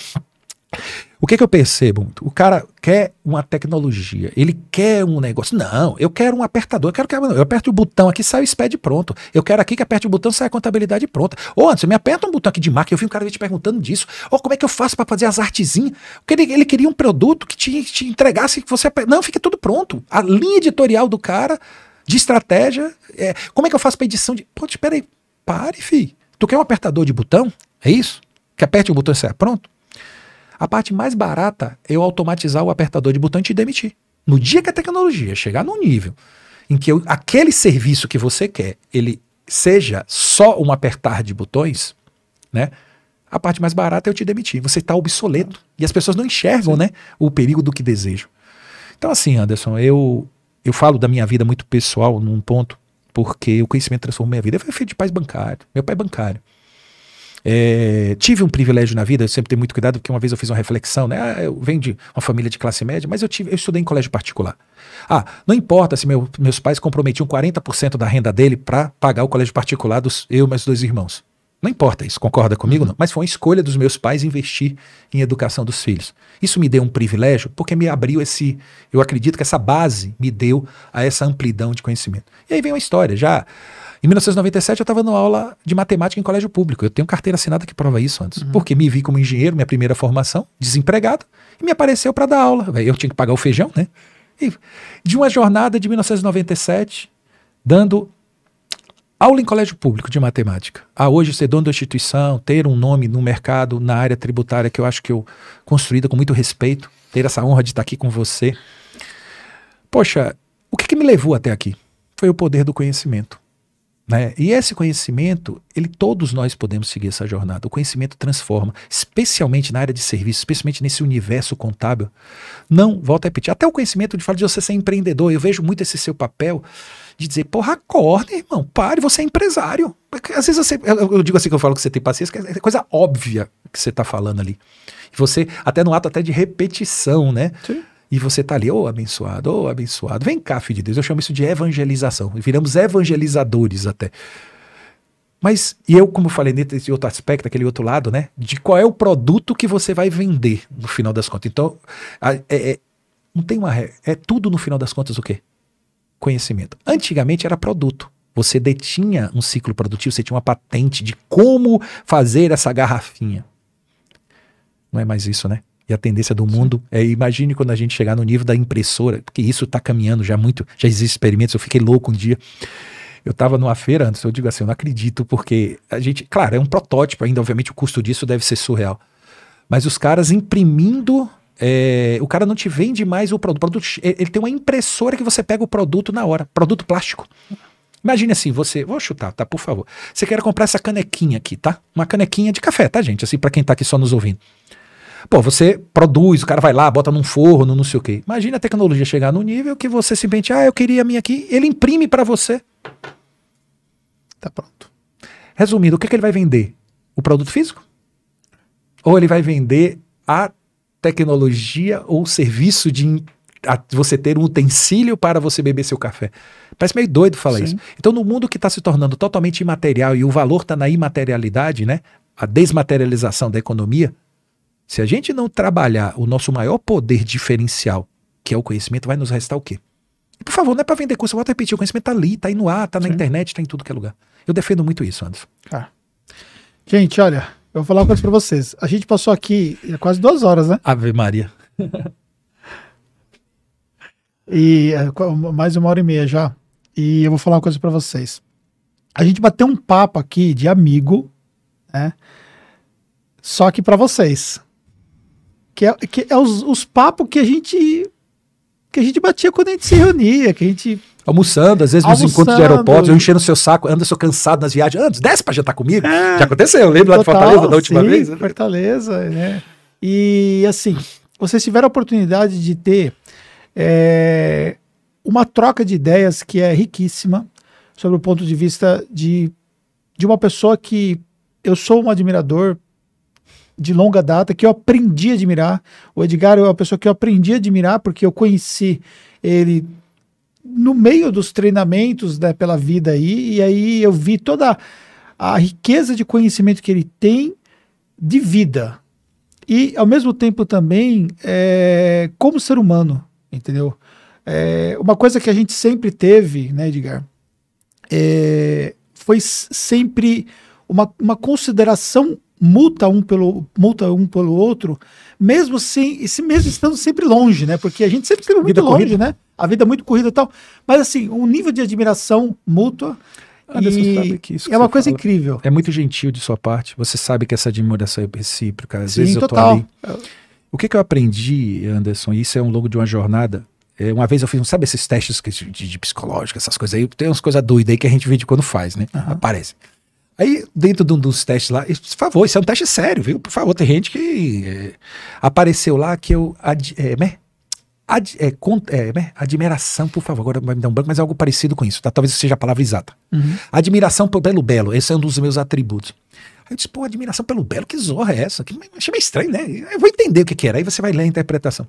O que, que eu percebo? O cara quer uma tecnologia, ele quer um negócio. Não, eu quero um apertador, eu quero que eu aperto o botão aqui, sai o SPED pronto. Eu quero aqui que aperte o botão, sai a contabilidade pronta. Ou antes, me aperta um botão aqui de marca, eu vi um cara te perguntando disso. Ou como é que eu faço para fazer as artezinhas? Porque ele, ele queria um produto que te, te entregasse, que você. Não, fica tudo pronto. A linha editorial do cara, de estratégia, é, como é que eu faço para edição de. Pô, espera aí, Pare, fi. Tu quer um apertador de botão? É isso? Que aperte o botão e saia pronto? A parte mais barata é eu automatizar o apertador de botão e te demitir. No dia que a tecnologia chegar num nível em que eu, aquele serviço que você quer, ele seja só um apertar de botões, né? A parte mais barata é eu te demitir. Você está obsoleto. E as pessoas não enxergam, né? O perigo do que desejam. Então, assim, Anderson, eu, eu falo da minha vida muito pessoal num ponto porque o conhecimento transformou minha vida. Eu fui filho de pais bancários, meu pai é bancário. É, tive um privilégio na vida, eu sempre tenho muito cuidado, porque uma vez eu fiz uma reflexão, né? Ah, eu venho de uma família de classe média, mas eu, tive, eu estudei em colégio particular. Ah, não importa se meu, meus pais comprometiam 40% da renda dele para pagar o colégio particular dos eu e meus dois irmãos. Não importa isso, concorda comigo? Uhum. Não. Mas foi uma escolha dos meus pais investir em educação dos filhos. Isso me deu um privilégio porque me abriu esse. Eu acredito que essa base me deu a essa amplidão de conhecimento. E aí vem uma história. Já em 1997 eu estava dando aula de matemática em colégio público. Eu tenho carteira assinada que prova isso antes. Uhum. Porque me vi como engenheiro, minha primeira formação, desempregado, e me apareceu para dar aula. Eu tinha que pagar o feijão, né? E de uma jornada de 1997, dando aula em colégio público de matemática. A hoje ser dono da instituição, ter um nome no mercado, na área tributária, que eu acho que eu construída com muito respeito, ter essa honra de estar aqui com você. Poxa, o que, que me levou até aqui? Foi o poder do conhecimento. Né? E esse conhecimento, ele todos nós podemos seguir essa jornada. O conhecimento transforma, especialmente na área de serviço, especialmente nesse universo contábil. Não, volta a repetir, até o conhecimento de falar de você ser empreendedor, eu vejo muito esse seu papel de dizer, porra, acorda, irmão, pare, você é empresário. Às vezes você, eu, eu digo assim que eu falo que você tem paciência, que é coisa óbvia que você está falando ali. Você, até no ato até de repetição, né? Sim. E você tá ali, ô oh, abençoado, ô oh, abençoado. Vem cá, filho de Deus. Eu chamo isso de evangelização. Viramos evangelizadores até. Mas, e eu, como falei nesse outro aspecto, aquele outro lado, né? De qual é o produto que você vai vender no final das contas. Então, é, é, não tem uma. É tudo no final das contas o quê? Conhecimento. Antigamente era produto. Você detinha um ciclo produtivo, você tinha uma patente de como fazer essa garrafinha. Não é mais isso, né? E a tendência do mundo é, imagine quando a gente chegar no nível da impressora, porque isso está caminhando já muito, já existem experimentos, eu fiquei louco um dia. Eu estava numa feira antes, eu digo assim, eu não acredito, porque a gente, claro, é um protótipo ainda, obviamente o custo disso deve ser surreal. Mas os caras imprimindo, é, o cara não te vende mais o produto, o produto. Ele tem uma impressora que você pega o produto na hora, produto plástico. Imagine assim, você, vou chutar, tá, por favor. Você quer comprar essa canequinha aqui, tá? Uma canequinha de café, tá, gente? Assim, para quem tá aqui só nos ouvindo. Pô, você produz, o cara vai lá, bota num forno, não sei o quê. Imagina a tecnologia chegar no nível que você simplesmente, ah, eu queria a minha aqui, ele imprime para você. Tá pronto. Resumindo, o que, que ele vai vender? O produto físico? Ou ele vai vender a tecnologia ou serviço de você ter um utensílio para você beber seu café? Parece meio doido falar Sim. isso. Então, no mundo que está se tornando totalmente imaterial e o valor está na imaterialidade, né? A desmaterialização da economia, se a gente não trabalhar o nosso maior poder diferencial, que é o conhecimento, vai nos restar o quê? por favor, não é para vender curso, eu vou repetir, o conhecimento tá ali, tá aí no ar, tá na Sim. internet, tá em tudo que é lugar. Eu defendo muito isso, Anderson. Ah. Gente, olha, eu vou falar uma coisa para vocês. A gente passou aqui quase duas horas, né? Ave Maria. e é, mais uma hora e meia já. E eu vou falar uma coisa para vocês. A gente bateu um papo aqui de amigo, né? Só que para vocês. Que é, que é os, os papos que a gente que a gente batia quando a gente se reunia, que a gente Almoçando, às vezes Almoçando. nos encontros de aeroportos, eu enchendo o seu saco, Anderson cansado nas viagens. Anderson, desce pra jantar comigo. É, Já aconteceu, lembro lá de Fortaleza da última sim, vez. Fortaleza, né? E assim, vocês tiveram a oportunidade de ter é, uma troca de ideias que é riquíssima sobre o ponto de vista de, de uma pessoa que eu sou um admirador de longa data que eu aprendi a admirar. O Edgar é uma pessoa que eu aprendi a admirar porque eu conheci ele no meio dos treinamentos né, pela vida aí, e aí eu vi toda a riqueza de conhecimento que ele tem de vida. E, ao mesmo tempo, também é, como ser humano, entendeu? É, uma coisa que a gente sempre teve, né, Edgar, é, foi sempre uma, uma consideração multa um pelo multa um pelo outro, mesmo sem, mesmo estando sempre longe, né? Porque a gente sempre esteve muito longe, corrida. né? A vida é muito corrida e tal. Mas assim, um nível de admiração mútua e é uma coisa fala. incrível. É muito gentil de sua parte. Você sabe que essa admiração é recíproca. Às Sim, vezes eu total. tô ali. O que, que eu aprendi, Anderson, isso é um longo de uma jornada. É, uma vez eu fiz, sabe esses testes de, de, psicológica, essas coisas aí, tem umas coisas doidas aí que a gente vê de quando faz, né? Uhum. Aparece. Aí, dentro de um dos testes lá, por favor, isso é um teste sério, viu? Por favor, tem gente que é, apareceu lá que eu. Ad, é? Ad, é, é, né? admiração, por favor, agora vai me dar um branco, mas é algo parecido com isso, tá? Talvez seja a palavra exata. Uhum. Admiração pelo belo, esse é um dos meus atributos. Aí eu disse, pô, admiração pelo belo, que zorra é essa? Que, achei meio estranho, né? Eu vou entender o que, que era. Aí você vai ler a interpretação.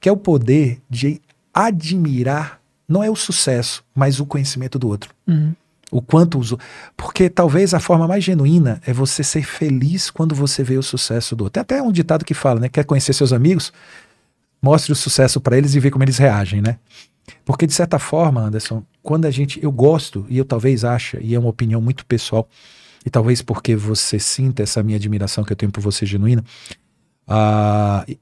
Que é o poder de admirar, não é o sucesso, mas o conhecimento do outro. Uhum. O quanto uso. Porque talvez a forma mais genuína é você ser feliz quando você vê o sucesso do outro. Tem até um ditado que fala, né? Quer conhecer seus amigos? Mostre o sucesso para eles e vê como eles reagem, né? Porque de certa forma, Anderson, quando a gente. Eu gosto, e eu talvez ache, e é uma opinião muito pessoal, e talvez porque você sinta essa minha admiração que eu tenho por você genuína, uh,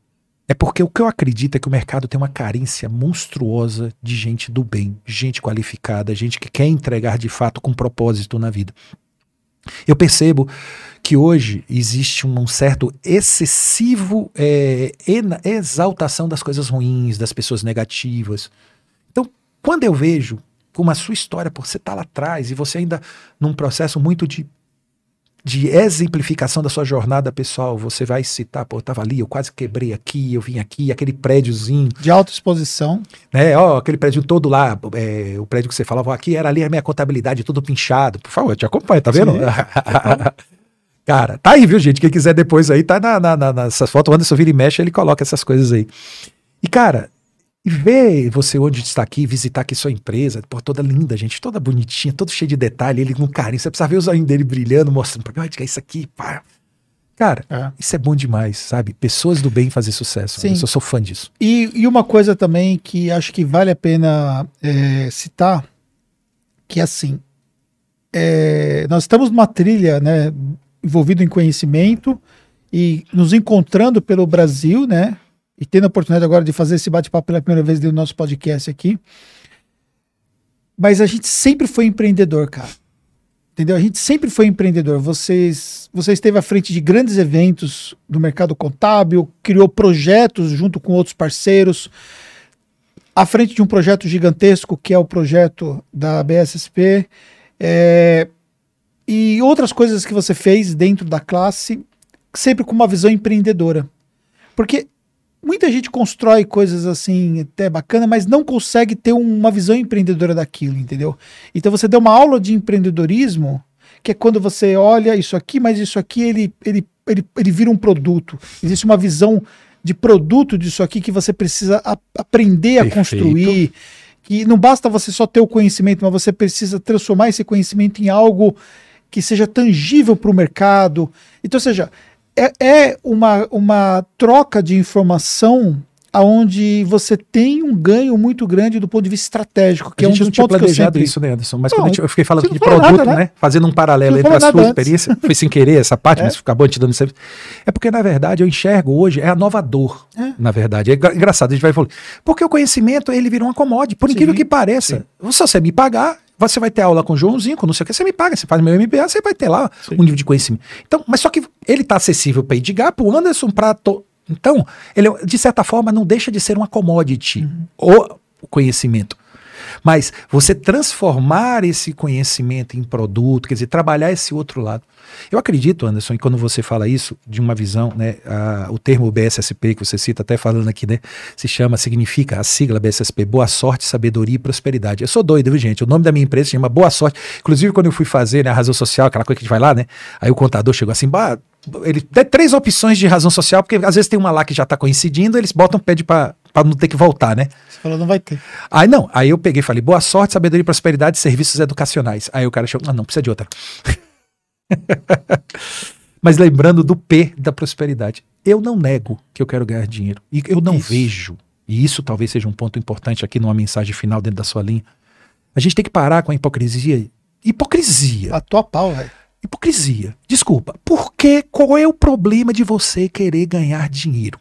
é porque o que eu acredito é que o mercado tem uma carência monstruosa de gente do bem, gente qualificada, gente que quer entregar de fato com propósito na vida. Eu percebo que hoje existe um certo excessivo é, exaltação das coisas ruins, das pessoas negativas. Então, quando eu vejo como a sua história, você estar tá lá atrás e você ainda num processo muito de de exemplificação da sua jornada pessoal, você vai citar, pô, eu tava ali, eu quase quebrei aqui, eu vim aqui, aquele prédiozinho. De alta exposição. Né, ó, aquele prédio todo lá, é, o prédio que você falava, aqui era ali a minha contabilidade, tudo pinchado. Por favor, te acompanha, tá vendo? Cara, tá aí, viu, gente? Quem quiser depois aí, tá na, na, na, nessas fotos, o Anderson vira e mexe, ele coloca essas coisas aí. E, cara, e ver você onde está aqui, visitar aqui sua empresa, pô, toda linda, gente, toda bonitinha, todo cheio de detalhe, ele com carinho. Você precisa ver os olhinhos dele brilhando, mostrando pra mim, é isso aqui, pá. Cara, é. isso é bom demais, sabe? Pessoas do bem fazer sucesso. Sim. Eu sou fã disso. E, e, uma coisa também que acho que vale a pena é, citar, que é assim, é, nós estamos numa trilha, né, envolvido em conhecimento e nos encontrando pelo Brasil, né, e tendo a oportunidade agora de fazer esse bate-papo pela primeira vez no nosso podcast aqui. Mas a gente sempre foi empreendedor, cara. Entendeu? A gente sempre foi empreendedor. Vocês, você esteve à frente de grandes eventos do mercado contábil, criou projetos junto com outros parceiros, à frente de um projeto gigantesco que é o projeto da BSSP, é, e outras coisas que você fez dentro da classe, sempre com uma visão empreendedora. Porque muita gente constrói coisas assim, até bacana, mas não consegue ter uma visão empreendedora daquilo, entendeu? Então você deu uma aula de empreendedorismo, que é quando você olha isso aqui, mas isso aqui ele, ele, ele, ele vira um produto. Existe uma visão de produto disso aqui que você precisa a, aprender Perfeito. a construir. Que não basta você só ter o conhecimento, mas você precisa transformar esse conhecimento em algo que seja tangível para o mercado. Então, ou seja, é, é uma, uma troca de informação aonde você tem um ganho muito grande do ponto de vista estratégico, que a é um dos não tinha pontos planejado sempre... isso, né, Anderson? Mas não, quando eu fiquei falando de produto, nada, né? né? Fazendo um paralelo entre a sua antes. experiência, foi sem querer essa parte, é. mas acabou te dando isso. É porque, na verdade, eu enxergo hoje, é a nova dor, é. na verdade. É engraçado, a gente vai falar. Porque o conhecimento, ele virou uma commodity, por incrível que pareça. Sim. Se você me pagar, você vai ter aula com o Joãozinho, com não sei o que, você me paga, você faz meu MBA, você vai ter lá Sim. um nível de conhecimento. Então, mas só que ele está acessível para Edgar, para o Anderson, para. To... Então, ele, de certa forma, não deixa de ser uma commodity, uhum. o conhecimento. Mas você transformar esse conhecimento em produto, quer dizer, trabalhar esse outro lado. Eu acredito, Anderson, e quando você fala isso, de uma visão, né, a, o termo BSSP que você cita, até falando aqui, né, se chama, significa a sigla BSSP, Boa Sorte, Sabedoria e Prosperidade. Eu sou doido, viu, gente? O nome da minha empresa se chama Boa Sorte. Inclusive, quando eu fui fazer né, a razão social, aquela coisa que a gente vai lá, né, aí o contador chegou assim, bah, ele tem três opções de razão social, porque às vezes tem uma lá que já está coincidindo, eles botam pede para não ter que voltar, né? Você falou, não vai ter. Aí não, aí eu peguei e falei, boa sorte, sabedoria, prosperidade serviços educacionais. Aí o cara chegou, ah, não, precisa de outra. Mas lembrando do P da prosperidade. Eu não nego que eu quero ganhar dinheiro. E eu não isso. vejo, e isso talvez seja um ponto importante aqui numa mensagem final dentro da sua linha. A gente tem que parar com a hipocrisia. Hipocrisia. A tua pau, velho. Hipocrisia. Desculpa. Por que? Qual é o problema de você querer ganhar dinheiro?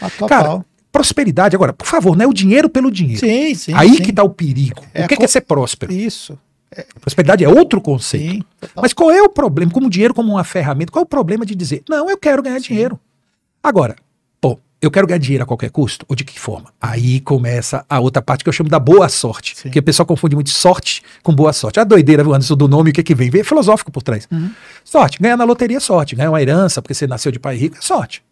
A tua Cara, prosperidade, agora, por favor, não é o dinheiro pelo dinheiro. Sim, sim. Aí sim. que está o perigo. É o que, co... que é ser próspero? Isso. É. Prosperidade é outro conceito. Sim, Mas qual é o problema? Como o dinheiro como uma ferramenta, qual é o problema de dizer, não, eu quero ganhar Sim. dinheiro? Agora, eu quero ganhar dinheiro a qualquer custo? Ou de que forma? Aí começa a outra parte que eu chamo da boa sorte. Sim. Porque o pessoal confunde muito sorte com boa sorte. A doideira, Anderson, do nome, o que que vem? Vem filosófico por trás. Uhum. Sorte, ganhar na loteria é sorte. Ganhar uma herança porque você nasceu de pai rico é sorte.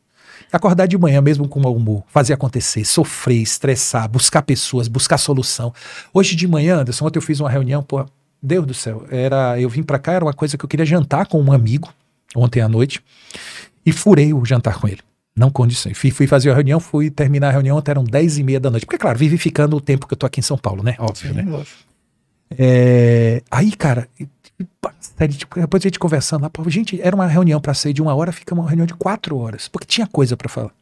Acordar de manhã, mesmo com mau humor, fazer acontecer, sofrer, estressar, buscar pessoas, buscar solução. Hoje de manhã, Anderson, ontem eu fiz uma reunião, pô, Deus do céu, era, eu vim para cá, era uma coisa que eu queria jantar com um amigo, ontem à noite, e furei o jantar com ele. Não condições. Fui, fui, fazer a reunião, fui terminar a reunião, até eram 10 e meia da noite. Porque, claro, vive ficando o tempo que eu tô aqui em São Paulo, né? Óbvio, Sim, né? É, aí, cara, tipo, depois a gente conversando lá, gente, era uma reunião para sair de uma hora, fica uma reunião de quatro horas, porque tinha coisa para falar.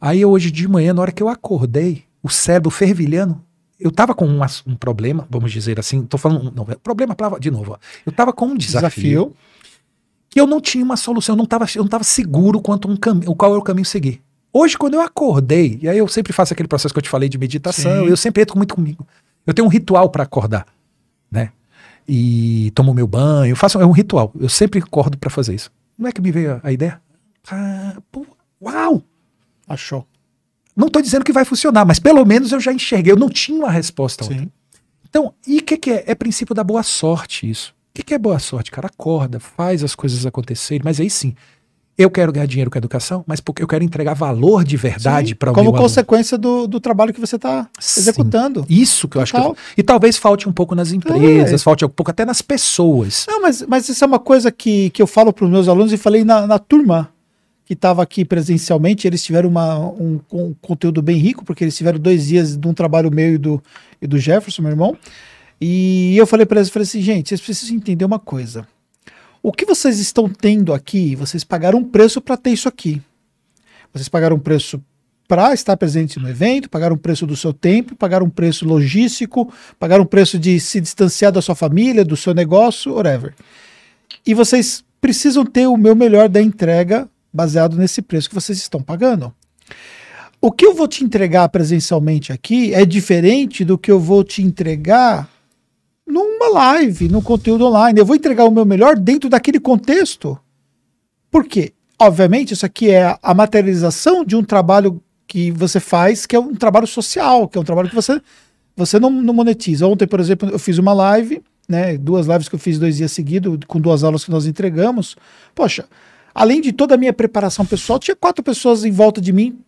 Aí hoje de manhã, na hora que eu acordei, o cérebro fervilhando, eu tava com um, um problema, vamos dizer assim, tô falando, não, problema, de novo, ó, eu tava com um desafio, desafio, que eu não tinha uma solução, eu não tava, eu não tava seguro quanto um caminho, qual era o caminho a seguir. Hoje, quando eu acordei, e aí eu sempre faço aquele processo que eu te falei de meditação, Sim. eu sempre entro muito comigo. Eu tenho um ritual para acordar, né? E tomo meu banho, faço é um ritual. Eu sempre acordo para fazer isso. Não é que me veio a, ideia? Ah, pô, uau! Achou. Não estou dizendo que vai funcionar, mas pelo menos eu já enxerguei. Eu não tinha uma resposta. Então, e o que, que, é? É princípio da boa sorte isso. O que, que é boa sorte, cara? Acorda, faz as coisas acontecerem, mas aí sim, eu quero ganhar dinheiro com a educação, mas porque eu quero entregar valor de verdade para o Como consequência do, do, trabalho que você está executando. Isso que eu Total. acho que. Eu, e talvez falte um pouco nas empresas, é. falte um pouco até nas pessoas. Não, mas, mas isso é uma coisa que, que eu falo para os meus alunos e falei na, na turma que estava aqui presencialmente, eles tiveram uma, um, um, conteúdo bem rico, porque eles tiveram dois dias de um trabalho meu e do, e do Jefferson, meu irmão. E eu falei para eles, falei assim, gente, vocês precisam entender uma coisa. O que vocês estão tendo aqui, vocês pagaram um preço para ter isso aqui. Vocês pagaram um preço para estar presente no evento, pagaram um preço do seu tempo, pagaram um preço logístico, pagaram um preço de se distanciar da sua família, do seu negócio, whatever. E vocês precisam ter o meu melhor da entrega baseado nesse preço que vocês estão pagando. O que eu vou te entregar presencialmente aqui é diferente do que eu vou te entregar live, no conteúdo online. Eu vou entregar o meu melhor dentro daquele contexto. Por quê? Obviamente, isso aqui é a materialização de um trabalho que você faz, que é um trabalho social, que é um trabalho que você, você não, não monetiza. Ontem, por exemplo, eu fiz uma live, né, duas lives que eu fiz dois dias seguidos, com duas aulas que nós entregamos. Poxa, além de toda a minha preparação pessoal, tinha quatro pessoas em volta de mim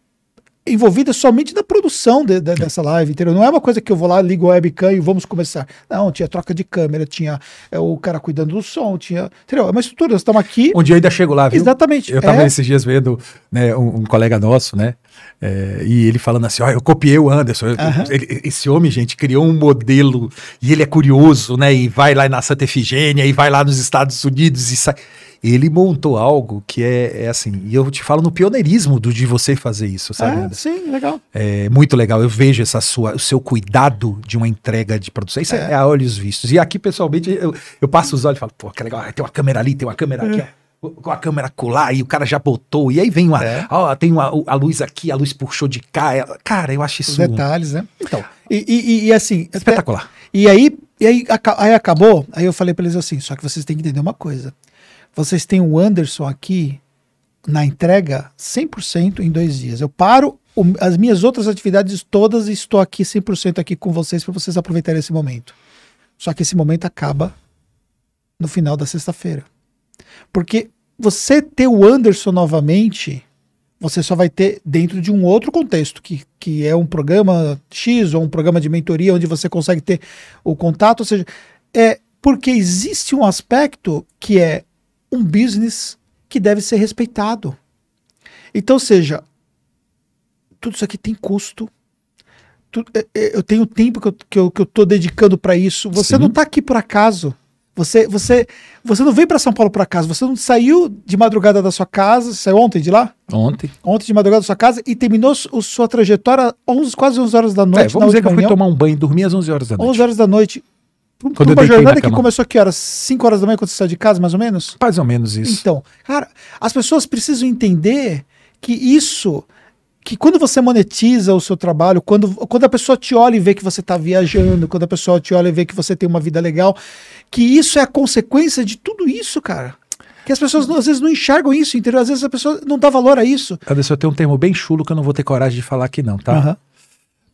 envolvidas somente na produção de, de, dessa live, entendeu? Não é uma coisa que eu vou lá, ligo o webcam e vamos começar. Não, tinha troca de câmera, tinha é, o cara cuidando do som, tinha. Entendeu? É uma estrutura, nós estamos aqui. Um dia eu ainda chego lá, viu? Exatamente. Eu estava é... esses dias vendo né, um, um colega nosso, né? É, e ele falando assim: ó, eu copiei o Anderson. Uhum. Ele, esse homem, gente, criou um modelo e ele é curioso, né? E vai lá na Santa Efigênia e vai lá nos Estados Unidos e sai ele montou algo que é, é, assim, e eu te falo no pioneirismo do, de você fazer isso, sabe? É, sim, legal. É muito legal. Eu vejo essa sua, o seu cuidado de uma entrega de produção. Isso é, é a olhos vistos. E aqui, pessoalmente, eu, eu passo os olhos e falo, pô, que legal, tem uma câmera ali, tem uma câmera aqui, ó com a câmera colar e o cara já botou, e aí vem uma, é. ó, tem uma, a luz aqui, a luz puxou de cá, cara, eu acho isso... Os detalhes, né? Então, e, e, e assim... Espetacular. E aí, e aí, aí acabou, aí eu falei para eles assim, só que vocês têm que entender uma coisa, vocês têm o Anderson aqui na entrega 100% em dois dias. Eu paro o, as minhas outras atividades todas e estou aqui 100% aqui com vocês para vocês aproveitarem esse momento. Só que esse momento acaba no final da sexta-feira. Porque você ter o Anderson novamente, você só vai ter dentro de um outro contexto, que, que é um programa X ou um programa de mentoria onde você consegue ter o contato. Ou seja, é porque existe um aspecto que é um business que deve ser respeitado. Então, seja, tudo isso aqui tem custo. É, é, eu tenho tempo que eu, que eu, que eu tô dedicando para isso. Você Sim. não está aqui por acaso. Você, você, você não veio para São Paulo por acaso. Você não saiu de madrugada da sua casa. Saiu ontem de lá? Ontem. Ontem de madrugada da sua casa e terminou a sua trajetória 11, quase 11 horas da noite. É, vamos dizer que eu fui tomar um banho e dormir às 11 horas da noite. 11 horas da noite. Quando uma jornada que começou aqui horas? 5 horas da manhã quando você saiu de casa, mais ou menos? Mais ou menos isso. Então, cara, as pessoas precisam entender que isso que quando você monetiza o seu trabalho, quando, quando a pessoa te olha e vê que você está viajando, quando a pessoa te olha e vê que você tem uma vida legal, que isso é a consequência de tudo isso, cara. Que as pessoas às vezes não enxergam isso, entendeu? Às vezes a pessoa não dá valor a isso. Anderson, eu tenho um termo bem chulo que eu não vou ter coragem de falar aqui não, tá? Uhum.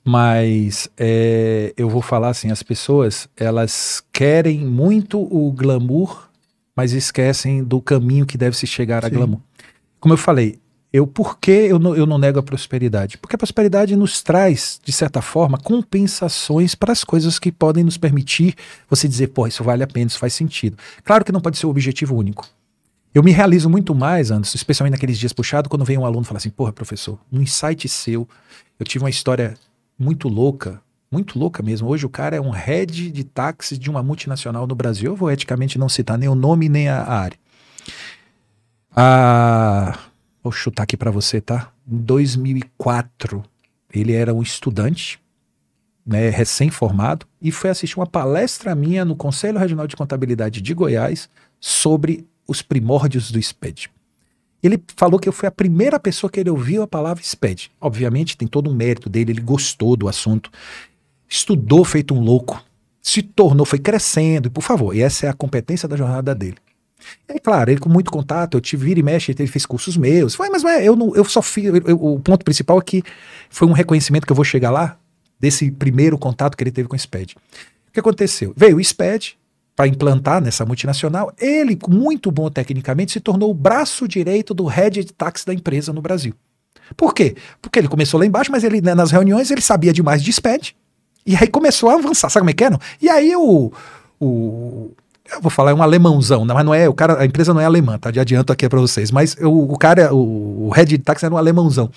Mas é, eu vou falar assim, as pessoas, elas querem muito o glamour, mas esquecem do caminho que deve se chegar Sim. a glamour. Como eu falei, eu por que eu não, eu não nego a prosperidade? Porque a prosperidade nos traz, de certa forma, compensações para as coisas que podem nos permitir você dizer, pô, isso vale a pena, isso faz sentido. Claro que não pode ser o objetivo único. Eu me realizo muito mais, Anderson, especialmente naqueles dias puxados, quando vem um aluno e fala assim: porra, professor, um insight seu, eu tive uma história muito louca, muito louca mesmo. Hoje o cara é um head de táxi de uma multinacional no Brasil. Eu vou eticamente não citar nem o nome nem a, área. Ah, vou chutar aqui para você, tá? Em 2004, ele era um estudante, né, recém-formado, e foi assistir uma palestra minha no Conselho Regional de Contabilidade de Goiás sobre os primórdios do SPED. Ele falou que eu fui a primeira pessoa que ele ouviu a palavra SPED. Obviamente tem todo um mérito dele, ele gostou do assunto, estudou feito um louco, se tornou, foi crescendo, e por favor, e essa é a competência da jornada dele. É claro, ele com muito contato, eu tive vira e mexe, ele fez cursos meus. Foi, mas é, eu, não, eu só fiz. Eu, eu, o ponto principal é que foi um reconhecimento que eu vou chegar lá, desse primeiro contato que ele teve com o SPED. O que aconteceu? Veio o SPED, para implantar nessa multinacional, ele, muito bom tecnicamente, se tornou o braço direito do head de táxi da empresa no Brasil. Por quê? Porque ele começou lá embaixo, mas ele né, nas reuniões ele sabia demais de SPED. E aí começou a avançar, sabe como é que é? Não? E aí o, o eu vou falar, é um alemãozão, mas não é, o cara, a empresa não é alemã, tá? De adianto aqui para vocês, mas o, o cara, o, o head de táxi era um alemãozão.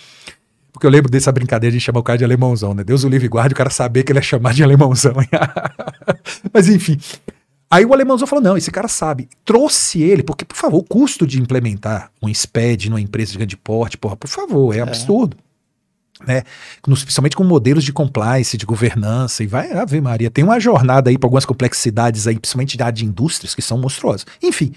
Porque eu lembro dessa brincadeira de chamar o cara de alemãozão, né? Deus o livre guarde o cara saber que ele é chamado de alemãozão. mas enfim, Aí o alemãozão falou: não, esse cara sabe. Trouxe ele, porque, por favor, o custo de implementar um SPED numa empresa de grande porte, porra, por favor, é, é. absurdo. Né? Principalmente com modelos de compliance, de governança, e vai, Ave Maria, tem uma jornada aí para algumas complexidades aí, principalmente da de indústrias, que são monstruosas. Enfim,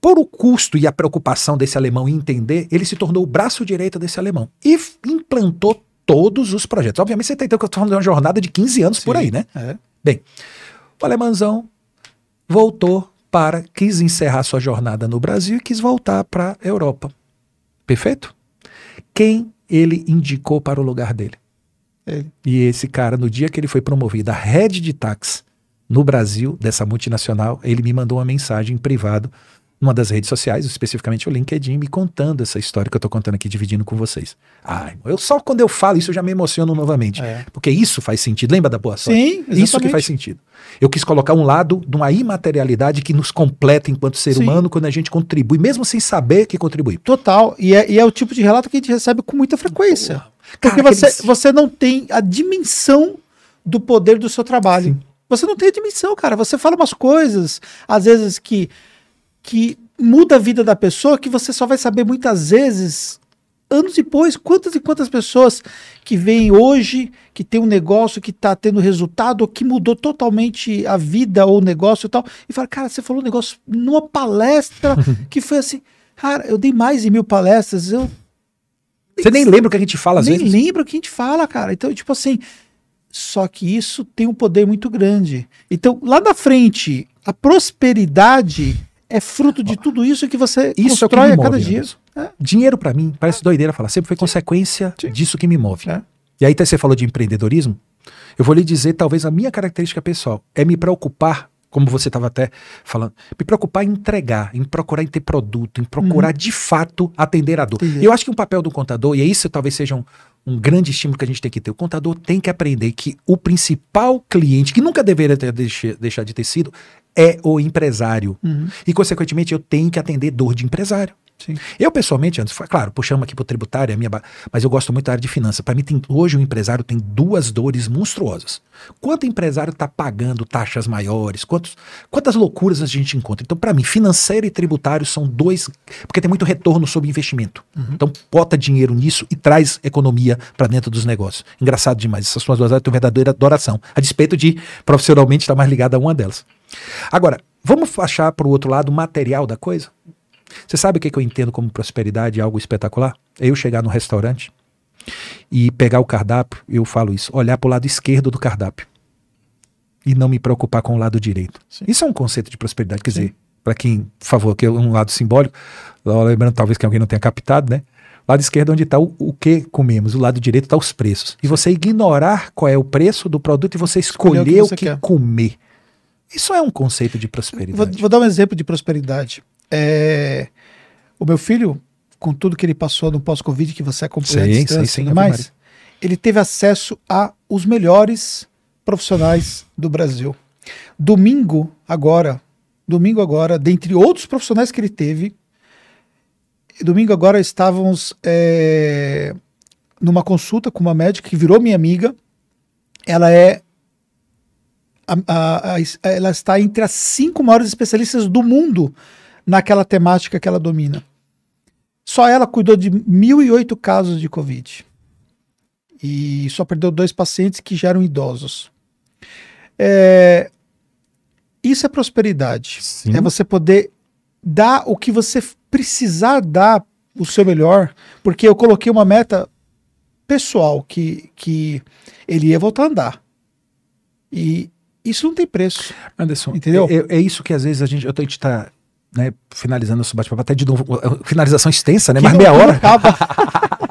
por o custo e a preocupação desse alemão em entender, ele se tornou o braço direito desse alemão e implantou todos os projetos. Obviamente você entendendo que eu estou falando de uma jornada de 15 anos Sim, por aí, né? É. Bem, o alemãozão voltou para, quis encerrar sua jornada no Brasil e quis voltar para a Europa. Perfeito? Quem ele indicou para o lugar dele? Ele. E esse cara, no dia que ele foi promovido a head de táxi no Brasil, dessa multinacional, ele me mandou uma mensagem em privado numa das redes sociais, especificamente o LinkedIn, me contando essa história que eu estou contando aqui, dividindo com vocês. Ai, eu só quando eu falo isso eu já me emociono novamente. É. Porque isso faz sentido. Lembra da boa sorte? Sim, exatamente. Isso que faz sentido. Eu quis colocar um lado de uma imaterialidade que nos completa enquanto ser Sim. humano quando a gente contribui, mesmo sem saber que contribui. Total. E é, e é o tipo de relato que a gente recebe com muita frequência. Porque Cara, você, aqueles... você não tem a dimensão do poder do seu trabalho. Sim. Você não tem a dimensão, cara. Você fala umas coisas, às vezes, que que muda a vida da pessoa que você só vai saber muitas vezes anos depois, quantas e quantas pessoas que vêm hoje, que tem um negócio que está tendo resultado, que mudou totalmente a vida ou o negócio e tal, e fala, cara, você falou um negócio numa palestra que foi assim, cara, eu dei mais de mil palestras, eu... Você nem lembra o que a gente fala às nem vezes? Nem lembra o que a gente fala, cara. Então, tipo assim, só que isso tem um poder muito grande. Então, lá na frente, a prosperidade é fruto de tudo isso que você isso constrói é que a cada move, dia. É. Dinheiro para mim, parece é. doideira falar, sempre foi Sim. consequência Sim. disso que me move. É. E aí você falou de empreendedorismo, eu vou lhe dizer, talvez a minha característica pessoal é me preocupar, como você estava até falando, me preocupar em entregar, em procurar em ter produto, em procurar uhum. de fato atender a dor. Eu acho que um papel do contador, e isso talvez seja um, um grande estímulo que a gente tem que ter. O contador tem que aprender que o principal cliente, que nunca deveria ter deixar de ter sido, é o empresário. Uhum. E, consequentemente, eu tenho que atender dor de empresário. Sim. Eu, pessoalmente, antes, claro, puxamos aqui para o tributário, é minha, mas eu gosto muito da área de finanças. Para mim, tem, hoje o empresário tem duas dores monstruosas. Quanto empresário está pagando taxas maiores? Quantos, quantas loucuras a gente encontra? Então, para mim, financeiro e tributário são dois. Porque tem muito retorno sobre investimento. Uhum. Então, bota dinheiro nisso e traz economia para dentro dos negócios. Engraçado demais. Essas suas duas áreas têm verdadeira adoração. A despeito de profissionalmente estar mais ligado a uma delas. Agora, vamos achar para o outro lado o material da coisa? Você sabe o que, que eu entendo como prosperidade, algo espetacular? É eu chegar no restaurante e pegar o cardápio, eu falo isso, olhar para o lado esquerdo do cardápio e não me preocupar com o lado direito. Sim. Isso é um conceito de prosperidade, quer Sim. dizer, para quem, por favor, que é um lado simbólico, lembrando talvez que alguém não tenha captado, né? Lado esquerdo é onde está o, o, que comemos, o lado direito está os preços. E você ignorar qual é o preço do produto e você escolher, escolher o que, o que comer. Isso é um conceito de prosperidade. Vou, vou dar um exemplo de prosperidade. É, o meu filho, com tudo que ele passou no pós-Covid, que você acompanhou sim, sim, sim, mais, ele teve acesso a os melhores profissionais do Brasil. Domingo agora, domingo agora, dentre outros profissionais que ele teve, domingo agora estávamos é, numa consulta com uma médica que virou minha amiga. Ela é. A, a, a, ela está entre as cinco maiores especialistas do mundo naquela temática que ela domina. Só ela cuidou de 1.008 casos de Covid. E só perdeu dois pacientes que já eram idosos. É, isso é prosperidade. Sim. É você poder dar o que você precisar dar o seu melhor, porque eu coloquei uma meta pessoal que, que ele ia voltar a andar. E isso não tem preço. Anderson, entendeu? É, é isso que às vezes a gente, eu tô, a gente tá né, finalizando nosso bate-papo até de novo, finalização extensa, né? Que mas meia hora.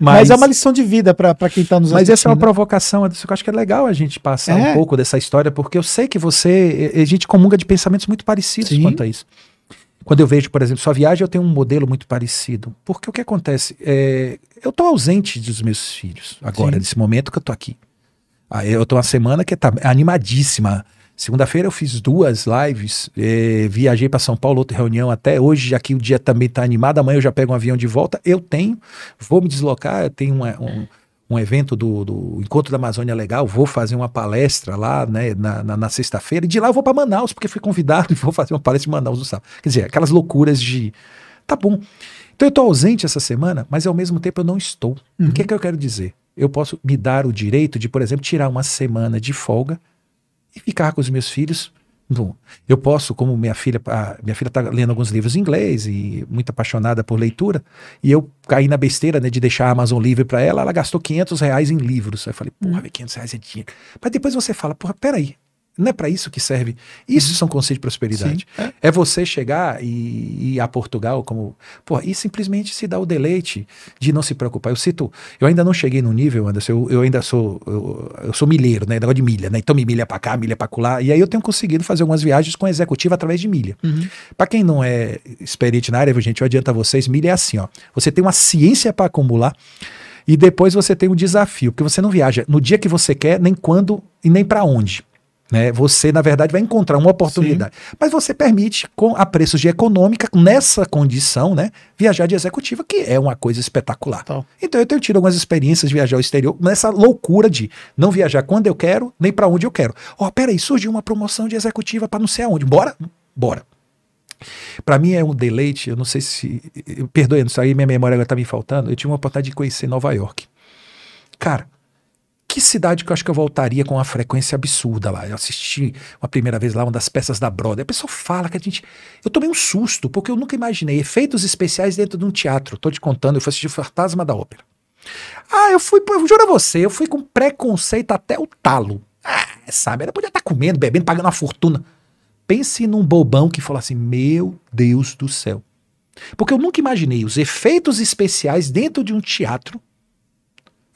Mas, mas, é uma lição de vida para quem está nos assistindo. Mas essa é uma provocação, eu acho que é legal a gente passar é. um pouco dessa história, porque eu sei que você, a gente comunga de pensamentos muito parecidos Sim. quanto a isso. Quando eu vejo, por exemplo, sua viagem, eu tenho um modelo muito parecido. Porque o que acontece? É, eu estou ausente dos meus filhos agora, Sim. nesse momento que eu estou aqui. Ah, eu estou uma semana que está animadíssima. Segunda-feira eu fiz duas lives, eh, viajei para São Paulo, outra reunião até hoje, que o dia também está animado, amanhã eu já pego um avião de volta. Eu tenho, vou me deslocar, eu tenho uma, um, um evento do, do, Encontro da Amazônia Legal, vou fazer uma palestra lá né, na, na, na sexta-feira, e de lá eu vou para Manaus, porque fui convidado e vou fazer uma palestra em Manaus no sábado. Quer dizer, aquelas loucuras de. Tá bom. Então eu estou ausente essa semana, mas ao mesmo tempo eu não estou. Uhum. O que é que eu quero dizer? Eu posso me dar o direito de, por exemplo, tirar uma semana de folga e ficar com os meus filhos. Eu posso, como minha filha, minha filha está lendo alguns livros em inglês e muito apaixonada por leitura, e eu caí na besteira né, de deixar a Amazon livre para ela, ela gastou 500 reais em livros. Aí eu falei, porra, 500 hum. reais é dinheiro. Mas depois você fala, porra, peraí, não é para isso que serve. Isso uhum. são conceitos de prosperidade. é. é. você chegar e ir a Portugal como. Pô, e simplesmente se dar o deleite de não se preocupar. Eu cito, eu ainda não cheguei no nível, Anderson, eu, eu ainda sou. Eu, eu, sou milheiro, né? Negócio de milha, né? Então me milha para cá, milha para lá. E aí eu tenho conseguido fazer algumas viagens com executivo através de milha. Uhum. Para quem não é experiente na área, gente, eu adianto a vocês, milha é assim, ó. Você tem uma ciência para acumular. E depois você tem um desafio, porque você não viaja no dia que você quer, nem quando e nem para onde. Né? Você, na verdade, vai encontrar uma oportunidade. Sim. Mas você permite, com, a preços de econômica, nessa condição, né, viajar de executiva, que é uma coisa espetacular. Então, então eu tenho tido algumas experiências de viajar ao exterior, nessa loucura de não viajar quando eu quero, nem para onde eu quero. Ó, oh, peraí, surgiu uma promoção de executiva para não sei aonde. Bora? Bora. Para mim é um deleite, eu não sei se. Perdoe, isso aí minha memória agora tá me faltando. Eu tive uma oportunidade de conhecer Nova York. Cara, que cidade que eu acho que eu voltaria com uma frequência absurda lá? Eu assisti uma primeira vez lá uma das peças da Broadway. A pessoa fala que a gente. Eu tomei um susto, porque eu nunca imaginei efeitos especiais dentro de um teatro. Tô te contando, eu fui assistir Fantasma da Ópera. Ah, eu fui, eu juro a você, eu fui com preconceito até o talo. Ah, sabe, ela podia estar tá comendo, bebendo, pagando uma fortuna. Pense num bobão que falou assim: Meu Deus do céu. Porque eu nunca imaginei os efeitos especiais dentro de um teatro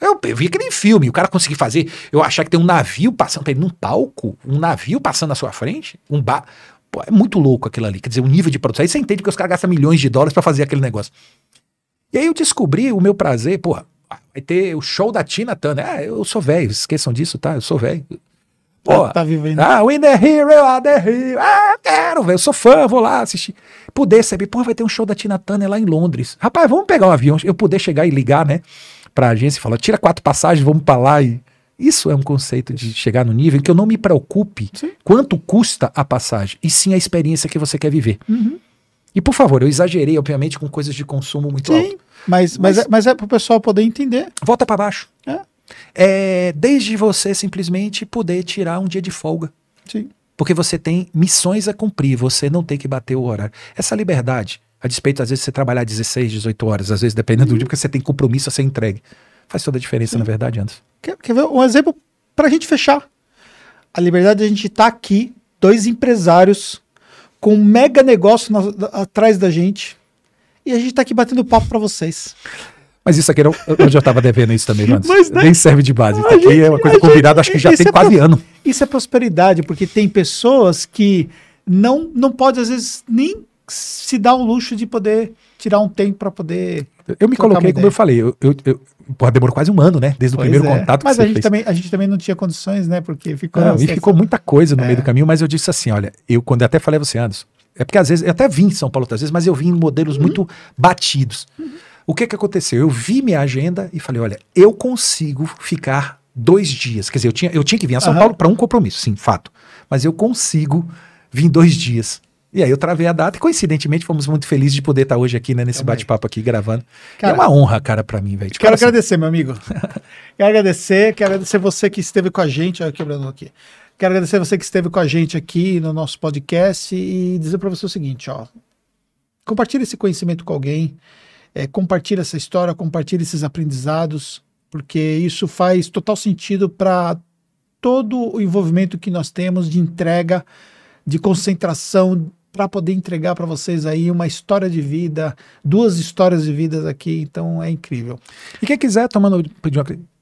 eu, eu vi que nem filme, o cara conseguir fazer, eu achar que tem um navio passando num palco, um navio passando na sua frente, um bar. Pô, é muito louco aquilo ali. Quer dizer, o nível de produção. Aí você entende que os caras gastam milhões de dólares para fazer aquele negócio. E aí eu descobri o meu prazer, porra, vai ter o show da Tina Turner. Ah, eu sou velho, esqueçam disso, tá? Eu sou velho. Pô, tá, tá vivendo. Ah, Win the Hero, ah, the Hero. Ah, quero, velho. Eu sou fã, vou lá assistir. Poder saber, pô, vai ter um show da Tina Turner lá em Londres. Rapaz, vamos pegar um avião. Eu poder chegar e ligar, né? Para a agência e falar: tira quatro passagens, vamos para lá. E isso é um conceito de chegar no nível em que eu não me preocupe sim. quanto custa a passagem, e sim a experiência que você quer viver. Uhum. E por favor, eu exagerei, obviamente, com coisas de consumo muito sim, alto. Mas, mas, mas, é, mas é para o pessoal poder entender. Volta para baixo. É. é. Desde você simplesmente poder tirar um dia de folga. Sim. Porque você tem missões a cumprir, você não tem que bater o horário. Essa liberdade a despeito, às vezes, você trabalhar 16, 18 horas, às vezes, dependendo uhum. do dia, porque você tem compromisso a ser entregue. Faz toda a diferença, Sim. na verdade, Anderson. Quer, quer ver um exemplo para a gente fechar? A liberdade de a gente estar tá aqui, dois empresários com um mega negócio na, atrás da gente, e a gente está aqui batendo papo para vocês. Mas isso aqui eu, eu já estava devendo isso também, mas, mas né? nem serve de base. Isso aqui gente, é uma coisa combinada, acho que já tem é quase ano. Isso é prosperidade, porque tem pessoas que não, não pode, às vezes, nem se dá o luxo de poder tirar um tempo para poder. Eu me coloquei, como eu falei, eu, eu, eu porra, demorou quase um ano, né? Desde pois o primeiro é. contato Mas a gente, também, a gente também não tinha condições, né? Porque ficou. Não, e ficou muita coisa no é. meio do caminho, mas eu disse assim: olha, eu quando eu até falei a você, Anderson, É porque às vezes, eu até vim em São Paulo outras vezes, mas eu vim em modelos uhum. muito batidos. Uhum. O que que aconteceu? Eu vi minha agenda e falei, olha, eu consigo ficar dois dias. Quer dizer, eu tinha, eu tinha que vir a São uhum. Paulo para um compromisso, sim, fato. Mas eu consigo vir dois dias. E aí eu travei a data e coincidentemente fomos muito felizes de poder estar hoje aqui, né, nesse bate-papo aqui gravando. Cara, é uma honra, cara, para mim, velho. Quero coração. agradecer, meu amigo. quero agradecer, quero agradecer você que esteve com a gente, olha quebrando aqui. Quero agradecer você que esteve com a gente aqui no nosso podcast e dizer para você o seguinte, ó. Compartilhe esse conhecimento com alguém, é, compartilhe essa história, compartilhe esses aprendizados, porque isso faz total sentido para todo o envolvimento que nós temos de entrega, de concentração, para poder entregar para vocês aí uma história de vida, duas histórias de vidas aqui, então é incrível. E quem quiser, tomando,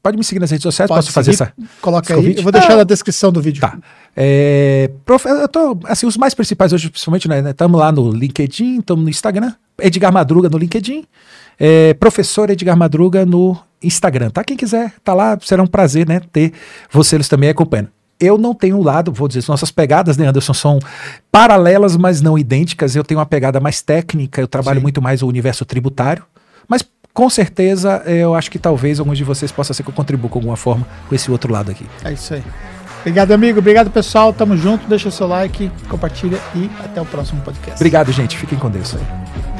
pode me seguir nas redes sociais, Pode posso seguir, fazer essa? Coloca aí, eu vou deixar ah, na descrição do vídeo. Tá. É, prof, eu tô, assim, os mais principais hoje, principalmente, né, estamos lá no LinkedIn, estamos no Instagram, Edgar Madruga no LinkedIn, é, professor Edgar Madruga no Instagram, tá? Quem quiser, tá lá, será um prazer, né, ter vocês também acompanhando eu não tenho um lado, vou dizer, nossas pegadas, né, Anderson, são paralelas, mas não idênticas. Eu tenho uma pegada mais técnica, eu trabalho Sim. muito mais o universo tributário, mas com certeza eu acho que talvez alguns de vocês possa ser que eu contribua com alguma forma com esse outro lado aqui. É isso aí. Obrigado, amigo. Obrigado, pessoal. Tamo junto. Deixa seu like, compartilha e até o próximo podcast. Obrigado, gente. Fiquem com Deus. Aí.